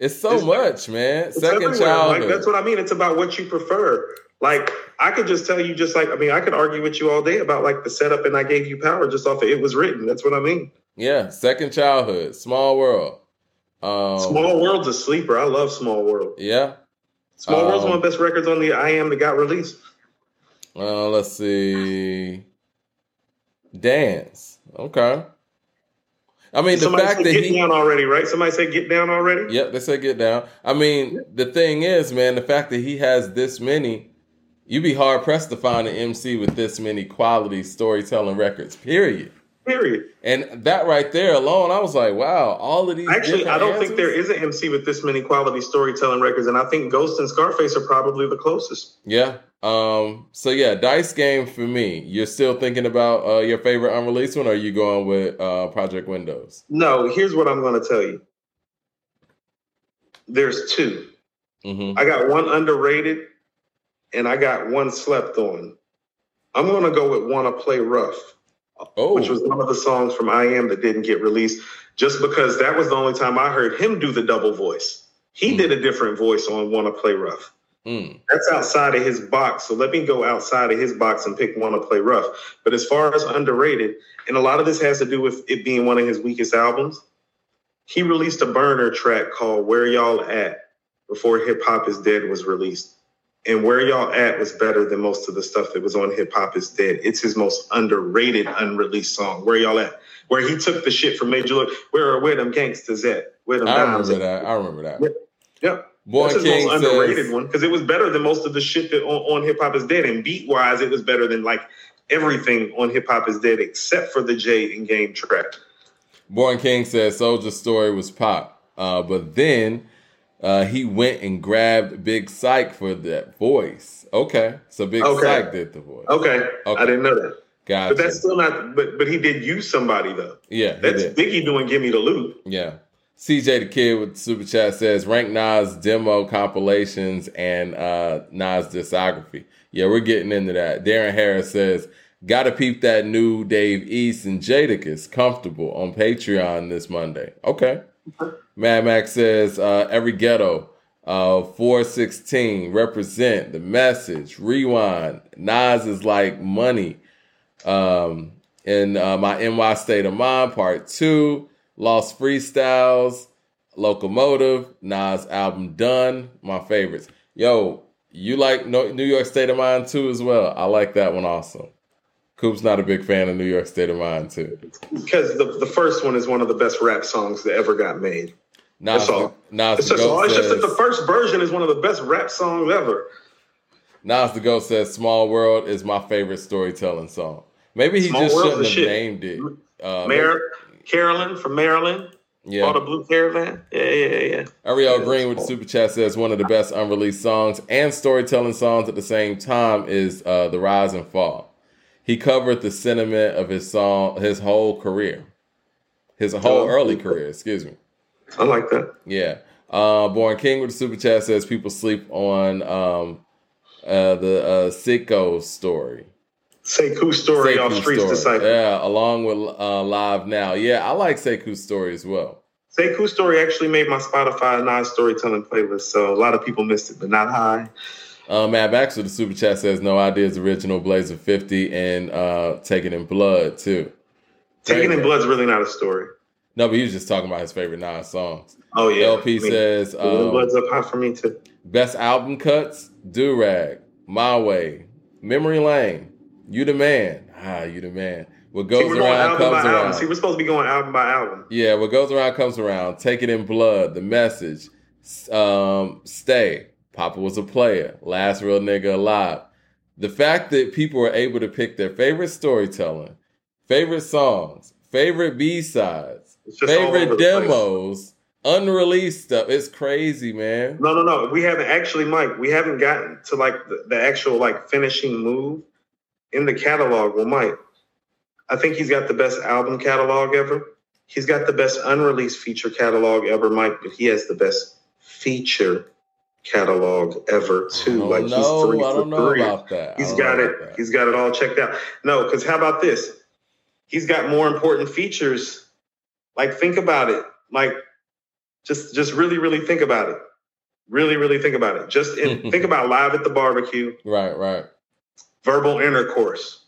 A: it's so
B: It's-
A: much, man.
B: It's
A: Second childhood.
B: Like, that's what I mean. It's about what you prefer. Like I could just tell you, just like I mean, I could argue with you all day about like the setup, and I gave you power just off of it was written. That's what I mean.
A: yeah, second childhood, small world. Um,
B: Small World's a sleeper. I love Small World.
A: Yeah.
B: Small World's
A: Um,
B: one of the best records on the I Am that got released.
A: Uh, let's see. Dance. Okay. I mean, the
B: Somebody
A: fact
B: said
A: that
B: get
A: he.
B: down already, right? Somebody said get down already.
A: Yep, they said get down. I mean, the thing is, man, the fact that he has this many, you'd be hard pressed to find an MC with this many quality storytelling records. Period.
B: Period.
A: And that right there alone, I was like, wow, all of these.
B: Actually, I don't think there is an MC with this many quality storytelling records, and I think Ghost and Scarface are probably the closest.
A: Yeah. Um. So yeah, dice game for me. You're still thinking about uh, your favorite unreleased one, or are you going with uh, Project Windows?
B: No, here's what I'm going to tell you. There's two.
A: Mm-hmm.
B: I got one underrated, and I got one slept on. I'm going to go with "Wanna Play Rough,"
A: Oh,
B: which was one of the songs from I Am that didn't get released, just because that was the only time I heard him do the double voice. He
A: Hmm.
B: did a different voice on "Wanna Play Rough."
A: mm.
B: That's outside of his box. So let me go outside of his box and pick Wanna play rough. But as far as underrated, and a lot of this has to do with it being one of his weakest albums, he released a burner track called Where Y'all At before Hip Hop is Dead was released. And Where Y'all At was better than most of the stuff that was on Hip Hop is Dead. It's his most underrated unreleased song. Where Y'all At? Where he took the shit from Major Look. Where are where them gangsters at? Where them
A: I remember
B: at?
A: that. I remember that.
B: Yep. Yep.
A: Born
B: That's his
A: King
B: most underrated
A: says,
B: one because it was better than most of the shit that on, on Hip Hop is Dead. And beat wise, it was better than like everything on Hip Hop is Dead except for the J and Game track.
A: Born King says Soldier Story was pop, uh, but then uh, he went and grabbed Big Syke for that voice. Okay, so Big
B: Okay.
A: Syke did the voice.
B: Okay,
A: Okay.
B: I didn't know that,
A: Gotcha.
B: but that's still not. But but he did use somebody though.
A: yeah,
B: That's. Biggie doing "Give Me the Loot."
A: Yeah. CJ the Kid with Super Chat says rank Nas demo compilations and uh, Nas discography. Yeah, we're getting into that. Darren Harris says, gotta peep that new Dave East and Jadakiss comfortable on Patreon this Monday. Okay. Mad Max says, uh, every ghetto, uh, 416, represent the message, rewind. Nas is like money. Um, in uh, my NY State of Mind, part two, Lost Freestyles, Locomotive, Nas album Done, my favorites. Yo, you like New York State of Mind too as well. I like that one also. Coop's not a big fan of New York State of Mind too.
B: Because the, the first one is one of the best rap songs that ever got made.
A: Nas,
B: That's all.
A: Nas
B: It's
A: the
B: just,
A: Goat
B: it's just that
A: says,
B: the first version is one of the best rap songs ever.
A: Nas the Ghost says Small World is my favorite storytelling song. Maybe he
B: Small
A: just shouldn't have
B: shit.
A: named it. Uh,
B: Mar- Carolyn from Maryland,
A: yeah.
B: all the Blue Caravan. Yeah, yeah, yeah, yeah.
A: Ariel Green with the super chat says one of the best unreleased songs and storytelling songs at the same time is uh, "The Rise and Fall." He covered the sentiment of his song, his whole career, his whole
B: Oh.
A: early career. Excuse me.
B: I like that.
A: Yeah. Uh, Born King with the super chat says people sleep on um, uh, the uh, Sekou story.
B: Sekou story
A: Sekou
B: off Streets
A: story.
B: Disciple.
A: Yeah, along with uh, Live Now. Yeah, I like Sekou's story as well.
B: Sekou story actually made my Spotify non storytelling playlist, so a lot of people missed it, but not high.
A: Uh, Matt Baxter, the super chat says no ideas original Blaze a 50 and uh, Taking in Blood too.
B: Taking in. Blood's really not a story.
A: No, but he was just talking about his favorite nine songs.
B: Oh yeah.
A: LP
B: I mean,
A: says um,
B: Blood's up high for me too.
A: best album cuts: Do Rag, My Way, Memory Lane, You the Man. Ah, You the Man. What goes
B: going
A: around
B: album
A: comes
B: album.
A: around.
B: See, we're supposed to be going album by album.
A: Yeah, what goes around comes around. Take it in blood. The message. Um, stay. Papa was a player. Last real nigga alive. The fact that people were able to pick their favorite storytelling, favorite songs, favorite B sides,
B: It's just all over
A: favorite demos unreleased stuff. It's crazy, man.
B: No, no, no. We haven't actually, Mike. We haven't gotten to like the, the actual like finishing move in the catalog. Well, Mike, I think he's got the best album catalog ever. He's got the best unreleased feature catalog ever, Mike. But he has the best feature catalog ever too.
A: Oh,
B: like
A: no,
B: he's three
A: I
B: for three.
A: about that. I
B: He's got it.
A: that.
B: He's got it all checked out. No, because how about this? He's got more important features. Like, think about it. Like, just just really, really think about it. Really, really think about it. Just in, think about live at the barbecue,
A: Right, right.
B: verbal intercourse.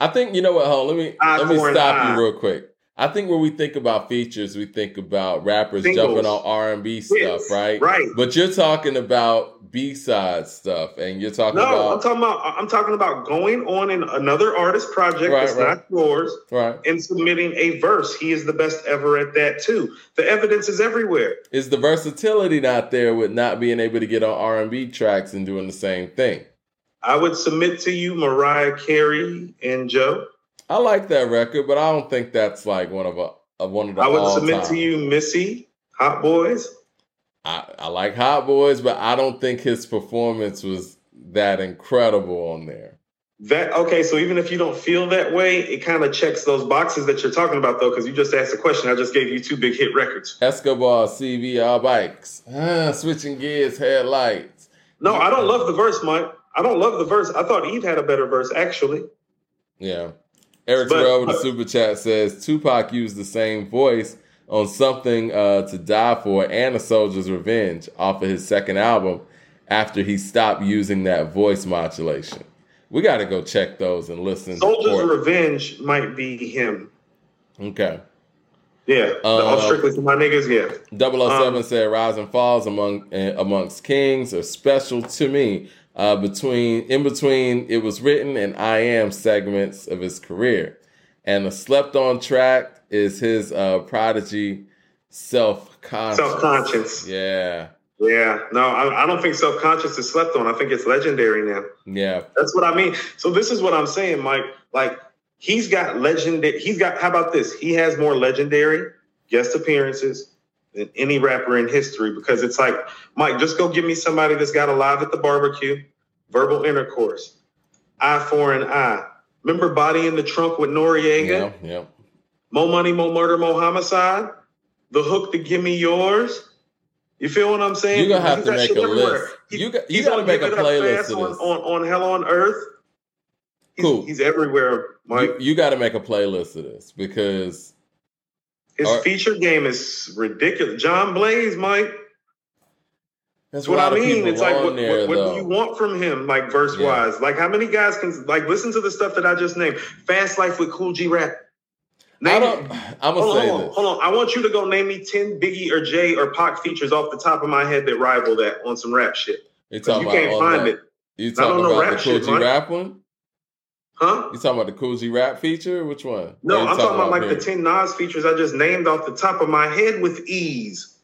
A: I think you know what. Hold let me
B: Eye
A: let me stop
B: eye.
A: you real quick. I think when we think about features, we think about rappers
B: Singles.
A: jumping on R and B stuff, right?
B: Right.
A: But you're talking about B side stuff, and you're talking
B: No, I'm
A: about
B: talking about I'm talking about going on in another artist project
A: Right,
B: that's
A: right.
B: not yours
A: right.
B: and submitting a verse. He is the best ever at that too. The evidence is everywhere.
A: Is the versatility not there with not being able to get on R and B tracks and doing the same thing?
B: I would submit to you Mariah Carey and Joe.
A: I like that record, but I don't think that's like one of a, one of the.
B: I would submit
A: time.
B: to you Missy, Hot Boys.
A: I, I like Hot Boys, but I don't think his performance was that incredible on there.
B: That okay, so even if you don't feel that way, it kind of checks those boxes that you're talking about though, because you just asked a question. I just gave you two big hit records.
A: Escobar, CBR bikes, ah, switching gears, headlights.
B: No, I don't love the verse, Mike. I don't love the verse. I thought Eve had a better verse, actually.
A: Yeah. Eric
B: But-
A: Terrell with the super chat says Tupac used the same voice on something uh, to die for and a soldier's revenge off of his second album after he stopped using that voice modulation. We got to go check those and listen.
B: Soldier's Revenge might be him.
A: okay.
B: Yeah,
A: Uh,
B: all strictly for my niggas. Yeah,
A: 007
B: Um,
A: said rise and falls among uh, amongst kings are special to me uh, between in between it was written and i am segments of his career and the slept on track is his uh, prodigy self-conscious
B: self-conscious.
A: yeah
B: Yeah, no, I, I don't think self-conscious is slept on. I think it's legendary now.
A: yeah
B: That's what I mean. So this is what I'm saying, Mike. Like he's got legendary. He's got. How about this? He has more legendary guest appearances than any rapper in history. Because it's like, Mike, just go give me somebody that's got a live at the barbecue, verbal intercourse, eye for an eye. Remember Body in the Trunk with Noreaga?
A: yeah yeah
B: More money, more murder, more homicide. The hook to give me yours. You feel what I'm saying?
A: You're gonna have to make a
B: everywhere.
A: list.
B: He-
A: You got, you gotta make a playlist of
B: on, on, on Hell on Earth. He's,
A: Cool.
B: he's everywhere, Mike.
A: you, you got to make a playlist of this because
B: His
A: All right.
B: feature game is ridiculous. John Blaze, Mike.
A: that's
B: That's what I mean. It's like, what,
A: there,
B: what, what do you want from him, like verse wise? Like, how many guys can like listen to the stuff that I just named? Fast Life with Kool G Rap.
A: I don't. I'm
B: Hold
A: gonna
B: on,
A: say
B: hold on,
A: this.
B: hold on. I want you to go name me 10 Biggie or Jay or Pac features off the top of my head that rival that on some rap shit.
A: You
B: can't find
A: that-
B: it.
A: You talking about
B: rap
A: the Kool
B: shit,
A: G rap one?
B: Huh?
A: You talking about the G rap feature? Which one?
B: No, I'm talking about like the 10 Nas features I just named off the top of my head with ease.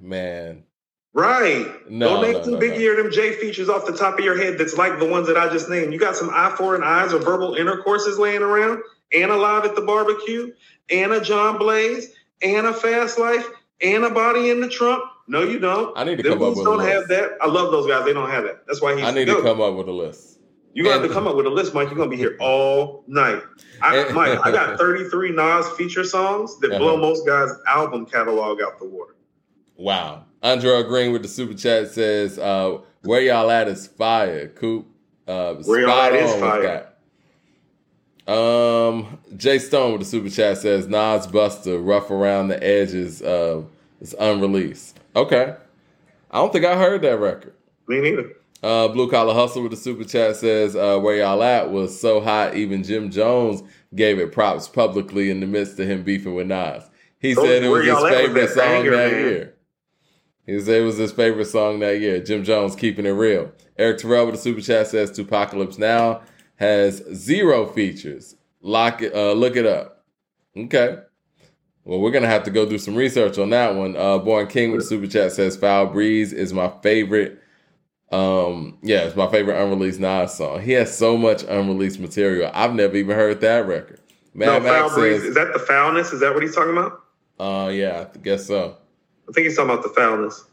A: Man,
B: Right.
A: No,
B: Go name
A: no,
B: some
A: no,
B: Biggie
A: no.
B: or them J features off the top of your head that's like the ones that I just named. You got some eye for an eyes or verbal intercourses laying around, and a live at the barbecue, and a John Blaze, and a fast life, and a body in the trunk. No, you don't.
A: I need to
B: Them
A: come up with a
B: don't
A: list.
B: have that. I love those guys. They don't have that. That's why he's good.
A: I need to come up with a list.
B: You're gonna have to come up with a list, Mike. You're gonna be here all night. I,
A: And-
B: Mike, I got 33 Nas feature songs that blow
A: Uh-huh.
B: most guys' album catalog out the water.
A: Wow. Andre Green with the super chat says, uh, "Where y'all at is fire, Coop. Uh,
B: Where y'all at is fire.
A: Um, Jay Stone with the super chat says, "Nas Buster, rough around the edges. Uh, it's unreleased. Okay, I don't think I heard that record.
B: Me neither.
A: Uh, Blue Collar Hustle with the super chat says, uh, "Where y'all at was so hot, even Jim Jones gave it props publicly in the midst of him beefing with Nas. He
B: Told
A: said it was his favorite
B: that
A: song
B: banger,
A: that
B: man.
A: year. He said it was his favorite song that year. Jim Jones keeping it real. Eric Terrell with the super chat says, "Tupacalypse Now has zero features. Lock it, uh, look it up. Okay." Well, we're gonna have to go do some research on that one. Uh, Born King with the super chat says, "Foul Breeze is my favorite um, yeah, it's my favorite unreleased Nas song. He has so much unreleased material. I've never even heard that record. Mad
B: no,
A: Max says,
B: Is that the foulness? Is that what he's talking about?
A: Uh, yeah, I guess so.
B: I think he's talking about the foulness.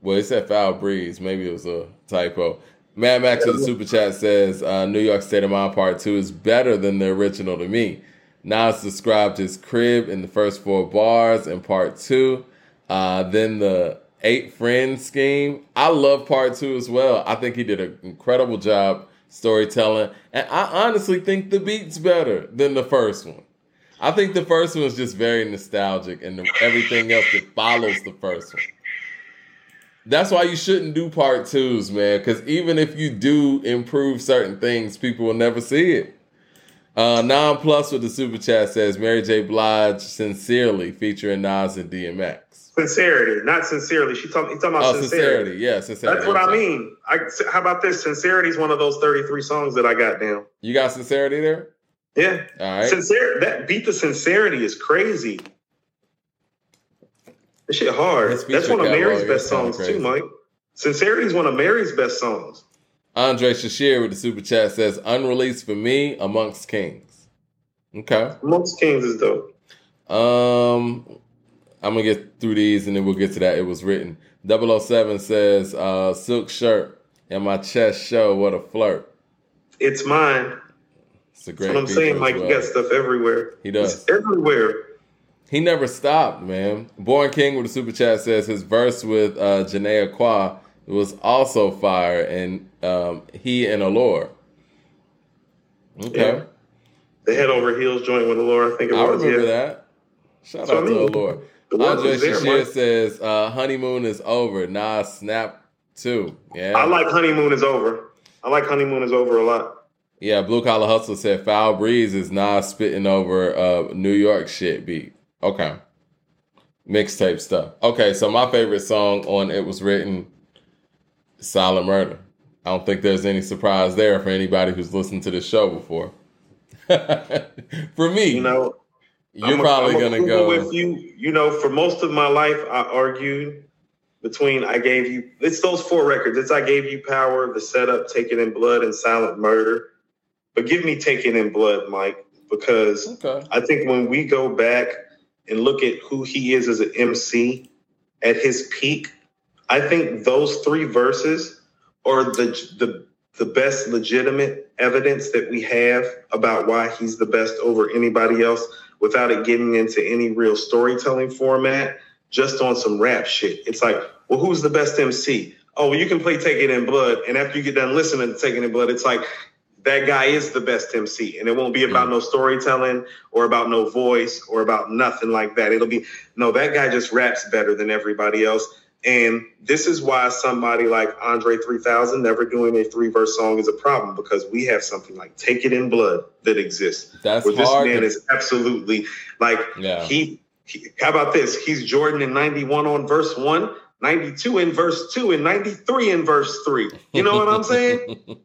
A: Well, he said foul breeze. Maybe it was a typo. Mad Max with the super chat says uh, New York State of Mind Part 2 is better than the original to me. Nas described his crib in the first four bars in Part 2. Uh, then the eight friends scheme. I love Part 2 as well. I think he did an incredible job storytelling. And I honestly think the beat's better than the first one. I think the first one is just very nostalgic and everything else that follows the first one. That's why you shouldn't do part twos, man. Because even if you do improve certain things, people will never see it. Uh, non plus with the super chat says Mary J. Blige sincerely featuring Nas and DMX.
B: Sincerity, not sincerely. She talking. talking about
A: Oh,
B: sincerity.
A: sincerity. Yeah, sincerity.
B: That's what
A: I'm
B: I mean. I, how about this? Sincerity is one of those thirty-three songs that I got down.
A: You got sincerity there?
B: Yeah,
A: All right.
B: sincere. That beat the sincerity is crazy. This shit hard. That's one of Mary's best songs
A: crazy.
B: too, Mike. Sincerity is one of Mary's best songs.
A: Andre Shashir with the super chat says unreleased for me amongst kings. Okay.
B: Amongst Kings is dope.
A: Um, I'm gonna get through these and then we'll get to that. It was written. 007 says, uh, silk shirt and my chest show. What a flirt.
B: It's mine.
A: It's a great.
B: That's what I'm saying.
A: as
B: Mike,
A: well.
B: you got stuff everywhere.
A: He does.
B: It's everywhere.
A: He never stopped, man. Born King with the super chat says his verse with uh, Janae Aqua was also fire, and um, he and Allure. Okay,
B: Yeah. The head over heels joint with Allure, I think it
A: I
B: was.
A: remember
B: yeah.
A: that. Shout
B: So,
A: out
B: I
A: to
B: mean,
A: Allure. Andre Shashir says uh, honeymoon is over. Nah, snap too. Yeah,
B: I like Honeymoon is Over. I like Honeymoon is Over a lot.
A: Yeah, Blue Collar Hustle said Foul Breeze is Nas spitting over uh, New York shit beat. Okay. Mixtape stuff. Okay, so my favorite song on It Was Written, Silent Murder. I don't think there's any surprise there for anybody who's listened to the show before. for me,
B: You know,
A: you're
B: I'm
A: probably
B: a
A: gonna go.
B: with you. You know, for most of my life, I argued between I gave you. It's those four records. It's I gave you power, the setup, Take It in Blood, and silent murder. But give me Take It in Blood, Mike, because
A: Okay.
B: I think when we go back and look at who he is as an MC at his peak, I think those three verses are the the the best legitimate evidence that we have about why he's the best over anybody else without it getting into any real storytelling format, just on some rap shit. It's like, well, who's the best MC? Oh, well, you can play Take It in Blood. And after you get done listening to Take It in Blood, it's like, that guy is the best MC. And it won't be about mm. no storytelling or about no voice or about nothing like that. It'll be, no, that guy just raps better than everybody else. And this is why somebody like Andre 3000 never doing a three verse song is a problem because we have something like Take It in Blood that exists.
A: That's
B: where this
A: hard.
B: man is absolutely like,
A: yeah.
B: he, he, how about this? He's Jordan in 91 on verse one, 92 in verse two, and 93 in verse three. You know what I'm saying?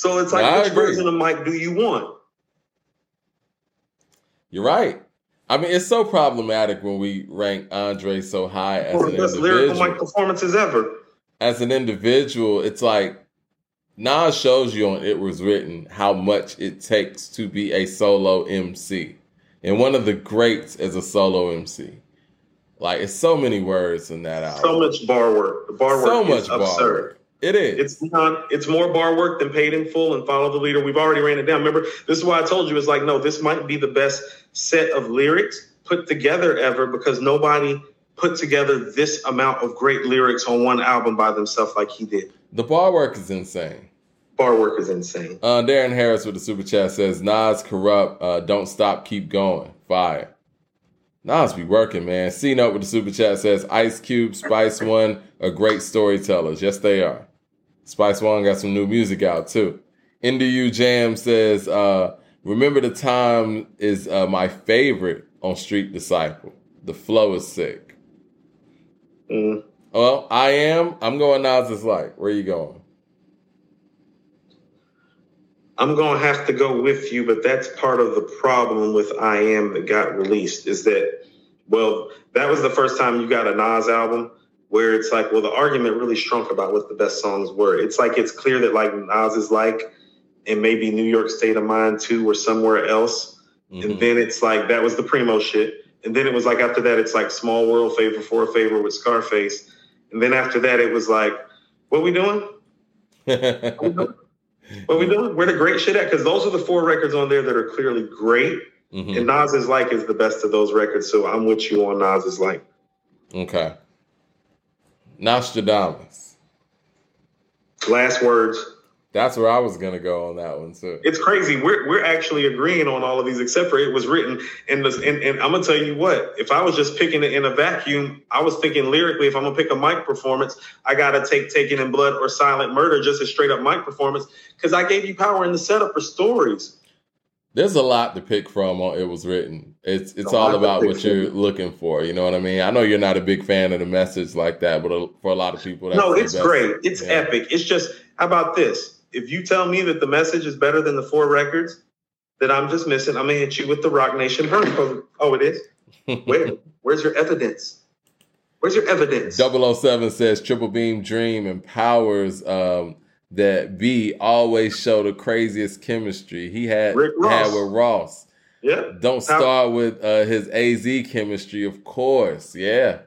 B: So it's like,
A: I
B: which
A: agree.
B: version of Mike do you want?
A: You're right. I mean, it's so problematic when we rank Andre so high as an
B: of best lyrical performances ever.
A: as an individual, it's like Nas shows you on It Was Written how much it takes to be a solo MC. And one of the greats as a solo MC. Like it's so many words in that album.
B: So much bar work. The bar work
A: So
B: is
A: much bar
B: absurd.
A: work. It is.
B: It's not. It's more bar work than paid in full and follow the leader. We've already ran it down. Remember, this is why I told you it's like no. This might be the best set of lyrics put together ever because nobody put together this amount of great lyrics on one album by themselves like he did.
A: the bar work is insane.
B: Bar work is insane.
A: Uh, Darren Harris with the super chat says Nas corrupt. Uh, don't stop, keep going. Fire. Nas be working, man. C Note with the super chat says Ice Cube, Spice One are great storytellers. Yes, they are. Spice One got some new music out too. NDU Jam says, uh, remember the time is uh, my favorite on Street Disciple. The flow is sick.
B: Mm.
A: Well, I am. I'm going Nas is like. Where you going?
B: I'm going to have to go with you, but that's part of the problem with I Am that got released is that, well, that was the first time you got a Nas album where it's like, well, the argument really shrunk about what the best songs were. It's like it's clear that like Nas is like, and maybe New York State of Mind too, or somewhere else.
A: Mhm.
B: And then it's like that was the primo shit. And then it was like after that, it's like Small World, Favor for a Favor with Scarface. And then after that, it was like, what we doing? What we doing? What we doing? Where the great shit at? Because those are the four records on there that are clearly great.
A: Mhm.
B: And Nas is like is the best of those records. So I'm with you on Nas is like.
A: Okay. Nostradamus.
B: Last words.
A: That's where I was gonna go on that one too.
B: It's crazy. We're we're actually agreeing on all of these, except for it was written in this. And, and I'm gonna tell you what. If I was just picking it in a vacuum, I was thinking lyrically. If I'm gonna pick a mic performance, I gotta take "Taken in Blood" or "Silent Murder" just a straight up mic performance because I gave you power in the setup for stories.
A: There's a lot to pick from on it was written. It's it's
B: A
A: all about what you're
B: from.
A: looking for. You know what I mean? I know you're not a big fan of the message like that, but for a lot of people, that's
B: no, it's great. It's
A: Yeah.
B: epic. It's just how about this? If you tell me that the message is better than the four records that I'm just missing, I'm gonna hit you with the Roc Nation burn. Code. Oh, it is. Where? Where's your evidence? Where's your evidence?
A: 007 says Triple Beam Dream empowers um, that B always show the craziest chemistry he had had with Ross.
B: Yeah,
A: Don't start with uh, his AZ chemistry, of course. Yeah,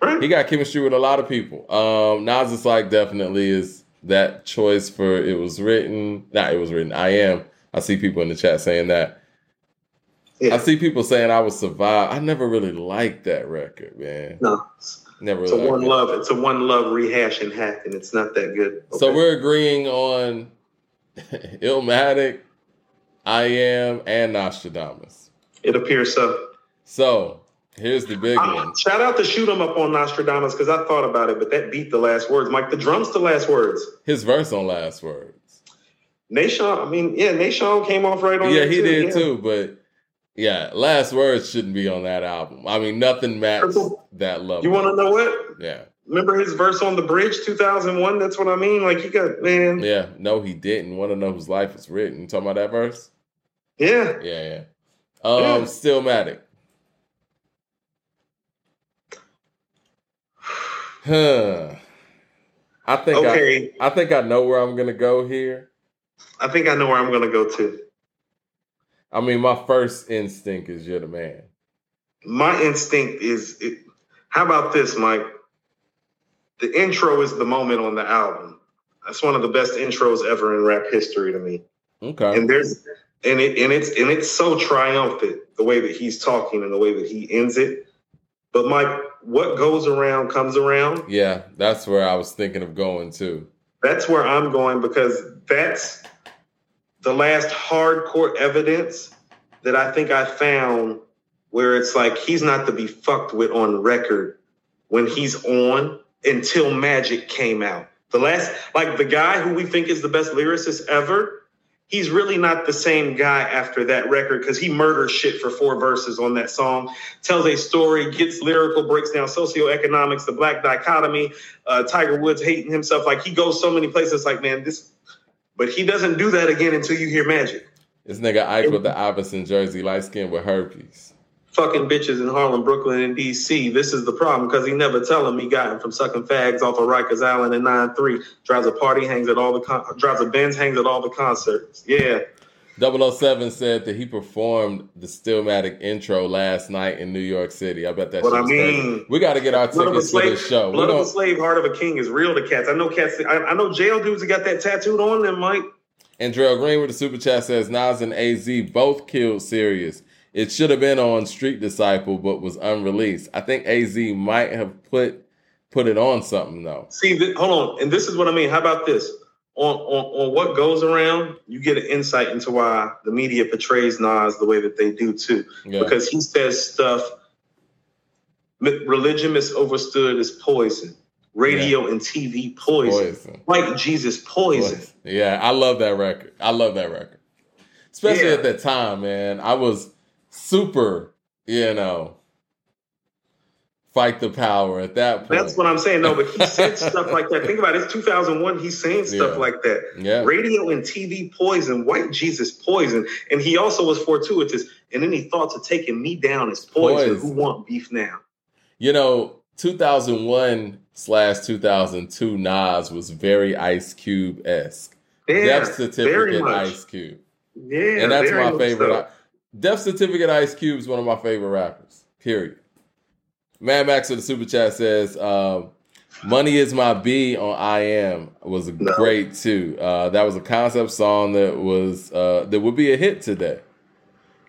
B: right.
A: he got chemistry with a lot of people. Um, Nas is like definitely is that choice for it was written. Not it was written. I am. I see people in the chat saying that.
B: Yeah.
A: I see people saying I would survive. I never really liked that record, man.
B: No,
A: Never
B: it's a one
A: it.
B: love. It's a one love rehash and hack, and it's not that good.
A: So we're agreeing on Illmatic, I Am, and Nostradamus.
B: It appears so.
A: So here's the big one.
B: shout out to shoot 'em up on Nostradamus because I thought about it, but that beat the last words. Mike, the drums, the last words.
A: His verse on Last Words.
B: Nation, I mean, yeah, Nation came off right on.
A: Yeah, he
B: too.
A: did
B: Yeah.
A: too, but yeah, Last Words shouldn't be on that album. I mean, nothing matched that level.
B: You want to know what?
A: Yeah,
B: Remember his verse on the bridge, 2001? That's what I mean. Like, he got, man. Yeah.
A: yeah. No, he didn't. Want to know whose life was written? You talking about that verse?
B: Yeah.
A: Yeah, yeah. Um,
B: Yeah.
A: Stillmatic. Huh. I think I,
B: Okay.
A: I think I know where I'm gonna go here.
B: I think I know where I'm going to go to.
A: I mean, my first instinct is you're the man.
B: My instinct is it, how about this, Mike? The intro is the moment on the album. That's one of the best intros ever in rap history to me.
A: Okay.
B: and there's and it and it's and it's so triumphant the way that he's talking and the way that he ends it. But Mike, what goes around comes around.
A: yeah, that's where I was thinking of going to.
B: That's where I'm going because that's the last hardcore evidence that I think I found where it's like he's not to be fucked with on record when he's on until Magic came out. The last, like the guy who we think is the best lyricist ever, he's really not the same guy after that record because he murders shit for four verses on that song, tells a story, gets lyrical, breaks down socioeconomics, the black dichotomy, uh, Tiger Woods hating himself. Like he goes so many places. Like man, this, but he doesn't do that again until you hear Magic.
A: This nigga Ike with the Iverson jersey, light skin with herpes.
B: Fucking bitches in Harlem, Brooklyn, and DC. This is the problem because he never tell him he got him from sucking fags off of Rikers Island in 9-3. Drives a party, hangs at all the con- drives a Benz, hangs at all the concerts. Yeah.
A: 007 said that he performed the Stillmatic intro last night in New York City. I bet that
B: What I
A: was crazy.
B: mean-
A: We got to get our
B: Blood
A: tickets for
B: slave,
A: this show. We
B: blood of a slave, heart of a king is real to cats. I know cats. I, I know jail dudes that got that tattooed on them, Mike.
A: Andrell Green with the super chat says Nas and AZ both killed Sirius. It should have been on Street Disciple, but was unreleased. I think AZ might have put put it on something though.
B: See, th- hold on, and this is what I mean. How about this? On, on on what goes around, you get an insight into why the media portrays Nas the way that they do too.
A: Yeah.
B: Because he says stuff. Religion misunderstood is poison. Radio and TV poison.
A: Poison.
B: White Jesus poison.
A: Yeah, I love that record. I love that record. Especially
B: Yeah.
A: at that time, man. I was super, you know, fight the power at that point.
B: That's what I'm saying. though. but he said stuff like that. Think about it. It's 2001. He's saying stuff
A: Yeah.
B: like that.
A: yeah.
B: Radio and TV poison, white Jesus poison. And he also was fortuitous. And any thoughts of taking me down is poison.
A: Poison.
B: Who want beef now?
A: You know, 2001 slash 2002 Nas was very Ice Cube esque.
B: Yeah,
A: Death
B: very
A: Certificate
B: much.
A: Ice Cube.
B: Yeah,
A: and that's my favorite.
B: so.
A: Death Certificate Ice Cube is one of my favorite rappers. Period. Mad Max of the super chat says, um, "Money is my B on I Am was
B: No.
A: great too. Uh, that was a concept song that was uh, that would be a hit today.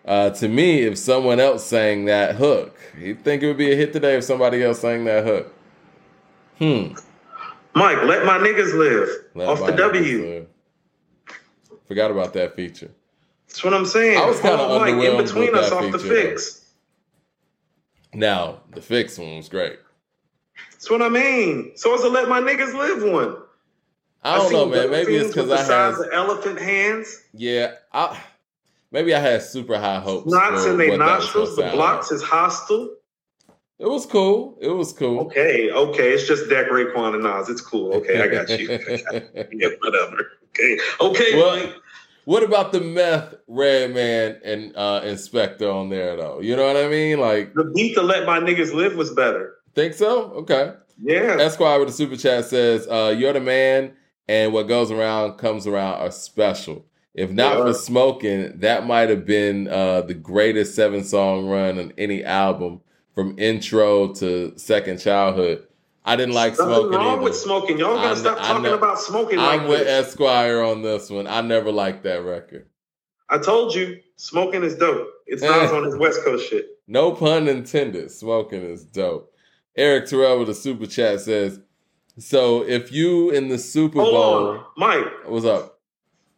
A: Uh, to me, if someone else sang that hook, you'd think it would be a hit today if somebody else sang that hook? Hmm.
B: Mike, let my niggas live
A: Let
B: off the W.
A: Forgot about that feature.
B: That's what I'm saying.
A: I was kinda
B: Hold on, Mike, in between us off the fix.
A: Now the fix one was great.
B: That's what I mean. So it's a let my niggas live one.
A: I don't know, man. Maybe it's because I
B: size
A: had
B: of elephant hands,
A: yeah. I maybe I had super high hopes.
B: knots in their
A: what that was
B: nostrils. The blocks is hostile.
A: It was cool. It was cool.
B: Okay, okay. It's just Dak Raekwon and Nas. It's cool. Okay, I got you. yeah, whatever. Okay, okay.
A: Well. What about the meth Redman and uh, Inspectah on there though? You know what I mean? Like,
B: The beat to let my niggas live was better.
A: think so? Okay.
B: Yeah.
A: Esquire with the super chat says, uh, "You're the man, and what goes around comes around are special. If not
B: Yeah.
A: for smoking, that might have been uh, the greatest seven song run on any album from intro to Second Childhood. I didn't like
B: Nothing
A: smoking.
B: wrong
A: either.
B: with smoking. Y'all
A: I
B: gotta
A: kn-
B: stop
A: I
B: talking
A: know-
B: about smoking
A: I'm
B: like
A: with
B: this.
A: Esquire on this one. I never liked that record.
B: I told you, smoking is dope. It's Nas on his West Coast shit.
A: No pun intended. Smoking is dope. Eric Terrell with a super chat says, "So if you in the Super
B: Hold
A: Bowl,
B: on, Mike.
A: what's up?"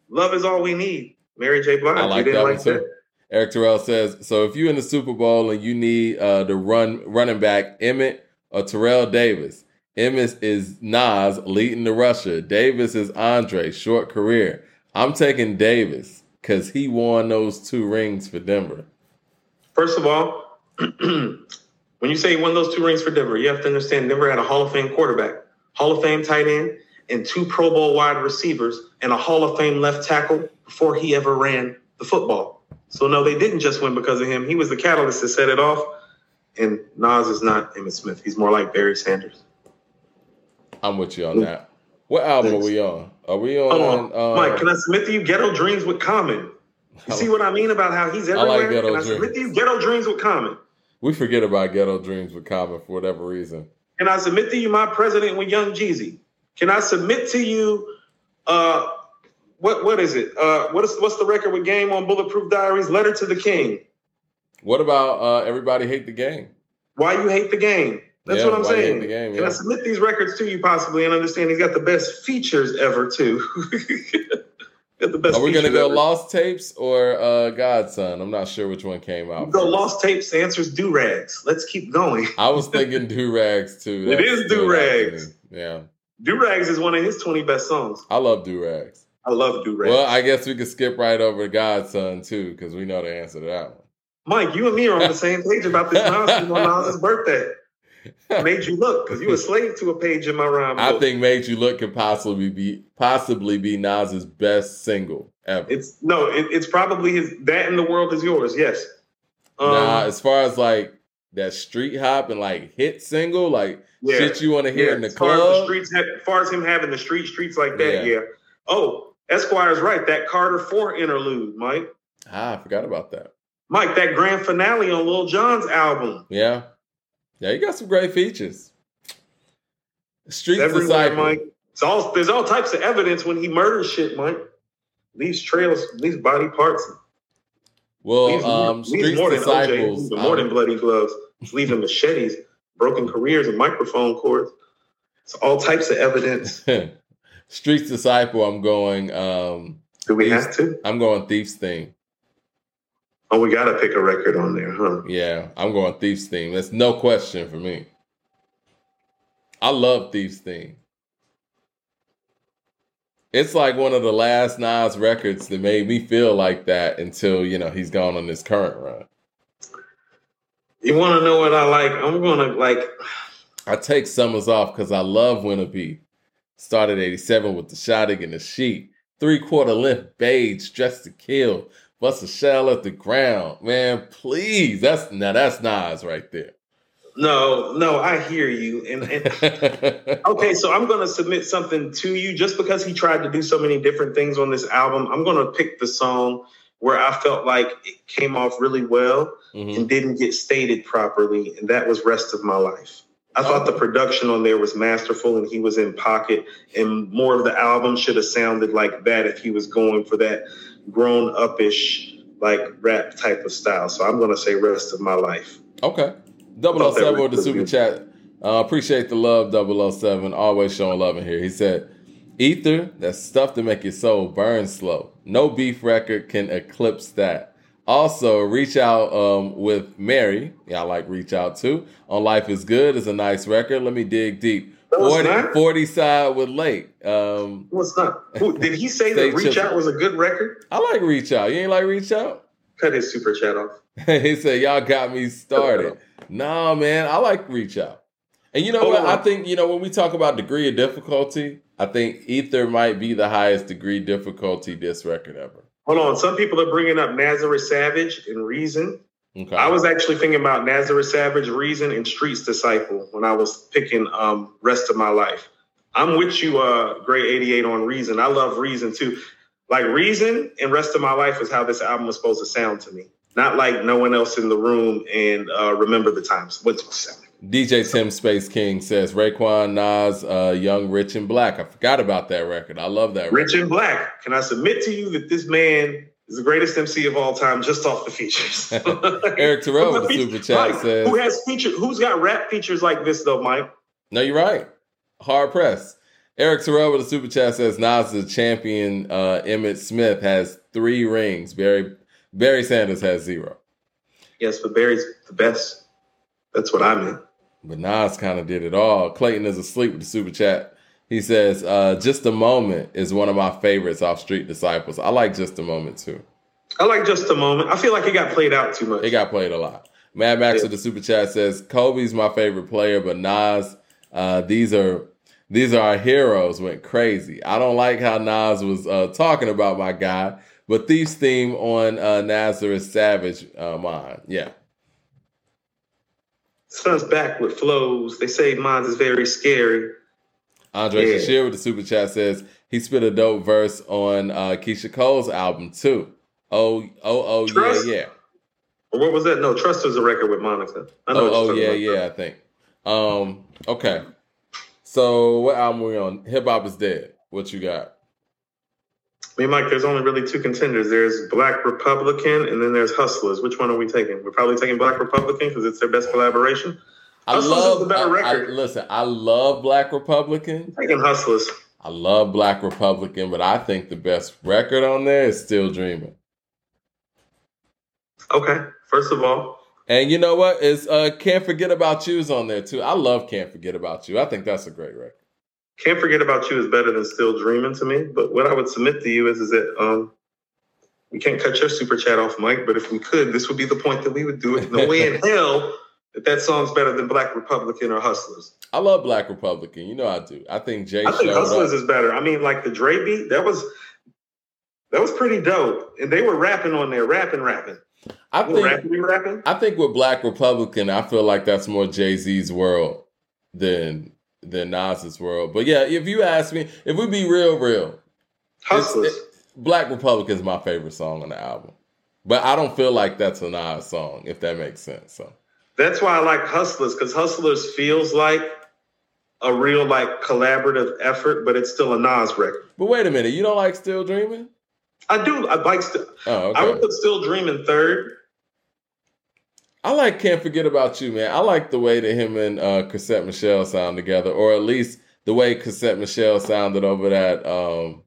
B: Love is all we need. Mary J. Blige.
A: I
B: you
A: like
B: didn't
A: that one
B: like
A: too.
B: that?
A: Eric Terrell says, "So if you in the Super Bowl and you need uh, the run running back Emmitt or Terrell Davis, Emmitt is Nas leading the rusher. Davis is Andre, short career. I'm taking Davis because he won those two rings for Denver.
B: First of all, when you say he won those two rings for Denver, you have to understand Denver had a Hall of Fame quarterback, Hall of Fame tight end, and two Pro Bowl wide receivers, and a Hall of Fame left tackle before he ever ran the football. So no, they didn't just win because of him. He was the catalyst to set it off. And Nas is not Emmitt Smith. He's more like Barry Sanders.
A: I'm with you on that. What album
B: Thanks.
A: are we on? Are we on, uh,
B: Mike. Can I submit to you Ghetto Dreams with Common? You see what I mean about how he's everywhere?
A: I like? Ghetto
B: Can I submit
A: Dreams.
B: to you Ghetto Dreams with Common?
A: we forget about Ghetto Dreams with Common for whatever reason.
B: Can I submit to you my president with Young Jeezy? Can I submit to you uh what what is it? Uh what is what's the record with game on Bulletproof Diaries? Letter to the King.
A: What about uh, Everybody Hate the Game?
B: Why you hate the game? That's
A: Yeah,
B: what I'm
A: Why You Hate
B: saying.
A: Game,
B: Can. I submit these records to you possibly and understand he's got the best features ever too? got the best
A: Are we gonna go
B: ever.
A: Lost Tapes or uh, God's Son? I'm not sure which one came out. The
B: lost tapes, answer's do rags. Let's keep going.
A: I was thinking Do Rags too.
B: It
A: That
B: is
A: to
B: Do-Rags.
A: Yeah,
B: Do rags is one of his 20 best songs.
A: I love Do Rags.
B: I love do rags.
A: Well, I guess we could skip right over God's Son too because we know the answer to that one.
B: Mike, you and me are on the same page about this nonsense on Nas's birthday. Made you look because you a slave to a page in my rhyme
A: I think "Made You Look" could possibly be possibly be Nas's best single ever.
B: it's no, it, it's probably his. That in the world is yours. Yes. Um,
A: nah, as far as like that street hop and like hit single, like
B: yeah,
A: shit you want to hear
B: yeah.
A: in the
B: as far as the
A: club.
B: streets, have, as far as him having the street streets like that,
A: Yeah.
B: yeah. Oh, Esquire's right. That Carter Four interlude, Mike.
A: ah, I forgot about that.
B: Mike, that grand finale on Lil Jon's album.
A: Yeah, yeah, you got some great features. Street Disciple.
B: Mike. It's all there's all types of evidence when he murders shit, Mike. Leaves trails, leaves body parts.
A: Well,
B: leaves,
A: um, Street
B: more than OJ, more than
A: um,
B: bloody gloves. It's leaving machetes, broken careers, and microphone cords. It's all types of evidence.
A: Street Disciple. I'm going. Um,
B: Do we
A: Thieves-
B: have to?
A: I'm going Thief's theme.
B: Oh, we gotta pick a record on there, huh?
A: Yeah, I'm going Thieves theme. That's no question for me. I love Thieves theme. It's like one of the last Nas records that made me feel like that until you know he's gone on this current run.
B: You want to know what I like? I'm gonna like.
A: I take summers off because I love Winter Be. Started 87 with the shotting and the sheet. Three quarter length beige, dressed to kill. Bust a shell at the ground. Man, please. That's now that's Nas right there.
B: No, no, I hear you. And, and okay, so I'm gonna submit something to you just because he tried to do so many different things on this album. I'm gonna pick the song where I felt like it came off really well mm-hmm. and didn't get stated properly, and that was Rest of My Life. I thought the production on there was masterful and he was in pocket, and more of the album should have sounded like that if he was going for that grown upish, like rap type of style. So I'm to say Rest of My Life.
A: Okay. 007 with the super chat. Uh, appreciate the love, 007. Always showing love in here. He said, Ether, that's stuff to make your soul burn slow. No beef record can eclipse that. Also, reach out um, with Mary. Yeah, I like reach out too. On Life is Good is a nice record. Let me dig deep. 40, 40 side with Lake. Um,
B: What's not? Who, did he say that Reach Out was a good record?
A: I like Reach Out. You ain't like Reach Out?
B: Cut his super chat off.
A: he said, Y'all got me started. no, man, I like Reach Out. And you know what? I think, you know, when we talk about degree of difficulty, I think Ether might be the highest degree difficulty disc record ever.
B: Hold on. Some people are bringing up Nazareth Savage and Reason. Okay. I was actually thinking about Nazareth Savage, Reason, and Streets Disciple when I was picking um, Rest of My Life. I'm with you, uh, Gray 88 on Reason. I love Reason too. Like Reason and Rest of My Life is how this album was supposed to sound to me. Not like no one else in the room and uh, Remember the Times. What's?
A: DJ Tim Space King says Raekwon, Nas, uh, Young, Rich and Black. I forgot about that record. I love that.
B: Rich record. and Black. Can I submit to you that this man is the greatest MC of all time just off the features?
A: Eric Terrell with the super chat says,
B: "Who has feature? Who's got rap features like this though, Mike?"
A: No, you're right. Hard press. Eric Terrell with the super chat says Nas the champion. Uh, Emmitt Smith has three rings. Barry Barry Sanders has zero.
B: Yes, but Barry's the best. That's what I meant.
A: But Nas kind of did it all. Clayton is asleep with the super chat. He says, uh, Just a Moment is one of my favorites off Street Disciples. I like Just a Moment too.
B: I like Just a Moment. I feel like it got played out too much.
A: It got played a lot. Mad Max yeah. with the super chat says, Kobe's my favorite player, but Nas, uh, these are these are our heroes went crazy. I don't like how Nas was uh, talking about my guy, but Thief's theme on uh, Nazareth Savage, uh, mine. Yeah.
B: Son's back with flows. They say mine is very scary.
A: Andre yeah. Shashir with the super chat says he spit a dope verse on uh, Keyshia Cole's album too. Oh, oh, oh, Trust? yeah, yeah.
B: what was that? No, Trust was a record with Monica.
A: I know oh, oh yeah, yeah. I think. Um, okay. So what album we on? Hip hop is dead. What you got?
B: I mean, Mike, there's only really two contenders. There's Black Republican, and then there's Hustlers. Which one are we taking? We're probably taking Black Republican because it's their best collaboration.
A: I Hustlers love the better record. I, listen, I love Black Republican.
B: I'm taking Hustlers.
A: I love Black Republican, but I think the best record on there is Still Dreaming.
B: Okay, first of all.
A: And you know what? Is uh, Can't Forget About You's on there too. I love Can't Forget About You. I think that's a great record.
B: Can't Forget About You is better than Still Dreaming to me. But what I would submit to you is, is that um, we can't cut your super chat off, Mike. But if we could, this would be the point that we would do it. No way in hell that that song's better than Black Republican or Hustlers.
A: I love Black Republican. You know I do. I think Jay.
B: I think Hustlers up. is better. I mean, like the Dre beat, that was that was pretty dope, and they were rapping on there, rapping, rapping.
A: I think rapping, rapping. I think with Black Republican, I feel like that's more Jay Z's world than than Nas's world. But yeah, if you ask me, if we be real, real,
B: Hustlers.
A: It, Black Republican is my favorite song on the album. But I don't feel like that's a Nas song, if that makes sense. So
B: that's why I like Hustlers, because Hustlers feels like a real like collaborative effort, but it's still a Nas record.
A: But wait a minute, you don't like Still Dreaming?
B: I do. I like still. Oh, okay. I would put Still Dreaming third.
A: I like Can't Forget About You, man. I like the way that him and uh, Chrisette Michele sound together, or at least the way Chrisette Michele sounded over that um,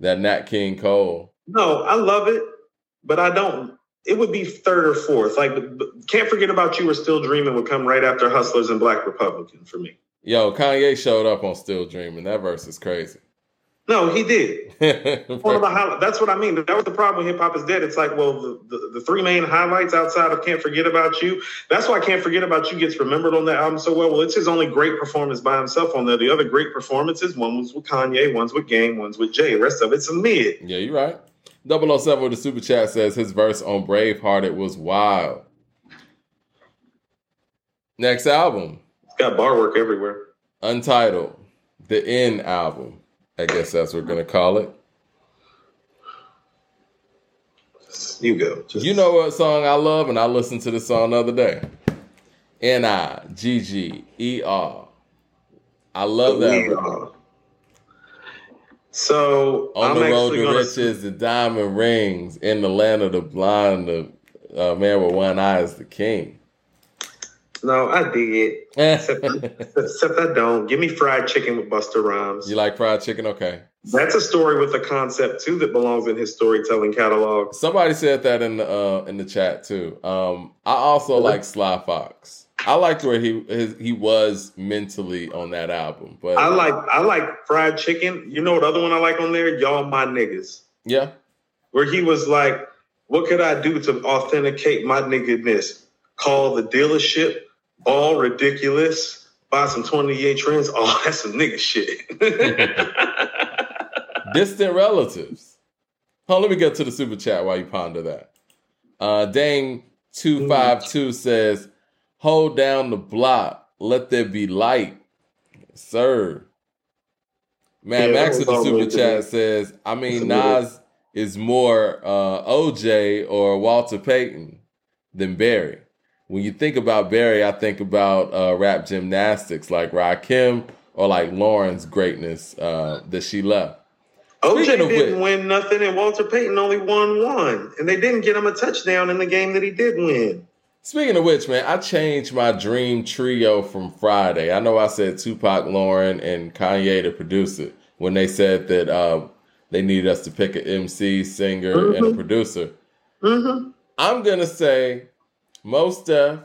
A: that Nat King Cole.
B: No, I love it, but I don't. It would be third or fourth. Like, Can't Forget About You or Still Dreaming would come right after Hustlers and Black Republican for me.
A: Yo, Kanye showed up on Still Dreaming. That verse is crazy.
B: No, he did. One of the highlights. That's what I mean. That was the problem with Hip Hop is Dead. It's like, well, the, the, the, three main highlights outside of Can't Forget About You. That's why Can't Forget About You gets remembered on that album so well. Well, it's his only great performance by himself on there. The other great performances, one was with Kanye, one's with Game, one's with Jay. The rest of it's a mid.
A: Yeah, you're right. 007 with the super chat says his verse on Braveheart it was wild. Next album.
B: It's got bar work everywhere.
A: Untitled. The End album. I guess that's what we're gonna call it.
B: You go. Just,
A: You know what song I love, and I listened to this song the other day. N I G G E R. I love that.
B: We
A: record.
B: are. So
A: On
B: I'm
A: the road to
B: gonna.
A: riches, the diamond rings. In the land of the blind, the uh, man with one eye is the king.
B: No, I dig it. Except, except I don't. Give me fried chicken with Busta Rhymes.
A: You like fried chicken? Okay.
B: That's a story with a concept too that belongs in his storytelling catalog.
A: Somebody said that in the uh, in the chat too. Um, I also like Sly Fox. I liked where he his, he was mentally on that album, but
B: I like I like fried chicken. You know what other one I like on there? Y'all my niggas.
A: yeah,
B: Where he was like, "What could I do to authenticate my niggadness? Call the dealership, all ridiculous. Buy some 28 trends. Oh, that's some nigga shit."
A: distant relatives. Oh, let me get to the super chat while you ponder that. Uh, Dang two five two says, "Hold down the block, let there be light, sir." Man,
B: Yeah,
A: Max in the super chat says, "I mean, Nas is more uh, OJ or Walter Payton than Barry. When you think about Barry, I think about uh, rap gymnastics like Rakim or like Lauryn's greatness uh, that she left."
B: OJ didn't
A: which-
B: win nothing, and Walter Payton only won one, and they didn't get him a touchdown in the game that he did win.
A: Speaking of which, man, I changed my dream trio from Friday. I know I said Tupac, Lauryn, and Kanye to produce it when they said that um, they needed us to pick an MC, singer, and a
B: Mhm.
A: producer.
B: Mm-hmm.
A: I'm gonna say Mos Def,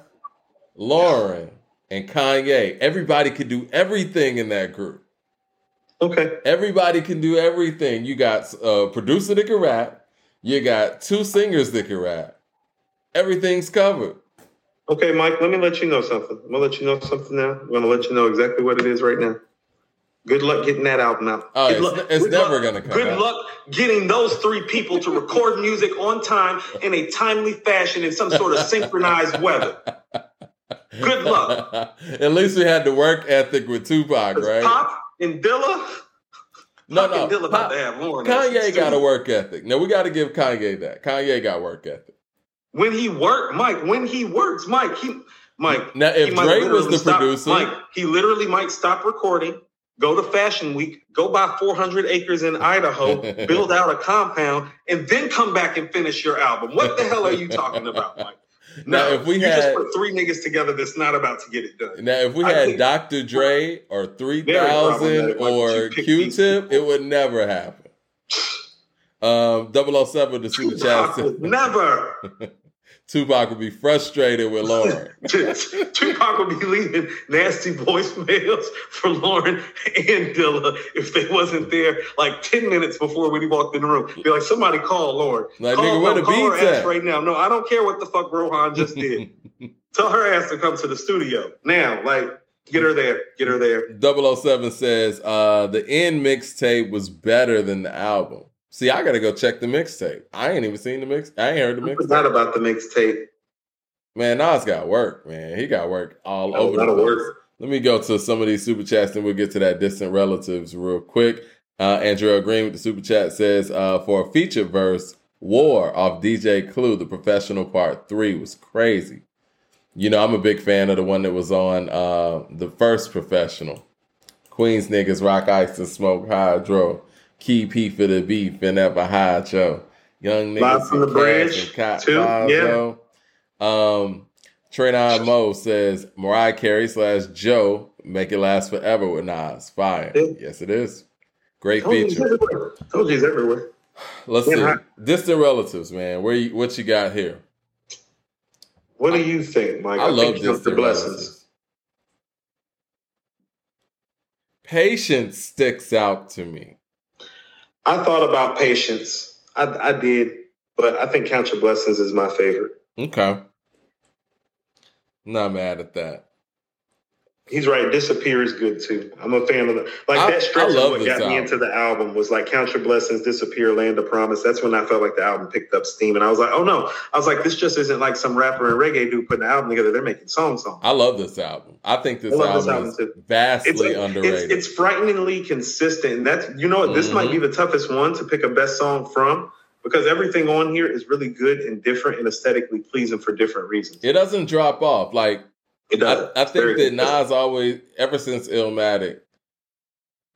A: Lauryn, and Kanye. Everybody could do everything in that group.
B: Okay.
A: Everybody can do everything. You got a producer that can rap. You got two singers that can rap. Everything's covered.
B: Okay, Mike, let me let you know something. I'm gonna let you know something now. I'm gonna let you know exactly what it is right now. Good luck getting that album out.
A: Oh,
B: Good
A: it's,
B: luck-
A: it's never
B: luck-
A: gonna come
B: Good
A: out.
B: luck getting those three people to record music on time in a timely fashion in some sort of synchronized weather. Good luck.
A: At least we had the work ethic with Tupac, right?
B: Pop and Dilla,
A: no,
B: Pop
A: no.
B: and Dilla about
A: Pop-
B: to have.
A: Kanye got a work ethic. No, we got to give Kanye that. Kanye got work ethic.
B: When he worked, Mike. When he works, Mike. He, Mike.
A: Now, if Dre was the
B: stop-
A: producer,
B: Mike, he literally might stop recording, go to Fashion Week, go buy 400 acres in Idaho, build out a compound, and then come back and finish your album. What the hell are you talking about, Mike?
A: Now, if we had-
B: just put three niggas together that's not about to get it done.
A: now if we
B: I
A: had Dr. Dre or Three Thousand
B: problematic. Why would
A: or
B: these
A: Q-Tip, it would never happen. Um, 007, the super chat
B: Tupac
A: said
B: would never.
A: Tupac would be frustrated with Lauryn.
B: Tupac would be leaving nasty voicemails for Lauryn and Dilla if they wasn't there like 10 minutes before when he walked in the room. Be like, somebody call Lauryn.
A: Like,
B: call,
A: nigga, where the
B: call her ass right now. No, I don't care what the fuck Rohan just did. Tell her ass to come to the studio now. Like, get her there. Get her there.
A: 007 says uh the end mixtape was better than the album. See, I gotta go check the mixtape. I ain't even seen the mix. I ain't heard the mixtape.
B: Not about the mixtape.
A: Man, Nas got work, man. He got work all
B: A
A: over
B: lot
A: the
B: work.
A: Let me go to some of these super chats and we'll get to that distant relatives real quick. Uh Andrew Green with the super chat says uh for a feature verse, War off DJ Clue, the professional part three was crazy. You know, I'm a big fan of the one that was on uh the first professional. Queens niggas rock ice and smoke hydro. Key P for the beef and ever hide yo. Young niggas
B: from the bridge,
A: and
B: too, yeah.
A: Um Trey Mo says Mariah Carey slash Joe make it last forever with Nas. Fire.
B: Yeah.
A: Yes, it is. Great
B: Told
A: feature.
B: Told you everywhere.
A: Let's
B: Yeah,
A: see.
B: hi.
A: Distant relatives, man. Where you, what you got here?
B: What do you think, Mike?
A: I, love
B: think
A: distant
B: blessings.
A: relatives. Patience sticks out to me.
B: I thought about patience. I, I did, but I think Count Your Blessings is my favorite.
A: Okay. Not mad at that.
B: He's right. Disappear is good too. I'm a fan of the like
A: I-
B: that stretch
A: I
B: what got me into the album was like Count Your Blessings, Disappear, Land of Promise. That's when I felt like the album picked up steam, and I was like, oh no, I was like, this just isn't like some rapper and reggae dude putting an album together. They're making songs songs.
A: I love this album. I think this
B: I
A: album,
B: this album
A: is
B: too.
A: vastly
B: It's,
A: underrated.
B: it's it's frighteningly consistent. And that's you know what, this
A: Mhm.
B: might be the toughest one to pick a best song from because everything on here is really good and different and aesthetically pleasing for different reasons.
A: It doesn't drop off. Like
B: It does.
A: I, I think that Nas always, ever since Illmatic,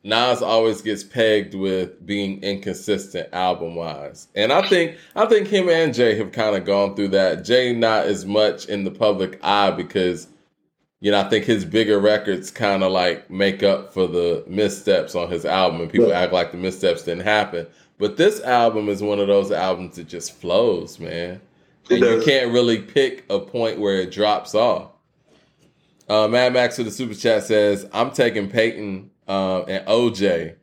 A: Nas always gets pegged with being inconsistent album wise, and I think I think him and Jay have kind of gone through that. Jay not as much in the public eye because you know I think his bigger records kind of like make up for the missteps on his album, and people
B: Yeah.
A: act like the missteps didn't happen. But this album is one of those albums that just flows, man.
B: It
A: And you can't really pick a point where it drops off. Uh, Mad Max with the super chat says, "I'm taking Payton um, and OJ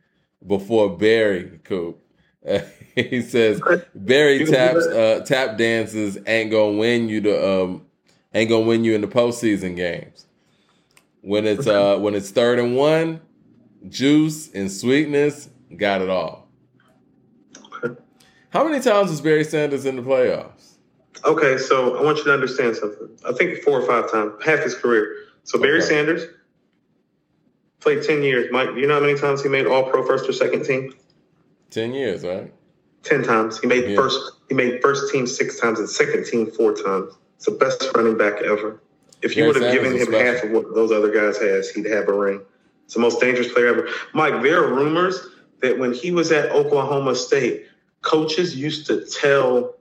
A: before Barry Coop." he says, "Barry
B: You can do
A: taps uh, tap dances ain't gonna win you the um, ain't gonna win you in the postseason games. When it's uh, when it's third and one, juice and sweetness got it all." How many times was Barry Sanders in the playoffs?
B: Okay, so I want you to understand something. I think four or five times, half his career. So Barry
A: Okay.
B: Sanders played 10 years. Mike, do you know how many times he made all pro first or second team?
A: Ten years, right?
B: 10 times. He made
A: Yeah.
B: first he made first team six times and second team four times. It's the best running back ever. If you
A: Barry
B: would have given him half of what those other guys has, he'd have a ring. It's the most dangerous player ever. Mike, there are rumors that when he was at Oklahoma State, coaches used to tell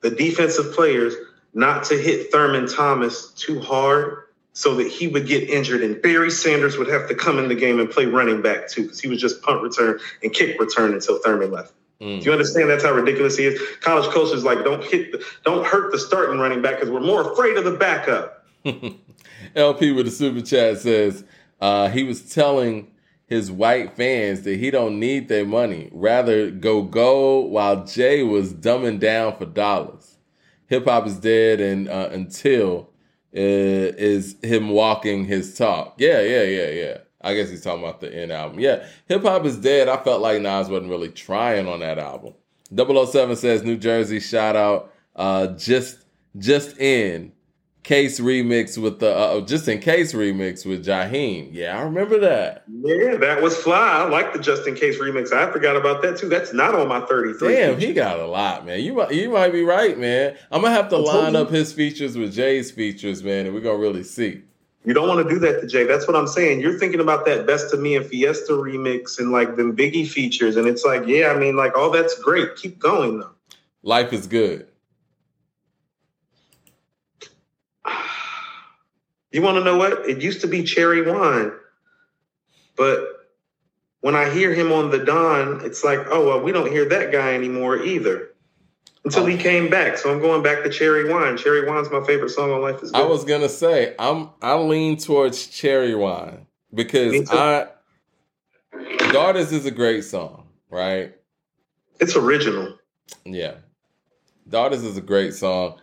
B: the defensive players not to hit Thurman Thomas too hard so that he would get injured and Barry Sanders would have to come in the game and play running back too because he was just punt return and kick return until Thurman left.
A: Mm.
B: Do you understand that's how ridiculous he is? College coaches like don't hit the, don't hurt the starting running back because we're more afraid of the backup.
A: LP with the super chat says uh, he was telling his white fans that he don't need their money. Rather go gold while Jay was dumbing down for dollars. Hip hop is dead and uh, until uh, is him walking his talk. Yeah, yeah, yeah, yeah. I guess he's talking about the end album. Yeah, hip hop is dead. I felt like Nas wasn't really trying on that album. 007 says New Jersey shout out uh, just just in case remix with the uh, just in case remix with Jaheim. Yeah, I remember that.
B: Yeah, that was fly. I like the just in case remix. I forgot about that too. That's not on my 33.
A: Damn, he got a lot, man. You might you might be right, man. I'm gonna have to line
B: you.
A: up his features with Jay's features, man, and we're gonna really see.
B: You don't want to do that to Jay. That's what I'm saying. You're thinking about that Best of Me and Fiesta remix and like them Biggie features, and it's like, yeah, I mean, like all that's great. Keep going though.
A: Life is good.
B: You want to know what? It used to be cherry wine, but when I hear him on the Don, it's like, oh well, we don't hear that guy anymore either. Until he came back, so I'm going back to cherry wine. Cherry wine's my favorite song on Life is Good.
A: I was gonna say I'm I lean towards cherry wine because. I Daughters is a great song, right?
B: it's original.
A: Yeah. Daughters is a great song.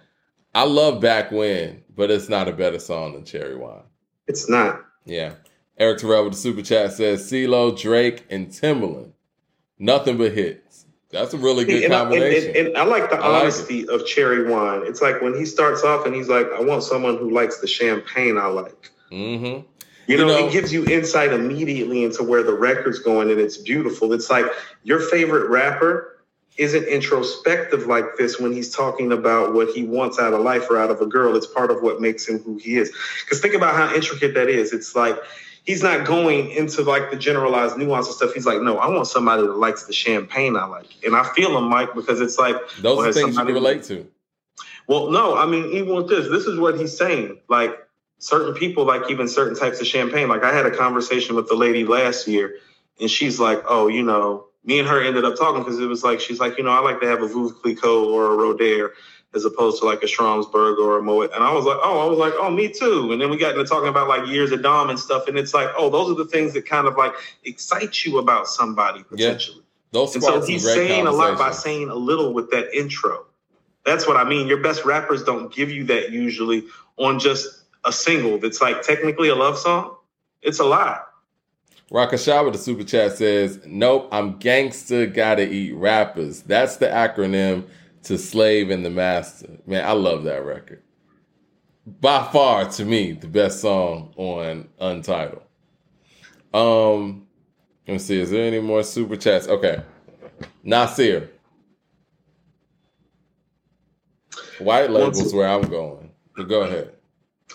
A: I love Back When, but it's not a better song than Cherry Wine.
B: It's not.
A: Yeah. Eric Terrell with the super chat says CeeLo, Drake, and Timbaland. Nothing but hits. That's a really good
B: and, I, and,
A: combination.
B: and- I like the
A: I like
B: honesty of cherry wine. It's like when he starts off and he's like, I want someone who likes the champagne I like.
A: mm-hmm.
B: You
A: You
B: know,
A: know-
B: it gives you insight immediately into where the record's going, and it's beautiful. It's like your favorite rapper isn't introspective like this when he's talking about what he wants out of life or out of a girl. It's part of what makes him who he is. Because think about how intricate that is. It's like he's not going into like the generalized nuance of stuff. He's like, no, I want somebody that likes the champagne I like. And I feel him, Mike, because it's like,
A: Those
B: well,
A: are things you
B: somebody-
A: can relate to.
B: well, no, I mean, even with this, this is what he's saying. Like certain people like even certain types of champagne. Like I had a conversation with the lady last year, and she's like, "Oh, you know," me and her ended up talking because it was like she's like, "You know, I like to have a Veuve Clicquot or a Roder as opposed to like a Schramsberg or a Moet." And I was like, "Oh, I was like, oh, me too." And then we got into talking about like years of Dom and stuff, and it's like, "Oh, those are the things that kind of like excite you about somebody potentially." Yeah.
A: Those
B: And so he's saying a lot by saying a little with that intro. That's what I mean. Your best rappers don't give you that usually on just a single that's like technically a love song. It's a lot.
A: Rakasha with the super chat says, Nope, I'm gangster, gotta eat rappers. That's the acronym to slave and the master. Man, I love that record. By far, to me, the best song on Untitled. Um, let me see, is there any more super chats? Okay. Nasir. White label's where I'm going. But go ahead.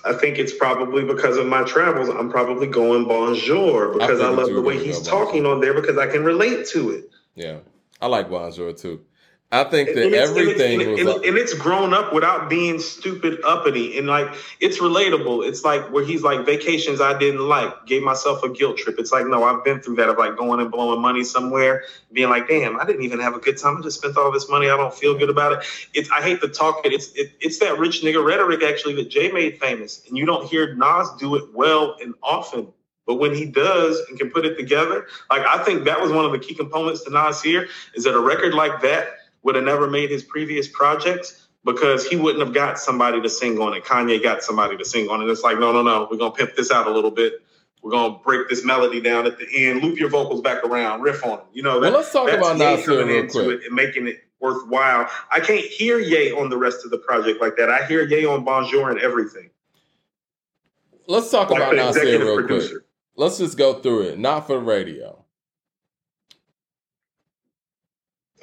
B: I think it's probably because of my travels. I'm probably going Bonjour because I,
A: figured
B: love the way he's
A: go Bonjour.
B: talking on there because I can relate to it.
A: Yeah. I like Bonjour too. I think that
B: And it's- and it's-
A: everything
B: and,
A: was
B: and- and it's grown up without being stupid uppity and like it's relatable. It's like where he's like vacations i didn't like gave myself a guilt trip. It's like no i've been through that of like going and blowing money somewhere being like damn i didn't even have a good time. I just spent all this money. I don't feel good about it. It's i hate to talk it. It's it, it's that rich nigga rhetoric actually that jay made famous and you don't hear nas do it well and often but when he does and can put it together, like I think that was one of the key components to Nas here is that a record like that would have never made his previous projects because he wouldn't have got somebody to sing on it. Kanye got somebody to sing on it. It's like, no, no, no, we're gonna pimp this out a little bit. We're gonna break this melody down at the end, loop your vocals back around, riff on them. You know,
A: Well, let's talk
B: that's
A: about Nas
B: coming
A: real
B: into
A: quick.
B: it and making it worthwhile. I can't hear Ye on the rest of the project like that. I hear Ye on Bonjour and everything.
A: Let's talk
B: Like
A: about Nasir
B: executive
A: real quick. Let's just go through it. Not for the radio.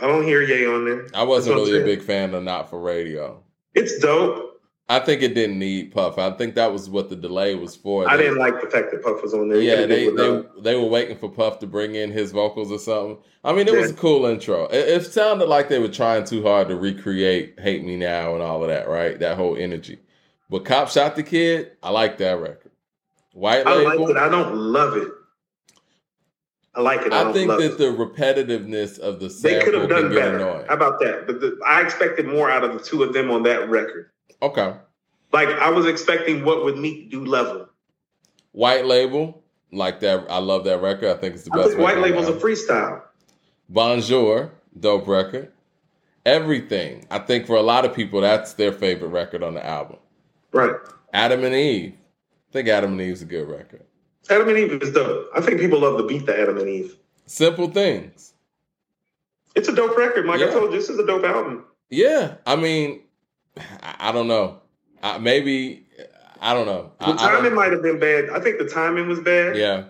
B: I don't hear Ye on there.
A: I wasn't really a big fan of Not for Radio.
B: It's dope.
A: I think it didn't need Puff. I think that was what the delay was for.
B: I
A: They-
B: didn't like the fact that Puff was on there.
A: Yeah, they, they they were waiting for Puff to bring in his vocals or something. I mean, it was a cool intro. It, it sounded like they were trying too hard to recreate "Hate Me Now" and all of that, right? That whole energy. But "Cop Shot the Kid," I like that record. White
B: I like it. I don't love it. I like it. I,
A: I think that
B: it.
A: the repetitiveness of the
B: They could
A: sample
B: have done better.
A: annoying.
B: How about that? But the, I expected more out of the two of them on that record.
A: Okay,
B: Like I was expecting what would Meek do level.
A: White Label, like that. I love that record. I think it's the
B: I
A: best.
B: think White Label's a freestyle.
A: Bonjour, dope record. Everything. I think for a lot of people, that's their favorite record on the album.
B: Right.
A: Adam and Eve. I think Adam and Eve's a good record.
B: Adam and Eve is dope. I think people love the beat the Adam and Eve.
A: Simple things.
B: It's a dope record. Like
A: Yeah.
B: I told you, this is a dope album.
A: Yeah, I mean, I, I don't know. I, maybe I don't know.
B: The
A: I
B: timing might have been bad. I think the timing was bad.
A: yeah,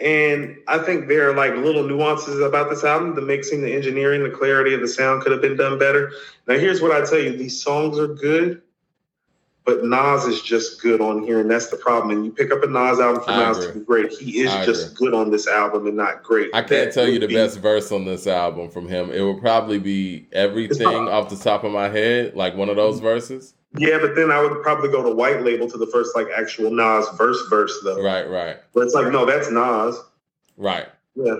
B: And I think there are like little nuances about this album. The mixing, the engineering, the clarity of the sound could have been done better. Now, here's what I tell you: these songs are good, but Nas is just good on here, and that's the problem. And you pick up a Nas album
A: from
B: Nas to be great. He is just good on this album and not great.
A: I can't
B: That
A: tell you the
B: be-
A: best verse on this album from him. It would probably be everything off the top of my head, like one of those verses.
B: Yeah, but then I would probably go to White Label to the first like actual Nas verse verse though.
A: Right, right,
B: But it's like no, that's Nas.
A: right.
B: Yeah.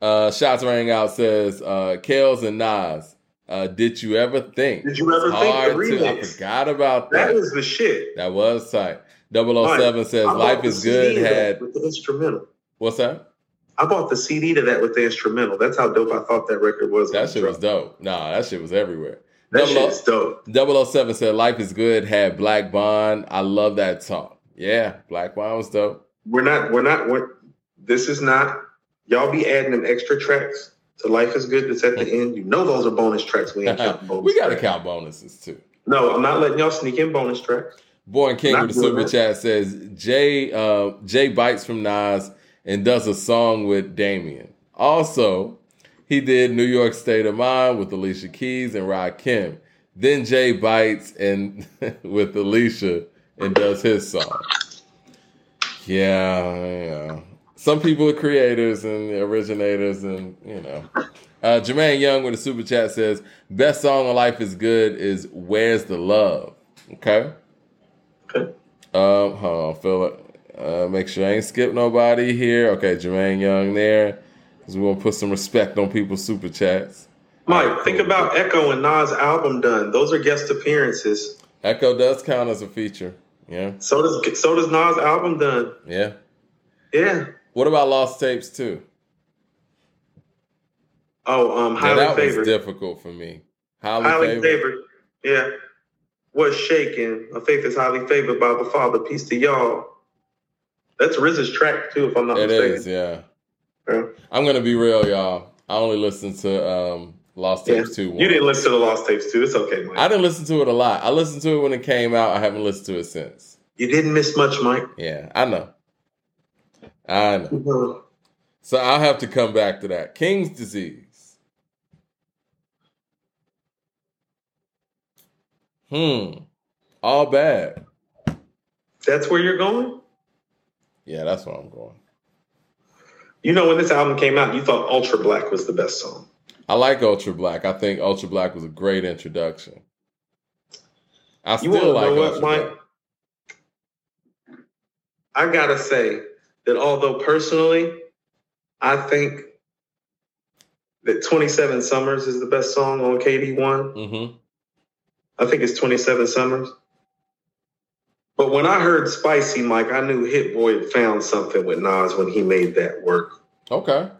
A: Uh, Shots rang out says, uh, Kells and Nas, uh, did you ever think?
B: Did you ever think the
A: I forgot about
B: That
A: that.
B: was the shit.
A: That was tight. 007 says, Life is good. Had,
B: with the instrumental.
A: what's that?
B: I bought the CD to that with the instrumental. That's how dope I thought that record was.
A: That shit was dope. Nah, that shit was everywhere.
B: That
A: Double O-
B: shit's dope.
A: 007 said, Life is good. Had Black Bond. I love that song. Yeah, Black Bond was dope.
B: We're not. We're not. We're, this is not. Y'all be adding them extra tracks to Life is Good. That's at the end. You know those are bonus tracks. We ain't counting bonus.
A: we got to count bonuses too.
B: No, I'm not letting y'all sneak in bonus tracks.
A: Born King
B: Not
A: with the super
B: that.
A: chat says Jay uh, Jay bites from Nas and does a song with Damian. Also, he did New York State of Mind with Alicia Keys and Rakim. Then Jay bites and with Alicia and does his song. Yeah, yeah. Some people are creators and originators, and you know. Uh, Jermaine Young with a super chat says, "Best song on Life is Good is Where's the Love." Okay.
B: Okay.
A: Um, hold on, Philip. Uh, make sure I ain't skip nobody here. Okay, Jermaine Young there. Because we want to put some respect on people's super chats.
B: Mike,
A: Alright,
B: think about Echo and Nas album done. Those are guest appearances.
A: Echo does count as a feature. Yeah,
B: So does so does Nas album done.
A: yeah.
B: Yeah.
A: What about Lost Tapes too?
B: Oh, um, highly
A: that was
B: favored.
A: difficult for me. Highly,
B: highly
A: favored.
B: favored. Yeah. Was shaken. My faith is highly favored by the Father. Peace to y'all. That's Riz's track too, if I'm not
A: It
B: mistaken.
A: is, yeah.
B: Yeah.
A: I'm gonna be real, y'all. I only listened to um, Lost
B: Yeah.
A: Tapes two.
B: You didn't listen to the Lost Tapes too. It's okay, Mike.
A: I didn't listen to it a lot. I listened to it when it came out. I haven't listened to it since.
B: you didn't miss much, Mike.
A: Yeah, I know. I know. So I'll have to come back to that. King's disease. Hmm. All bad.
B: That's where you're going?
A: Yeah, that's where I'm going.
B: You know, when this album came out, you thought Ultra Black was the best song.
A: I like Ultra Black. I think Ultra Black was a great introduction. I still like
B: what,
A: Ultra
B: Mike?
A: Black.
B: I gotta say that although personally, I think that 27 Summers is the best song on KD1.
A: Mm-hmm.
B: I think it's 27 Summers. But when I heard Spicy Mike, I knew Hit Boy had found something with Nas when he made that work.
A: Okay.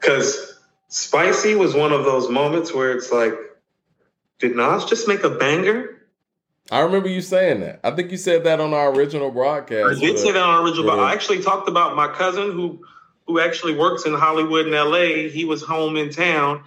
B: Because Spicy was one of those moments where it's like, did Nas just make a banger?
A: I remember you saying that. I think you said that on our original broadcast.
B: I
A: did
B: say that on our original,
A: Yeah.
B: I actually talked about my cousin who who actually works in Hollywood in LA. He was home in town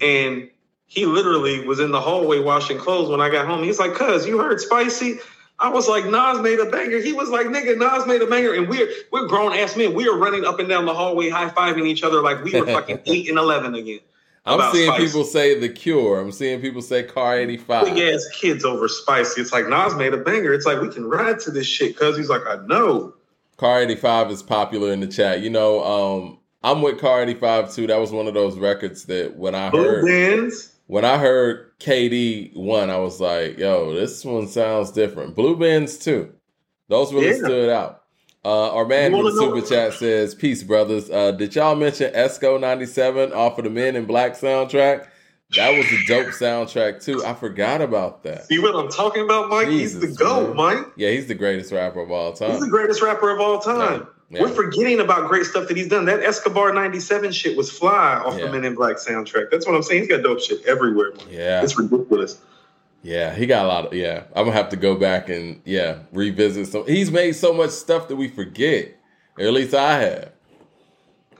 B: and he literally was in the hallway washing clothes when I got home. He's like, cuz you heard spicy? I was like, Nas made a banger. He was like, nigga, Nas made a banger. And we're we're grown ass men. We are running up and down the hallway, high fiving each other like we were fucking eight and eleven again.
A: I'm seeing
B: Spice.
A: people say The Cure. I'm seeing people say Car 85.
B: Big ass kids over spicy. It's like Nas made a banger. It's like we can ride to this shit, cuz he's like, I know.
A: Car 85 is popular in the chat. You know, um, I'm with Car 85 too. That was one of those records that when I
B: Blue
A: heard
B: Benz.
A: when I heard KD one, I was like, yo, this one sounds different. Blue Benz too. Those really
B: Yeah.
A: stood out. Uh, our man with the super
B: know-
A: chat says, "Peace, brothers. Uh, did y'all mention Esco '97 off of the Men in Black soundtrack? That was a dope soundtrack too. I forgot about that.
B: See what I'm talking about, Mike? he's the
A: Jesus,
B: GOAT. Mike.
A: Yeah, he's the greatest rapper of all time.
B: He's the greatest rapper of all time.
A: Yeah.
B: We're forgetting about great stuff that he's done. That Escobar 97 shit was fly off
A: Yeah.
B: the Men in Black soundtrack. That's what I'm saying. He's got dope shit everywhere. Mike.
A: Yeah,
B: It's ridiculous.
A: Yeah, he got a lot of. Yeah, I'm gonna have to go back and yeah revisit some. He's made so much stuff that we forget. Or at least I have.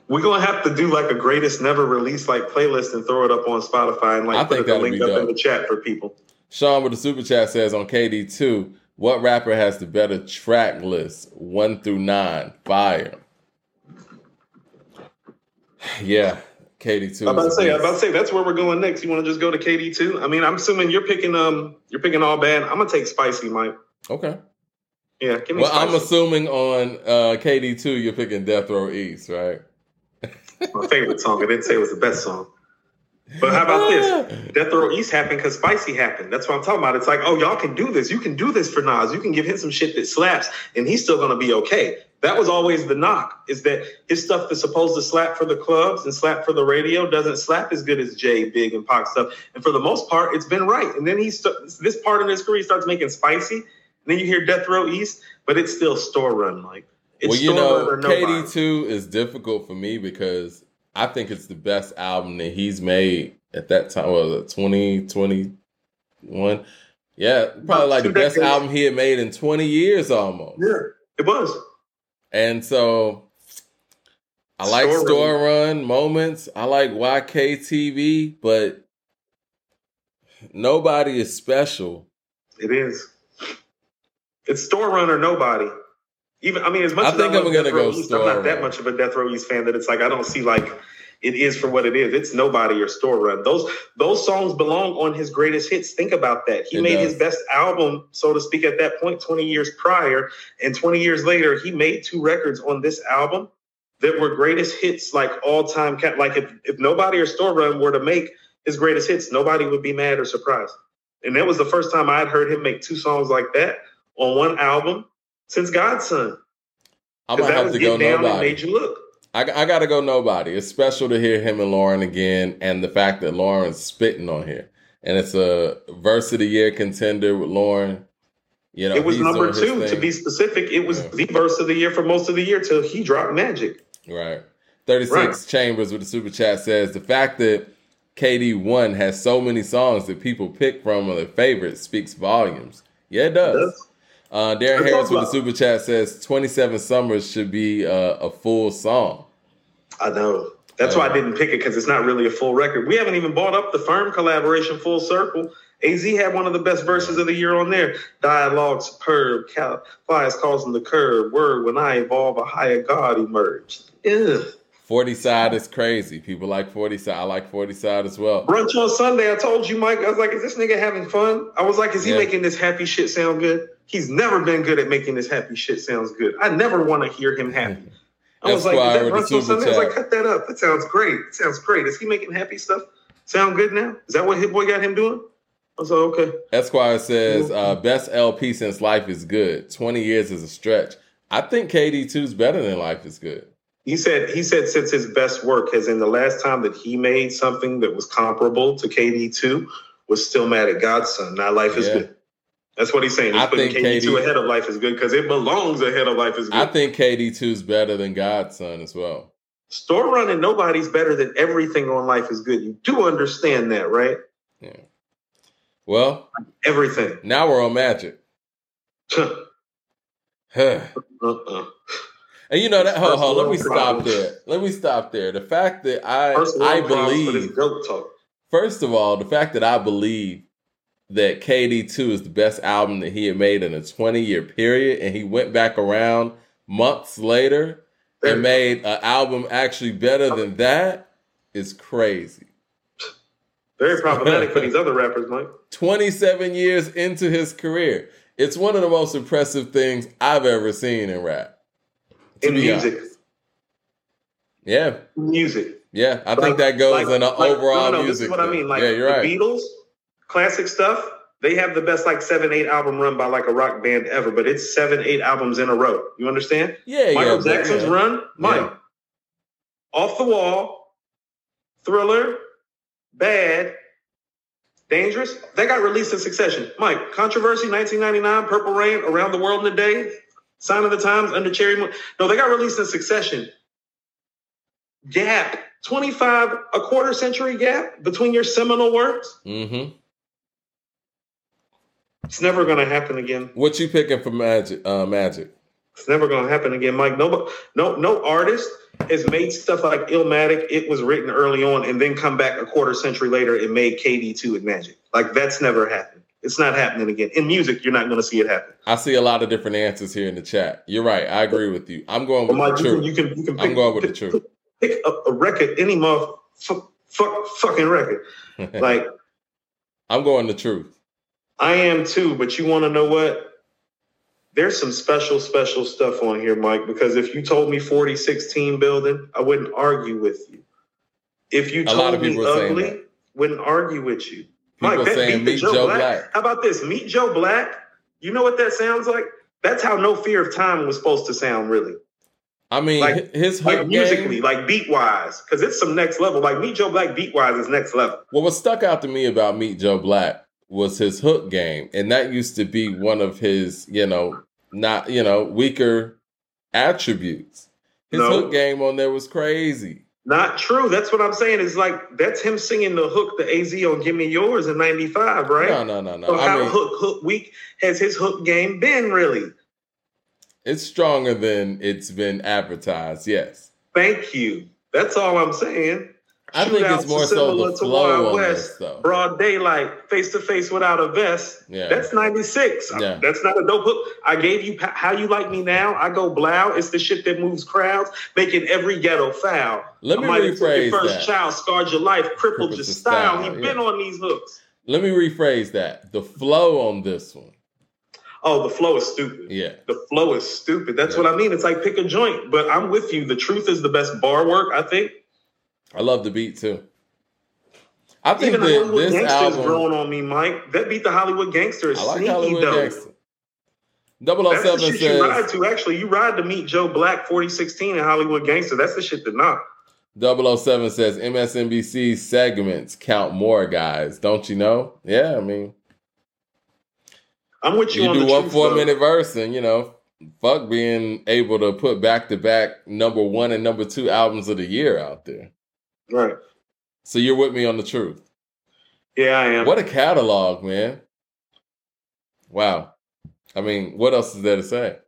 B: We're gonna have to do like a greatest never released like playlist and throw it up on Spotify and
A: I
B: like
A: think
B: put the link up in the chat for people.
A: Sean with the super chat says on KD2, what rapper has the better track list? One through nine. Fire. Yeah, KD2.
B: I'm about to say, I'm about to say that's where we're going next. You want to just go to KD two? I mean, I'm assuming you're picking um you're picking all bad. I'm gonna take spicy, Mike.
A: Okay.
B: Yeah, give me
A: Well, I'm assuming on uh, KD2 you're picking Death Row East, right?
B: my favorite song. I didn't say it was the best song. But how about this? Death Row East happened because Spicy happened. That's what I'm talking about. It's like, oh, y'all can do this. You can do this for Nas. You can give him some shit that slaps, and he's still gonna be okay. That was always the knock, is that his stuff that's supposed to slap for the clubs and slap for the radio doesn't slap as good as Jay, Big, and Pac stuff. And for the most part, it's been right. And then he's this part of his career he starts making spicy. And then you hear Death Row East, but it's still store run, like it's
A: well, you
B: store
A: know,
B: nobody.
A: KD2 is difficult for me because I think it's the best album that he's made at that time. What was it 2021? yeah, probably like the best album he had made in 20 years almost.
B: Yeah, it was.
A: And so I like
B: Store
A: store run moments. I like YKTV, but nobody is special.
B: It is. It's store run or nobody. Even I mean, as much
A: I
B: as
A: think
B: I
A: I'm gonna go
B: East, I'm not that much of a Death Row East fan that it's like I don't see like it is for what it is. It's nobody or store run. Those those songs belong on his greatest hits. Think about that. He
A: It
B: made
A: does.
B: his best album, so to speak, at that point, 20 years prior, and 20 years later, he made two records on this album that were greatest hits, like all time. Like if if nobody or store run were to make his greatest hits, nobody would be mad or surprised. And that was the first time I'd heard him make two songs like that on one album since God's
A: Son.
B: I'm
A: gonna have to
B: Get
A: go
B: Down and. Made You Look.
A: I, I gotta go nobody. It's special to hear him and Lauryn again, and the fact that Lauryn's spitting on here, and it's a verse of the year contender with Lauryn. You know,
B: it was number two, to be specific. It was
A: Yeah.
B: the verse of the year for most of the year till he dropped Magic.
A: right. Thirty six
B: Right.
A: Chambers with the super chat says the fact that KD one has so many songs that people pick from or their favorites speaks volumes. Yeah, it does.
B: That's-
A: Uh, Darren Harris with the super chat says 27 Summers should be uh, a full song.
B: I know. That's why I didn't pick it because it's not really a full record. We haven't even bought up the firm collaboration full circle. AZ had one of the best verses of the year on there. Dialogue superb. Cal- Flies causing the curb. Word when I evolve, a higher God emerged. Ugh.
A: 40 side is crazy. People like 40 side. I like 40 side as well.
B: Brunch on Sunday. I told you, Mike. I was like, is this nigga having fun? I was like, is he
A: Yeah.
B: making this happy shit sound good? He's never been good at making this happy shit sounds good. I never want to hear him happy. I was like,
A: Esquire
B: is that
A: with the
B: brunch on
A: super
B: Sunday? I was like, cut that up. That sounds great. It sounds great. Is he making happy stuff sound good now? Is that what Hit Boy got him doing? I was like, okay.
A: Esquire says, uh, best LP since Life is Good. 20 years is a stretch. I think KD2 is better than Life is Good.
B: He said he said since his best work has in the last time that he made something that was comparable to KD2 was still mad at God's Son. Now life is
A: Yeah.
B: good. That's what he's saying. He's
A: I
B: putting
A: think
B: KD2 ahead of life is good because it belongs ahead of life is good.
A: I think KD2 is better than God's Son as well.
B: Store running, nobody's better than everything on life is good. You do understand that, right?
A: Yeah. Well,
B: Everything.
A: now we're on Magic. Uh-uh. and
B: uh-uh.
A: you know that. Hold, hold, let me
B: world
A: stop there. Let me stop there. The fact that I I
B: world problems for this
A: believe. First of all, the fact that I believe that KD2 is the best album that he had made in a 20 year period, and he went back around months later and made an album actually better than that is crazy.
B: Very problematic for these other rappers, Mike.
A: 27 years into his career. It's one of the most impressive things I've ever seen in rap.
B: In music.
A: honest. Yeah,
B: Music.
A: yeah. I think that goes
B: like-
A: in the
B: like-
A: overall
B: no, no,
A: music.
B: This is what I mean. Like
A: yeah, you're
B: the
A: right.
B: Beatles, classic stuff. They have the best like seven, eight album run by like a rock band ever, but it's seven, eight albums in a row. You understand?
A: yeah,
B: Michael
A: yeah.
B: Jackson's
A: yeah.
B: run, Mike,
A: Yeah.
B: off the wall, Thriller, Bad, Dangerous. They got released in succession. Mike, Controversy, 1999, Purple Rain, Around the World in a Day, Sign of the Times, Under Cherry Moon. No, they got released in succession. Gap, 25, a quarter century gap between your seminal works.
A: Mm-hmm.
B: It's never going to happen again.
A: What you picking for Magic? Uh, Magic.
B: It's never going to happen again, Mike. No, no, no artist has made stuff like Illmatic. It was written early on, and then come back a quarter century later and made KD two and Magic. Like that's never happened. It's not happening again. In music, you're not going to see it happen.
A: I see a lot of different answers here in the chat. You're right. I agree with you. I'm going with
B: Mike,
A: the
B: you can,
A: truth.
B: you can, you can.
A: I'm
B: pick-
A: going with the truth.
B: Pick a, a record, any fuck, fuck, fucking record. Like
A: I'm going the truth.
B: I am too, but you want to know what? There's some special, special stuff on here, Mike, because if you told me 4016 building, I wouldn't argue with you. If you told me
A: people are saying
B: ugly, wouldn't argue with you.
A: People
B: Mike, that
A: saying
B: beat Joe,
A: Joe
B: Black.
A: Black.
B: How about this? Meet Joe Black. You know what that sounds like? That's how No Fear of Time was supposed to sound, really.
A: I mean,
B: Like-
A: his hook
B: Like
A: game-
B: musically, like beat wise, because it's some next level. Like Meet Joe Black beat wise is next level.
A: Well, what stuck out to me about Meet Joe Black was his hook game, and that used to be one of his, you know, not you know weaker attributes. His
B: No.
A: hook game on there was crazy.
B: Not true. That's what I'm saying. Is like that's him singing the hook, the AZ on "Give Me Yours" in '95, right?
A: No, no, no, no.
B: So
A: I
B: how
A: mean,
B: hook hook weak has his hook game been really?
A: it's stronger than it's been advertised. Yes,
B: Thank you. That's all I'm saying.
A: I think it's more so
B: similar
A: the
B: to
A: flow on
B: West,
A: this.
B: Broad daylight, face to face without a vest.
A: Yeah.
B: That's 96.
A: Yeah.
B: That's not a dope hook. I gave you how you like me now. I go blow. It's the shit that moves crowds, making every ghetto foul.
A: Let me
B: I
A: rephrase
B: your first
A: that.
B: child, scarred your life, crippled
A: Crippled
B: your style.
A: style,
B: He been
A: yeah.
B: on these hooks.
A: Let me rephrase that. The flow on this one.
B: Oh, the flow is stupid.
A: Yeah.
B: The flow is stupid. That's
A: Yeah.
B: what I mean. It's like pick a joint, but I'm with you. The truth is the best bar work, I think.
A: I love the beat too. I think
B: Even the
A: that
B: Hollywood
A: this
B: Gangster is
A: album.
B: growing on me, Mike. That beat the Hollywood Gangster is
A: I like
B: sneaky
A: Hollywood
B: though.
A: Gangster. 007
B: That's the shit you ride
A: says
B: to. Actually, you ride to meet Joe Black, 4016 in Hollywood Gangster. That's the shit to knock.
A: 007 says MSNBC segments count more guys. Don't you know? Yeah, I mean,
B: I'm with you,
A: you
B: on
A: do
B: the
A: one four
B: though.
A: minute verse, and you know, fuck being able to put back to back number one and number two albums of the year out there.
B: Right.
A: So you're with me on the truth.
B: Yeah, I am.
A: What a catalog, man! Wow. I mean, what else is there to say?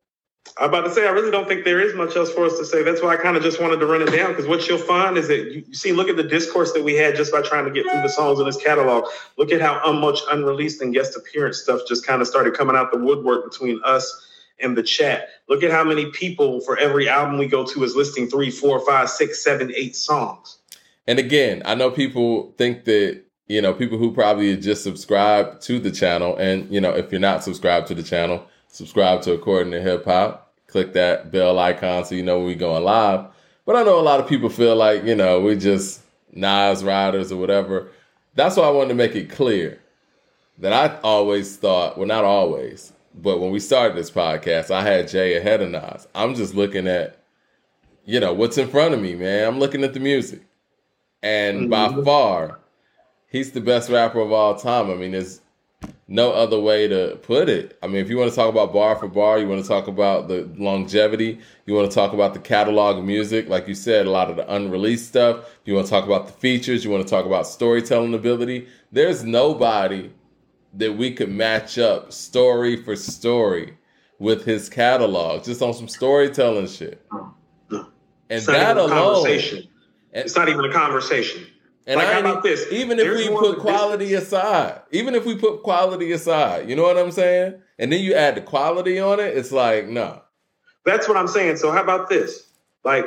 B: I'm about to say, I really don't think there is much else for us to say. That's why I kind of just wanted to run it down because what you'll find is that you, you see, look at the discourse that we had just by trying to get through the songs in this catalog. Look at how much unreleased and guest appearance stuff just kind of started coming out the woodwork between us and the chat. Look at how many people for every album we go to is listing three, four, five, six, seven, eight songs.
A: And again, I know people think that you know people who probably just subscribe to the channel, and you know if you're not subscribed to the channel, subscribe to According to Hip Hop. Click that bell icon so you know when we going live. But I know a lot of people feel like you know we just Nas riders or whatever. That's why I wanted to make it clear that I always thought, well, not always, but when we started this podcast, I had Jay ahead of Nas. I'm just looking at, you know, what's in front of me, man. I'm looking at the music. And mm-hmm. by far, he's the best rapper of all time. I mean, there's no other way to put it. I mean, if you want to talk about bar for bar, you want to talk about the longevity, you want to talk about the catalog of music, like you said, a lot of the unreleased stuff. You want to talk about the features, you want to talk about storytelling ability. There's nobody that we could match up story for story with his catalog, just on some storytelling shit.
B: And that alone, it's not even a conversation.
A: And like, how about this? Even if There's we put quality aside, even if we put quality aside, you know what I'm saying? And then you add the quality on it, it's like, no.
B: That's what I'm saying. So how about this? Like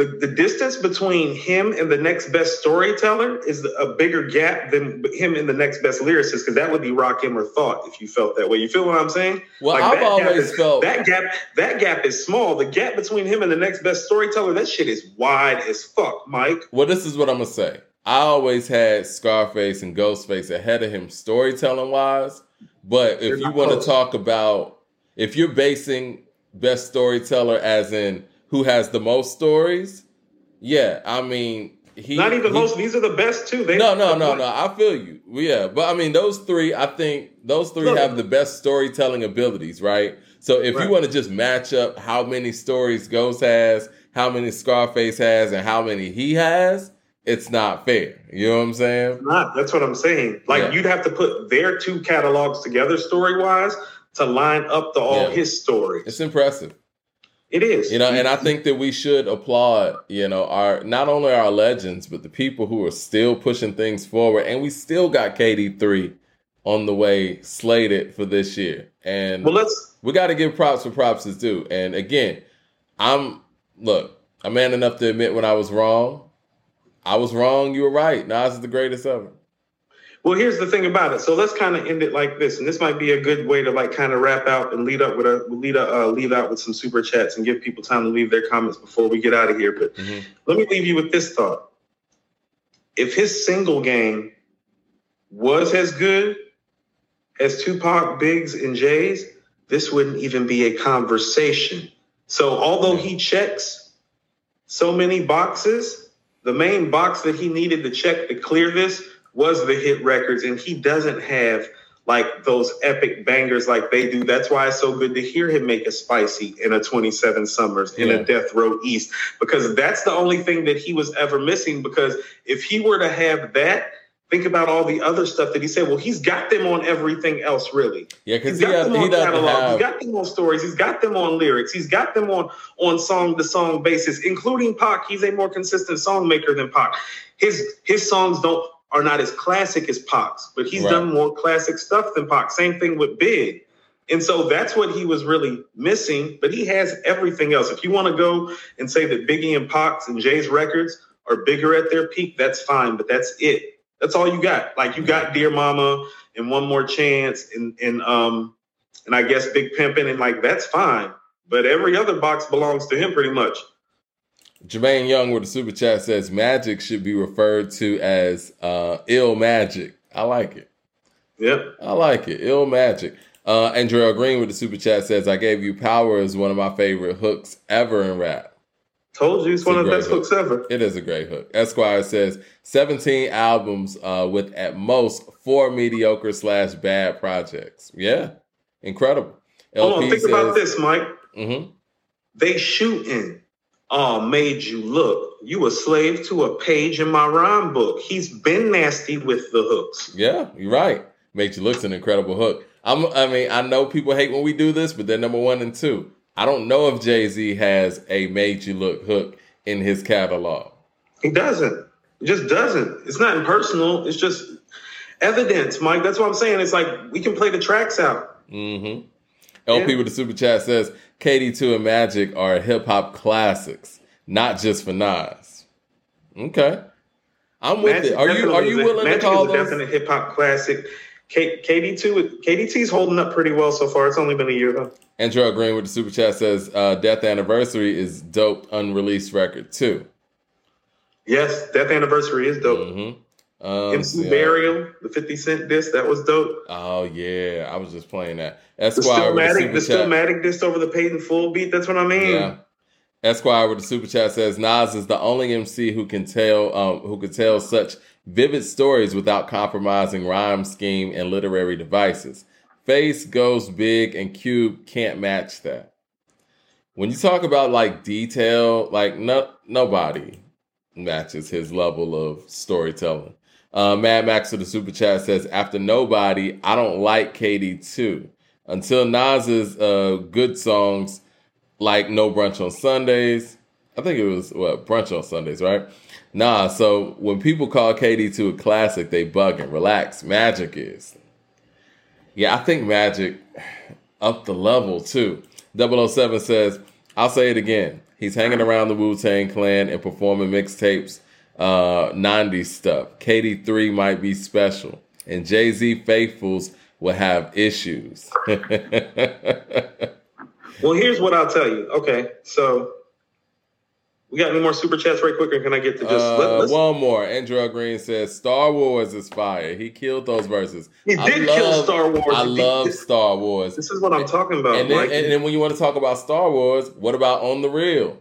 B: the, the distance between him and the next best storyteller is a bigger gap than him and the next best lyricist because that would be Rakim or Thought if you felt that way. You feel what I'm saying?
A: Well, like I've always
B: is,
A: felt
B: that gap. That gap is small. The gap between him and the next best storyteller, that shit is wide as fuck, Mike.
A: Well, this is what I'm gonna say. I always had Scarface and Ghostface ahead of him storytelling wise, but if you want to talk about if you're basing best storyteller as in who has the most stories, yeah, I mean, he
B: not even
A: he,
B: most. These are the best too.
A: They, no, no, no, no. I feel you. Yeah, but I mean, those three. I think those three Look, have the best storytelling abilities, right? So if right. you want to just match up how many stories Ghost has, how many Scarface has, and how many he has, it's not fair. You know what I'm saying? It's
B: not. That's what I'm saying. Like yeah. you'd have to put their two catalogs together story wise to line up to all yeah. his stories.
A: It's impressive.
B: It is.
A: You know, and I think that we should applaud, you know, our not only our legends, but the people who are still pushing things forward. And we still got KD3 on the way slated for this year. And
B: well, let's
A: we got to give props for props is due. And again, I'm look, I'm man enough to admit when I was wrong. I was wrong, you were right. Nas is the greatest ever.
B: Well, here's the thing about it. So let's kind of end it like this, and this might be a good way to like kind of wrap out and lead up with a lead a, uh, leave out with some super chats and give people time to leave their comments before we get out of here. But mm-hmm. let me leave you with this thought: if his single game was as good as Tupac, Biggs, and Jay's, this wouldn't even be a conversation. So although he checks so many boxes, the main box that he needed to check to clear this was the hit records, and he doesn't have like those epic bangers like they do. That's why it's so good to hear him make a spicy in a 27 summers in yeah. a death row east because that's the only thing that he was ever missing because if he were to have that think about all the other stuff that he said well he's got them on everything else really.
A: Yeah because he, got them on catalog. Have...
B: he's got them on stories. He's got them on lyrics. He's got them on on song to song basis including Pac. He's a more consistent song maker than Pac. His his songs don't are not as classic as Pac's, but he's right. done more classic stuff than Pac. Same thing with Big. And so that's what he was really missing, but he has everything else. If you want to go and say that Biggie and Pac's and Jay's records are bigger at their peak, that's fine, but that's it. That's all you got. Like you got Dear Mama and One More Chance and and um and I guess Big Pimpin' and like that's fine. But every other box belongs to him pretty much.
A: Jermaine Young with the super chat says magic should be referred to as uh, ill magic. I like it.
B: Yep.
A: I like it. Ill magic. Uh, Andrea Green with the super chat says, I gave you power is one of my favorite hooks ever in rap.
B: Told you it's, it's one of the best hook. hooks ever.
A: It is a great hook. Esquire says 17 albums uh, with at most four mediocre slash bad projects. Yeah, incredible.
B: LP Hold on, think says, about this, Mike. Mm-hmm. They shooting uh, made you look. You a slave to a page in my rhyme book. He's been nasty with the hooks.
A: Yeah, you're right. Made you look's an incredible hook. I'm, I mean, I know people hate when we do this, but they're number one and two. I don't know if Jay Z has a made you look hook in his catalog.
B: He doesn't. Just doesn't. It's not impersonal. It's just evidence, Mike. That's what I'm saying. It's like we can play the tracks out.
A: Mm-hmm. LP
B: Yeah.
A: with the super chat says KD2 and Magic are hip hop classics, not just for Nas. Okay. I'm with
B: Magic
A: it. Are you are you willing
B: Magic
A: to call
B: is a
A: those?
B: definite hip hop classic. K, KD2, KDT's holding up pretty well so far. It's only been a year though.
A: Andrew Green with the super chat says uh, Death Anniversary is dope unreleased record too.
B: Yes, Death Anniversary is dope.
A: hmm Um,
B: MC. Burial, the 50 Cent disc, that was dope.
A: Oh yeah, I was just playing that.
B: The
A: Esquire the
B: Stillmatic, the
A: chat.
B: Stillmatic disc over the in full beat. That's what I mean.
A: Yeah. Esquire with the super chat says Nas is the only MC who can tell um, who could tell such vivid stories without compromising rhyme scheme and literary devices. Face Ghost big and Cube can't match that. When you talk about like detail, like no nobody matches his level of storytelling. Uh, Mad Max of the super chat says after nobody, I don't like KD too. Until Nas's uh, good songs like No Brunch on Sundays. I think it was what Brunch on Sundays, right? Nah, so when people call KD2 a classic, they bugging. Relax, Magic is. Yeah, I think Magic up the level too. 007 says, I'll say it again. He's hanging around the Wu Tang Clan and performing mixtapes, uh, 90s stuff. KD3 might be special, and Jay Z faithfuls will have issues.
B: Well, here's what I'll tell you. Okay, so we got any more super chats right quick, or can I get to just
A: Uh, one more. Andrew Green says Star Wars is fire. He killed those verses.
B: He
A: I
B: did kill
A: love-
B: Star Wars.
A: I love Star Wars.
B: this is what I'm talking about,
A: And then, and then when you want to talk about Star Wars, what about On the Real?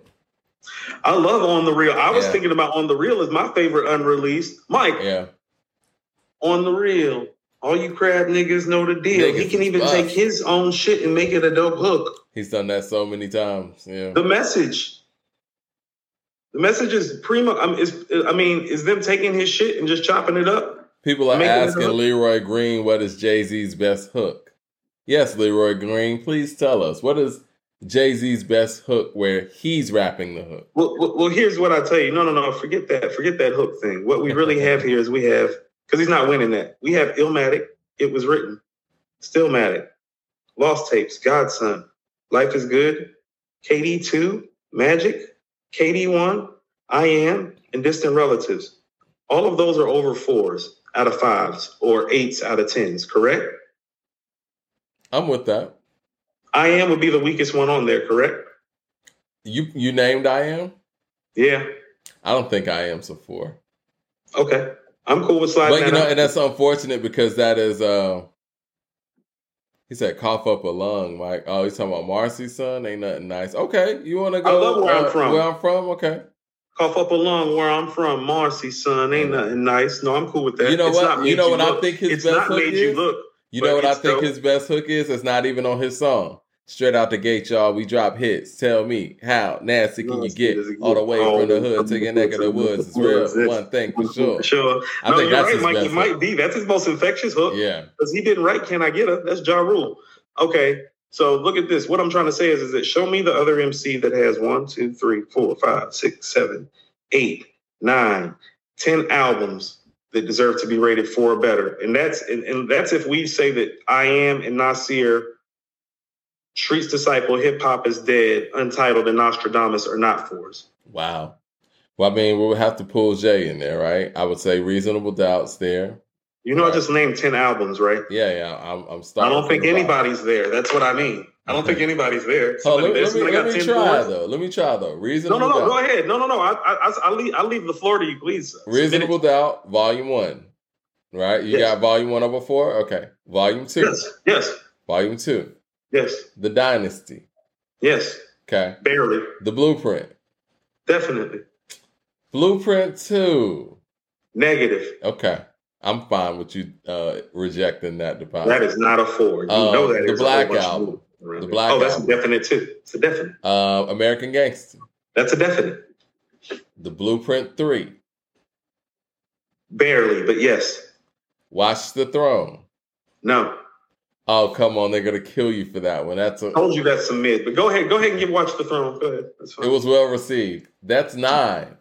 B: I love On the Real. I was
A: Yeah.
B: thinking about On the Real is my favorite unreleased. Mike,
A: Yeah.
B: On the Real. All you crab niggas know the deal.
A: Niggas
B: he can even
A: bust.
B: take his own shit and make it a dope hook.
A: He's done that so many times. Yeah.
B: The message. The message is primo. I mean, is, I mean, is them taking his shit and just chopping it up?
A: People are asking. Leroy Green what is Jay Z's best hook. Yes, Leroy Green, please tell us what is Jay Z's best hook where he's rapping the hook.
B: Well, well, here's what I tell you. No, no, no. Forget that. Forget that hook thing. What we really have here is we have because he's not winning that. We have Illmatic. It was written. Stillmatic. Lost Tapes. God's Son. Life is Good. KD two. Magic. KD one. I am and Distant Relatives. All of those are over fours out of fives or eights out of tens. Correct.
A: I'm with that.
B: I am would be the weakest one on there. Correct.
A: You you named I am?
B: Yeah.
A: I don't think I am so four.
B: Okay. I'm cool with sliding
A: But you know,
B: out.
A: and that's unfortunate because that is uh he said cough up a lung, Mike. Oh, he's talking about Marcy's son. Ain't nothing nice. Okay, you want to go?
B: I love where I'm
A: uh,
B: from.
A: Where I'm from? Okay.
B: cough up a lung where I'm from, Marcy's son. Ain't nothing nice. No, I'm cool with that.
A: You know
B: It's
A: what? You know what I think his
B: it's
A: best
B: not made you look.
A: You
B: But
A: know what I think
B: dope.
A: his best hook is? It's not even on his song. Straight out the gate, y'all. We drop hits. Tell me how nasty can you get all the way from the hood to your neck of the woods? It's real. One thing for sure.
B: Sure.
A: I
B: no,
A: think
B: you're
A: that's
B: right, Mike. He might be. That's his most infectious hook.
A: Yeah.
B: Because he didn't write Can I Get Her? That's Ja Rule. Okay. So look at this. What I'm trying to say is, is that show me the other MC that has one, two, three, four, five, six, seven, eight, nine, ten albums that deserve to be rated four or better. And that's and, and that's if we say that I am and Nasir, Street's Disciple, Hip Hop is Dead, Untitled, and Nostradamus are not fours.
A: Wow. Well, I mean, we would have to pull Jay in there, right? I would say reasonable doubts there.
B: You know,
A: Right.
B: I just named ten albums, right?
A: Yeah, yeah. I'm, I'm
B: I don't think
A: from the bottom.
B: anybody's there. That's what I mean. I don't think anybody's there.
A: Oh,
B: Somebody
A: let, me, let
B: got
A: me try though. Let me try though.
B: No,
A: Reasonable
B: no, no.
A: doubt.
B: Go ahead. No, no, no. I, I, I, I'll leave. I'll leave the floor to you, please.
A: Reasonable doubt, volume one. Right? You
B: Yes.
A: got volume one over four? Okay. Volume two.
B: Yes, yes,
A: Volume two.
B: yes,
A: The Dynasty.
B: yes.
A: Okay.
B: Barely,
A: The Blueprint.
B: definitely
A: Blueprint two.
B: negative.
A: Okay. I'm fine with you uh, rejecting that deposit.
B: That is not a four. You
A: Uh,
B: know that
A: the
B: is a
A: Black
B: whole bunch of
A: Album.
B: Around
A: The. Black
B: Oh, that's
A: Album.
B: a definite too. It's a definite.
A: uh, American Gangster.
B: That's a definite.
A: The Blueprint three.
B: Barely, but yes.
A: Watch the Throne.
B: No.
A: Oh, come on. They're to kill you for that one. That's a,
B: Told you that's a mid. But go ahead. Go ahead and give Watch the Throne. Go ahead.
A: It was well received. That's nine.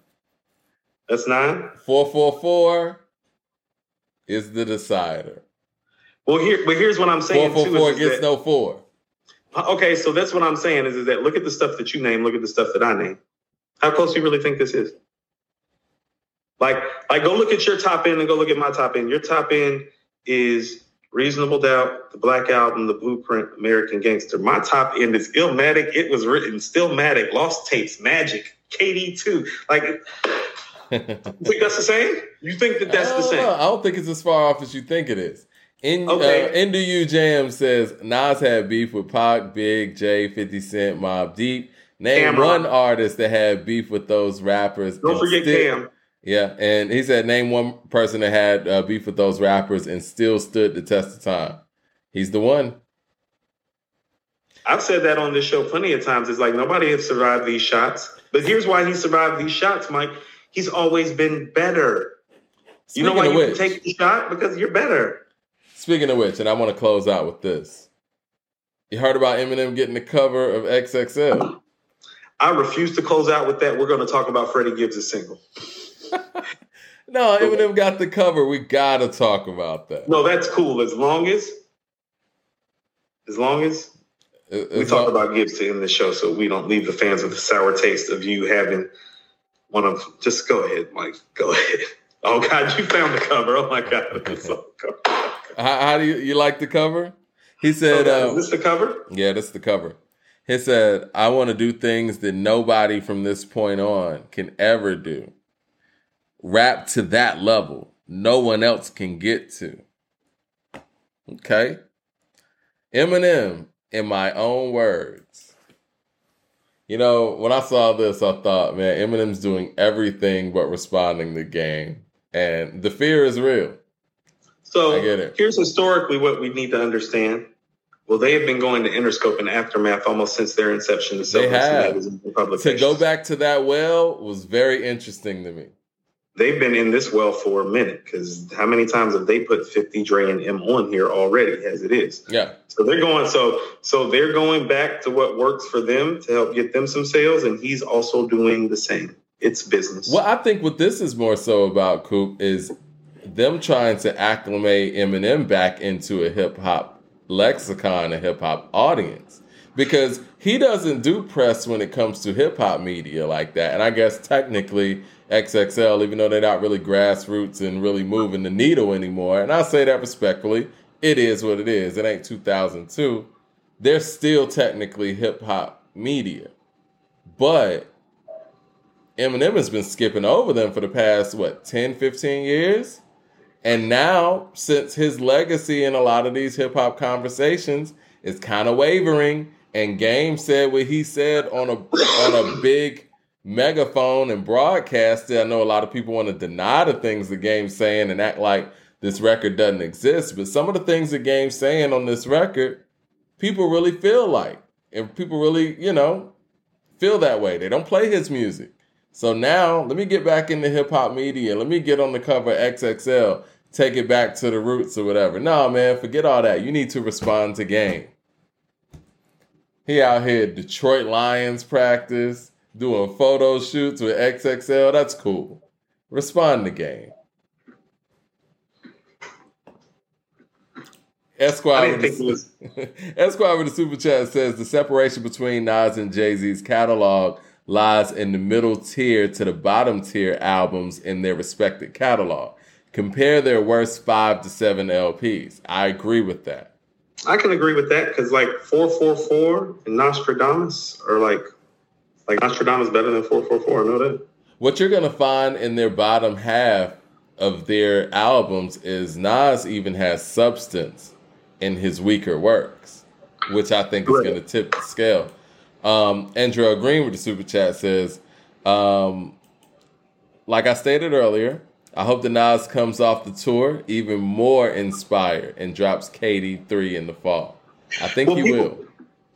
B: that's nine.
A: 444 is the decider.
B: Well, here, but here's what I'm saying too.
A: 444
B: Is, is
A: gets
B: that,
A: no four.
B: Okay, so that's what I'm saying is, is that look at the stuff that you name, look at the stuff that I name. How close do you really think this is? Like, like go look at your top end and go look at my top end. Your top end is Reasonable Doubt, the Black Album, the Blueprint, American Gangster. My top end is Illmatic. It was written Stillmatic, Lost Tapes, Magic, KD2. Like, you think that's the same? You think that that's the same?
A: I don't think it's as far off as you think it is. In okay. uh, You Jam says Nas had beef with Pac, Big, J, 50 Cent, Mobb Deep. Name Cam'ron. one artist that had beef with those rappers.
B: Don't forget still, Cam.
A: Yeah, and he said name one person that had uh, beef with those rappers and still stood the test of time. He's the one.
B: I've said that on this show plenty of times. It's like nobody has survived these shots. But here's why he survived these shots, Mike. He's always been better. Speaking you know why you which, can take the shot? Because you're better.
A: Speaking of which, and I want to close out with this. You heard about Eminem getting the cover of XXL.
B: I refuse to close out with that. We're going to talk about Freddie Gibbs' single.
A: no, Eminem got the cover. We gotta talk about that.
B: No, that's cool. As long as, as long as, we talk about Gibbs to end the show, so we don't leave the fans with a sour taste of you having one of. Just go ahead, Mike. Go ahead. Oh God, you found the cover. Oh my God, so
A: how, how, do you you like the cover? He said,
B: oh, uh, "Is this the cover?"
A: Yeah, that's the cover. He said, "I want to do things that nobody from this point on can ever do." rap to that level no one else can get to. Okay? Eminem, in my own words. You know, when I saw this, I thought, man, Eminem's doing everything but responding to the game. And the fear is real.
B: So here's historically what we need to understand. Well, they have been going to Interscope and Aftermath almost since their inception.
A: To they have. To go back to that well was very interesting to me
B: they've been in this well for a minute because how many times have they put 50 Dre and Em on here already as it is?
A: Yeah.
B: So they're going so so they're going back to what works for them to help get them some sales, and he's also doing the same. It's business.
A: Well, I think what this is more so about, Coop, is them trying to acclimate Eminem back into a hip hop lexicon, a hip hop audience. Because he doesn't do press when it comes to hip hop media like that. And I guess technically XXL, even though they're not really grassroots and really moving the needle anymore. And I say that respectfully. It is what it is. It ain't 2002. They're still technically hip hop media. But Eminem has been skipping over them for the past, what, 10, 15 years? And now, since his legacy in a lot of these hip hop conversations is kind of wavering, and Game said what he said on a on a big megaphone and broadcast it. I know a lot of people want to deny the things the game's saying and act like this record doesn't exist, but some of the things the game's saying on this record, people really feel like, and people really, you know, feel that way. They don't play his music. So now, let me get back into hip hop media. Let me get on the cover XXL, take it back to the roots or whatever. No, man, forget all that. You need to respond to game. He out here Detroit Lions practice doing photo shoots with XXL. That's cool. Respond to game. Esquire with, the, Esquire with the super chat says the separation between Nas and Jay Z's catalog lies in the middle tier to the bottom tier albums in their respective catalog. Compare their worst five to seven LPs. I agree with that.
B: I can agree with that because like 444 and Nostradamus are like like Nostradamus better than 444. I know that.
A: What you're gonna find in their bottom half of their albums is Nas even has substance in his weaker works, which I think is gonna tip the scale. Um, Andrew Green with the super chat says, um, like I stated earlier, I hope the Nas comes off the tour even more inspired and drops KD3 in the fall. I think well, he people, will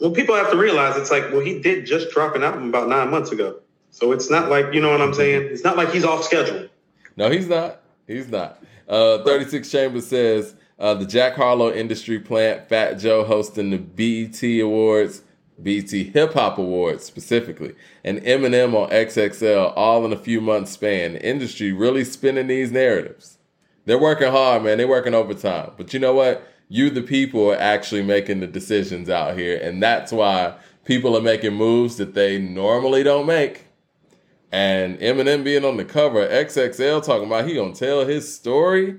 B: well, people have to realize it's like, well, he did just drop an album about nine months ago. So it's not like, you know what I'm saying? It's not like he's off schedule.
A: No, he's not. He's not. Uh, 36 Chambers says uh, the Jack Harlow industry plant, Fat Joe hosting the BET Awards, BET Hip Hop Awards specifically, and Eminem on XXL all in a few months span. The industry really spinning these narratives. They're working hard, man. They're working overtime. But you know what? you, the people, are actually making the decisions out here. And that's why people are making moves that they normally don't make. And Eminem being on the cover, of XXL talking about he gonna tell his story.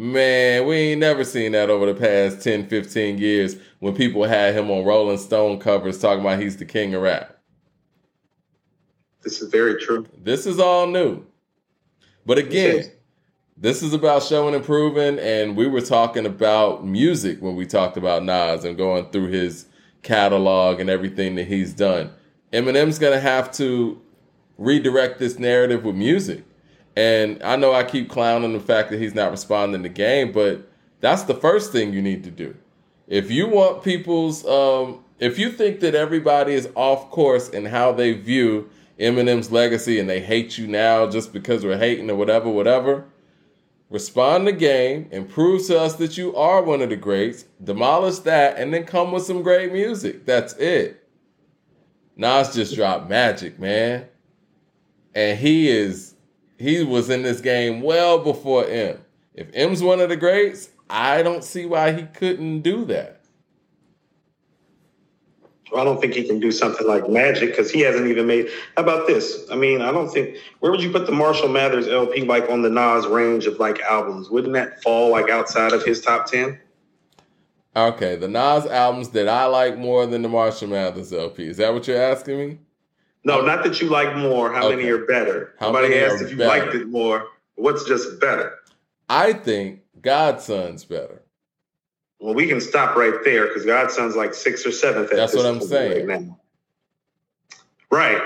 A: Man, we ain't never seen that over the past 10, 15 years when people had him on Rolling Stone covers talking about he's the king of rap.
B: This is very true.
A: This is all new. But again, this is about showing and proving, and we were talking about music when we talked about Nas and going through his catalog and everything that he's done. Eminem's gonna have to redirect this narrative with music. And I know I keep clowning the fact that he's not responding to game, but that's the first thing you need to do. If you want people's, um, if you think that everybody is off course in how they view Eminem's legacy and they hate you now just because we're hating or whatever, whatever, respond to game and prove to us that you are one of the greats, demolish that, and then come with some great music. That's it. Nas just dropped magic, man. And he is he was in this game well before Em. If Em's one of the greats, I don't see why he couldn't do that.
B: I don't think he can do something like Magic because he hasn't even made. How about this? I mean, I don't think. Where would you put the Marshall Mathers LP like on the Nas range of like albums? Wouldn't that fall like outside of his top ten?
A: Okay, the Nas albums that I like more than the Marshall Mathers LP. Is that what you're asking me?
B: No, not that you like more. How okay. many are better? How Somebody asked if you better? liked it more. What's just better?
A: I think God's Son's better.
B: Well, we can stop right there because God's Son's like sixth or seventh.
A: That's what I'm saying.
B: Right, right.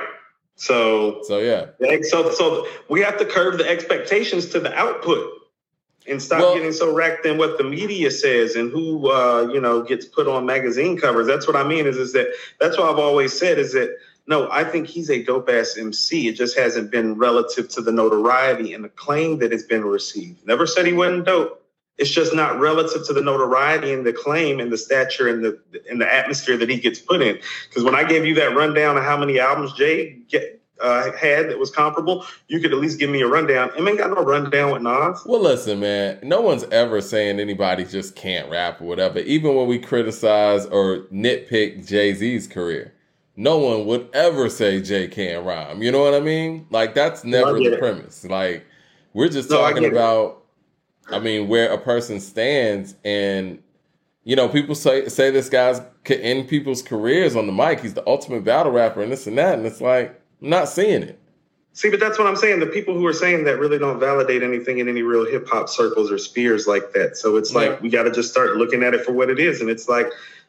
B: So.
A: So yeah.
B: So so we have to curb the expectations to the output and stop well, getting so wrapped in what the media says and who uh, you know gets put on magazine covers. That's what I mean. Is is that that's what I've always said is that no, I think he's a dope ass MC. It just hasn't been relative to the notoriety and the claim that it's been received. Never said he wasn't dope. It's just not relative to the notoriety and the claim and the stature and the and the atmosphere that he gets put in. Because when I gave you that rundown of how many albums Jay get, uh, had that was comparable, you could at least give me a rundown. I ain't got no rundown with Nas.
A: Well, listen, man, no one's ever saying anybody just can't rap or whatever. Even when we criticize or nitpick Jay Z's career, no one would ever say Jay can't rhyme. You know what I mean? Like that's never no, the it. premise. Like we're just no, talking I about. I mean, where a person stands, and you know, people say say this guy's could end people's careers on the mic. He's the ultimate battle rapper, and this and that, and it's like I'm not seeing it.
B: See, but that's what I'm saying. The people who are saying that really don't validate anything in any real hip hop circles or spheres like that. So it's like we got to just start looking at it for what it is, and it's like,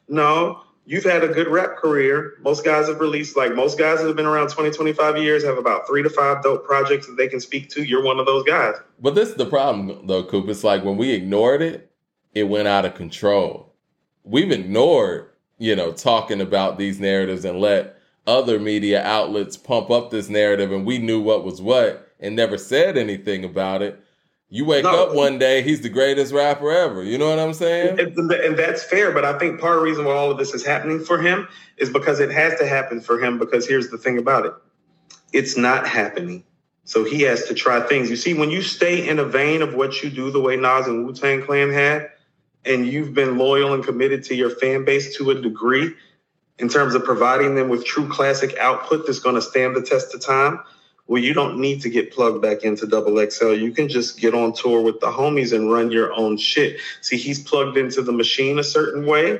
B: no, you've had a good rap career. Most guys have released, like most guys that have been around 20, 25 years have about three to five dope projects that they can speak to. You're one of those guys.
A: But this is the problem, though, Coop. It's like when we ignored it, it went out of control. We've ignored, you know, talking about these narratives and let other media outlets pump up this narrative, and we knew what was what and never said anything about it. You wake no, up one day, he's the greatest rapper ever. You know what I'm saying?
B: And, and that's fair, but I think part of the reason why all of this is happening for him is because it has to happen for him. Because here's the thing about it it's not happening. So he has to try things. You see, when you stay in a vein of what you do, the way Nas and Wu Tang Clan had, and you've been loyal and committed to your fan base to a degree in terms of providing them with true classic output that's going to stand the test of time, well, you don't need to get plugged back into Double XL. You can just get on tour with the homies and run your own shit. See, he's plugged into the machine a certain way,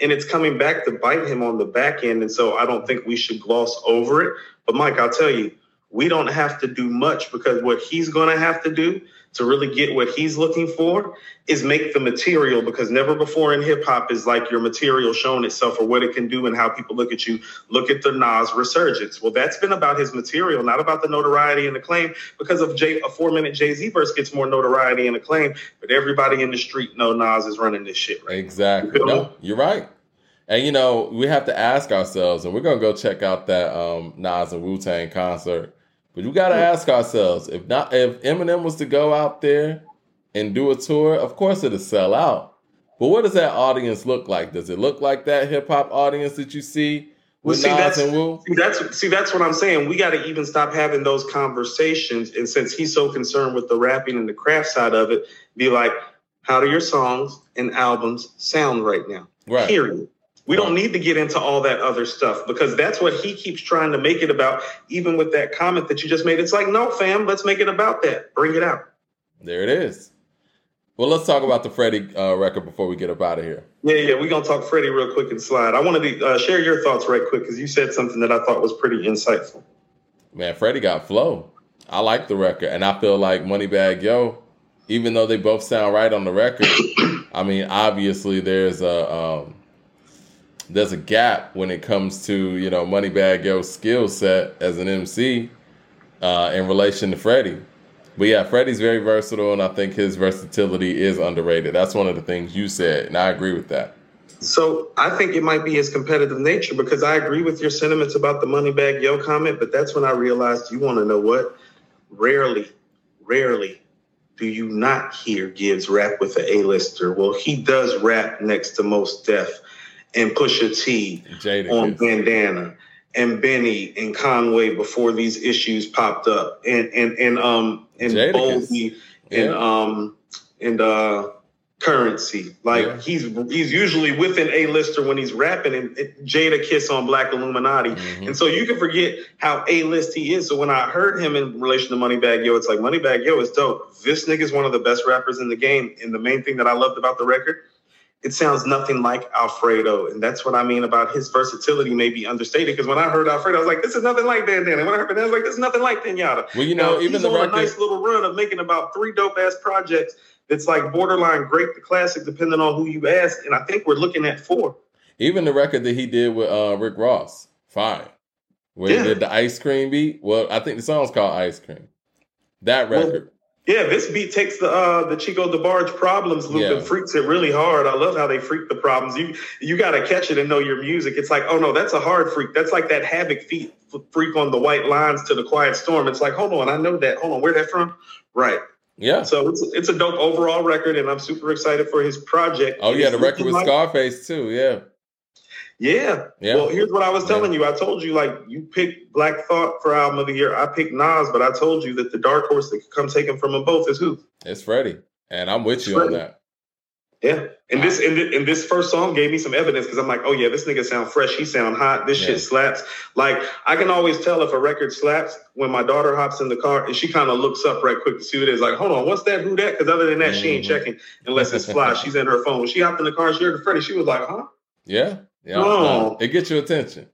B: and it's coming back to bite him on the back end. And so I don't think we should gloss over it. But Mike, I'll tell you, we don't have to do much because what he's going to have to do to really get what he's looking for is make the material because never before in hip hop is like your material showing itself or what it can do and how people look at you. Look at the Nas resurgence. Well, that's been about his material, not about the notoriety and acclaim. Because of Jay, a four minute Jay Z verse gets more notoriety and acclaim, but everybody in the street know Nas is running this shit. Right?
A: Exactly. You no, you're right. And you know, we have to ask ourselves, and we're gonna go check out that um, Nas and Wu Tang concert but we got to ask ourselves if not if Eminem was to go out there and do a tour, of course it'll sell out. But what does that audience look like? Does it look like that hip hop audience that you see with well, see, Nas and Wu?
B: See, that's see, that's what I'm saying. We got to even stop having those conversations. And since he's so concerned with the rapping and the craft side of it, be like, how do your songs and albums sound right now?
A: Right.
B: Period. We don't need to get into all that other stuff because that's what he keeps trying to make it about. Even with that comment that you just made, it's like, no, fam, let's make it about that. Bring it out.
A: There it is. Well, let's talk about the Freddie uh, record before we get up out of here.
B: Yeah, yeah, we're gonna talk Freddie real quick and slide. I wanted to uh, share your thoughts right quick because you said something that I thought was pretty insightful.
A: Man, Freddie got flow. I like the record, and I feel like Moneybagg Yo, even though they both sound right on the record, I mean, obviously there's a um, there's a gap when it comes to you know Moneybagg Yo's skill set as an MC uh, in relation to Freddie. But yeah, Freddie's very versatile, and I think his versatility is underrated. That's one of the things you said, and I agree with that.
B: So I think it might be his competitive nature because I agree with your sentiments about the Moneybag Yo comment, but that's when I realized you want to know what? Rarely, rarely do you not hear Gibbs rap with an A-lister. Well, he does rap next to Mos Def and Pusha T
A: Jada,
B: on
A: is-
B: Bandana and Benny and Conway before these issues popped up. And and and um and. Boldy and um and uh currency. Like
A: Yeah.
B: he's he's usually with an a-lister when he's rapping and Jadakiss on black illuminati.
A: Mhm.
B: and so you can forget how a-list he is. So when i heard him in relation to Moneybagg Yo it's like Moneybagg Yo is dope. This nigga is one of the best rappers in the game. And the main thing that i loved about the record it sounds nothing like Alfredo. And that's what I mean about his versatility may be understated. Because when I heard Alfredo, I was like, this is nothing like Dan Dan. And When I heard Bandana, I was like, this is nothing like Pinata.
A: Well, you know,
B: Now,
A: even the
B: on
A: record.
B: a nice little run of making about three dope ass projects that's like borderline great the classic, depending on who you ask. And I think we're looking at four.
A: Even the record that he did with uh, Rick Ross, fine. Where
B: Yeah.
A: he did the ice cream beat. Well, I think the song's called Ice Cream. That
B: Well,
A: record.
B: Yeah, this beat takes the uh the Chico DeBarge problems loop
A: Yeah.
B: and freaks it really hard. I love how they freak the problems. You you got to catch it and know your music. It's like, oh no, that's a hard freak. That's like that havoc feet freak on the white lines to the quiet storm. It's like, hold on, I know that. Hold on, where that from? Right.
A: yeah.
B: So it's it's a dope overall record, and I'm super excited for his project.
A: Oh yeah, the record with Scarface too. Yeah.
B: Yeah.
A: Yeah.
B: Well, here's what I was telling you. I told you like you picked Black Thought for album of the year. I picked Nas, but I told you that the dark horse that could come take him from them both is who?
A: It's Freddie. And I'm with you on that.
B: Yeah, and this and, thi- and this first song gave me some evidence because I'm like, oh yeah, this nigga sound fresh. He sound hot. This
A: Yeah.
B: shit slaps. Like I can always tell if a record slaps when my daughter hops in the car and she kind of looks up right quick to see what it is. Like, hold on, what's that? Who that? Because other than that, she ain't
A: Mhm.
B: checking unless it's fly. She's in her phone. When she hopped in the car, she heard Freddie. She was like, huh?
A: Yeah. Yeah.
B: Oh.
A: it gets your attention.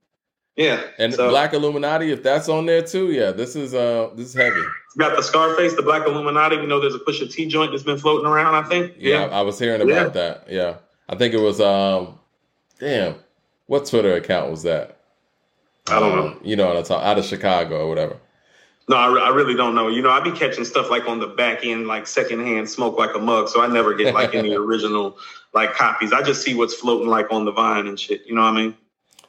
B: Yeah.
A: And
B: So-
A: Black Illuminati, if that's on there too, yeah, this is uh this is heavy.
B: got the Scarface, the Black Illuminati. You know, there's a Pusha T joint that's been floating around. I think.
A: Yeah, I was hearing about
B: Yeah.
A: that. Yeah. I think it was um damn, what Twitter account was that?
B: I don't
A: Um,
B: know.
A: You know what I'm talking out of Chicago or whatever.
B: No, I, re- I really don't know. You know, I be catching stuff like on the back end, like secondhand smoke like a mug. So I never get like any original like copies. I just see what's floating like on the vine and shit. You know what I mean?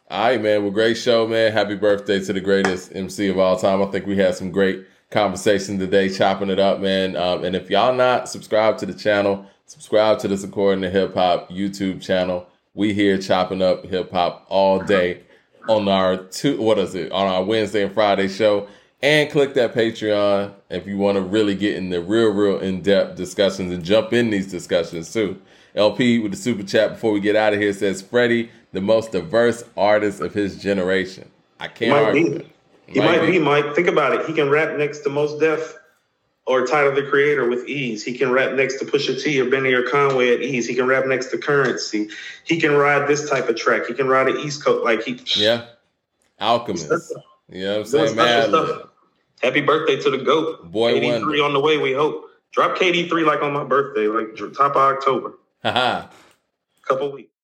A: All right, man. Well, great show, man. Happy birthday to the greatest MC of all time. I think we had some great conversation today, chopping it up, man. Um, and if y'all not subscribed to the channel, subscribe to this According to Hip Hop YouTube channel. We here chopping up hip hop all day on our two, what is it, on our Wednesday and Friday show. And click that Patreon if you want to really get in the real, real in depth discussions and jump in these discussions too. LP with the super chat before we get out of here says Freddie, the most diverse artist of his generation. I can't
B: Might
A: argue
B: be. He might, be, Mike. Think about it. He can rap next to Mos Def or Tyler the Creator with ease. He can rap next to Pusha T or Benny or Conway at ease. He can rap next to Currency. He can ride this type of track. He can ride an East Coast like he.
A: Yeah. Alchemist. You know what I'm saying?
B: stuff. Happy birthday to the GOAT.
A: Boy
B: 83
A: Wonder.
B: on the way, we hope. Drop KD3 like on my birthday, like top of October.
A: Haha.
B: Couple weeks.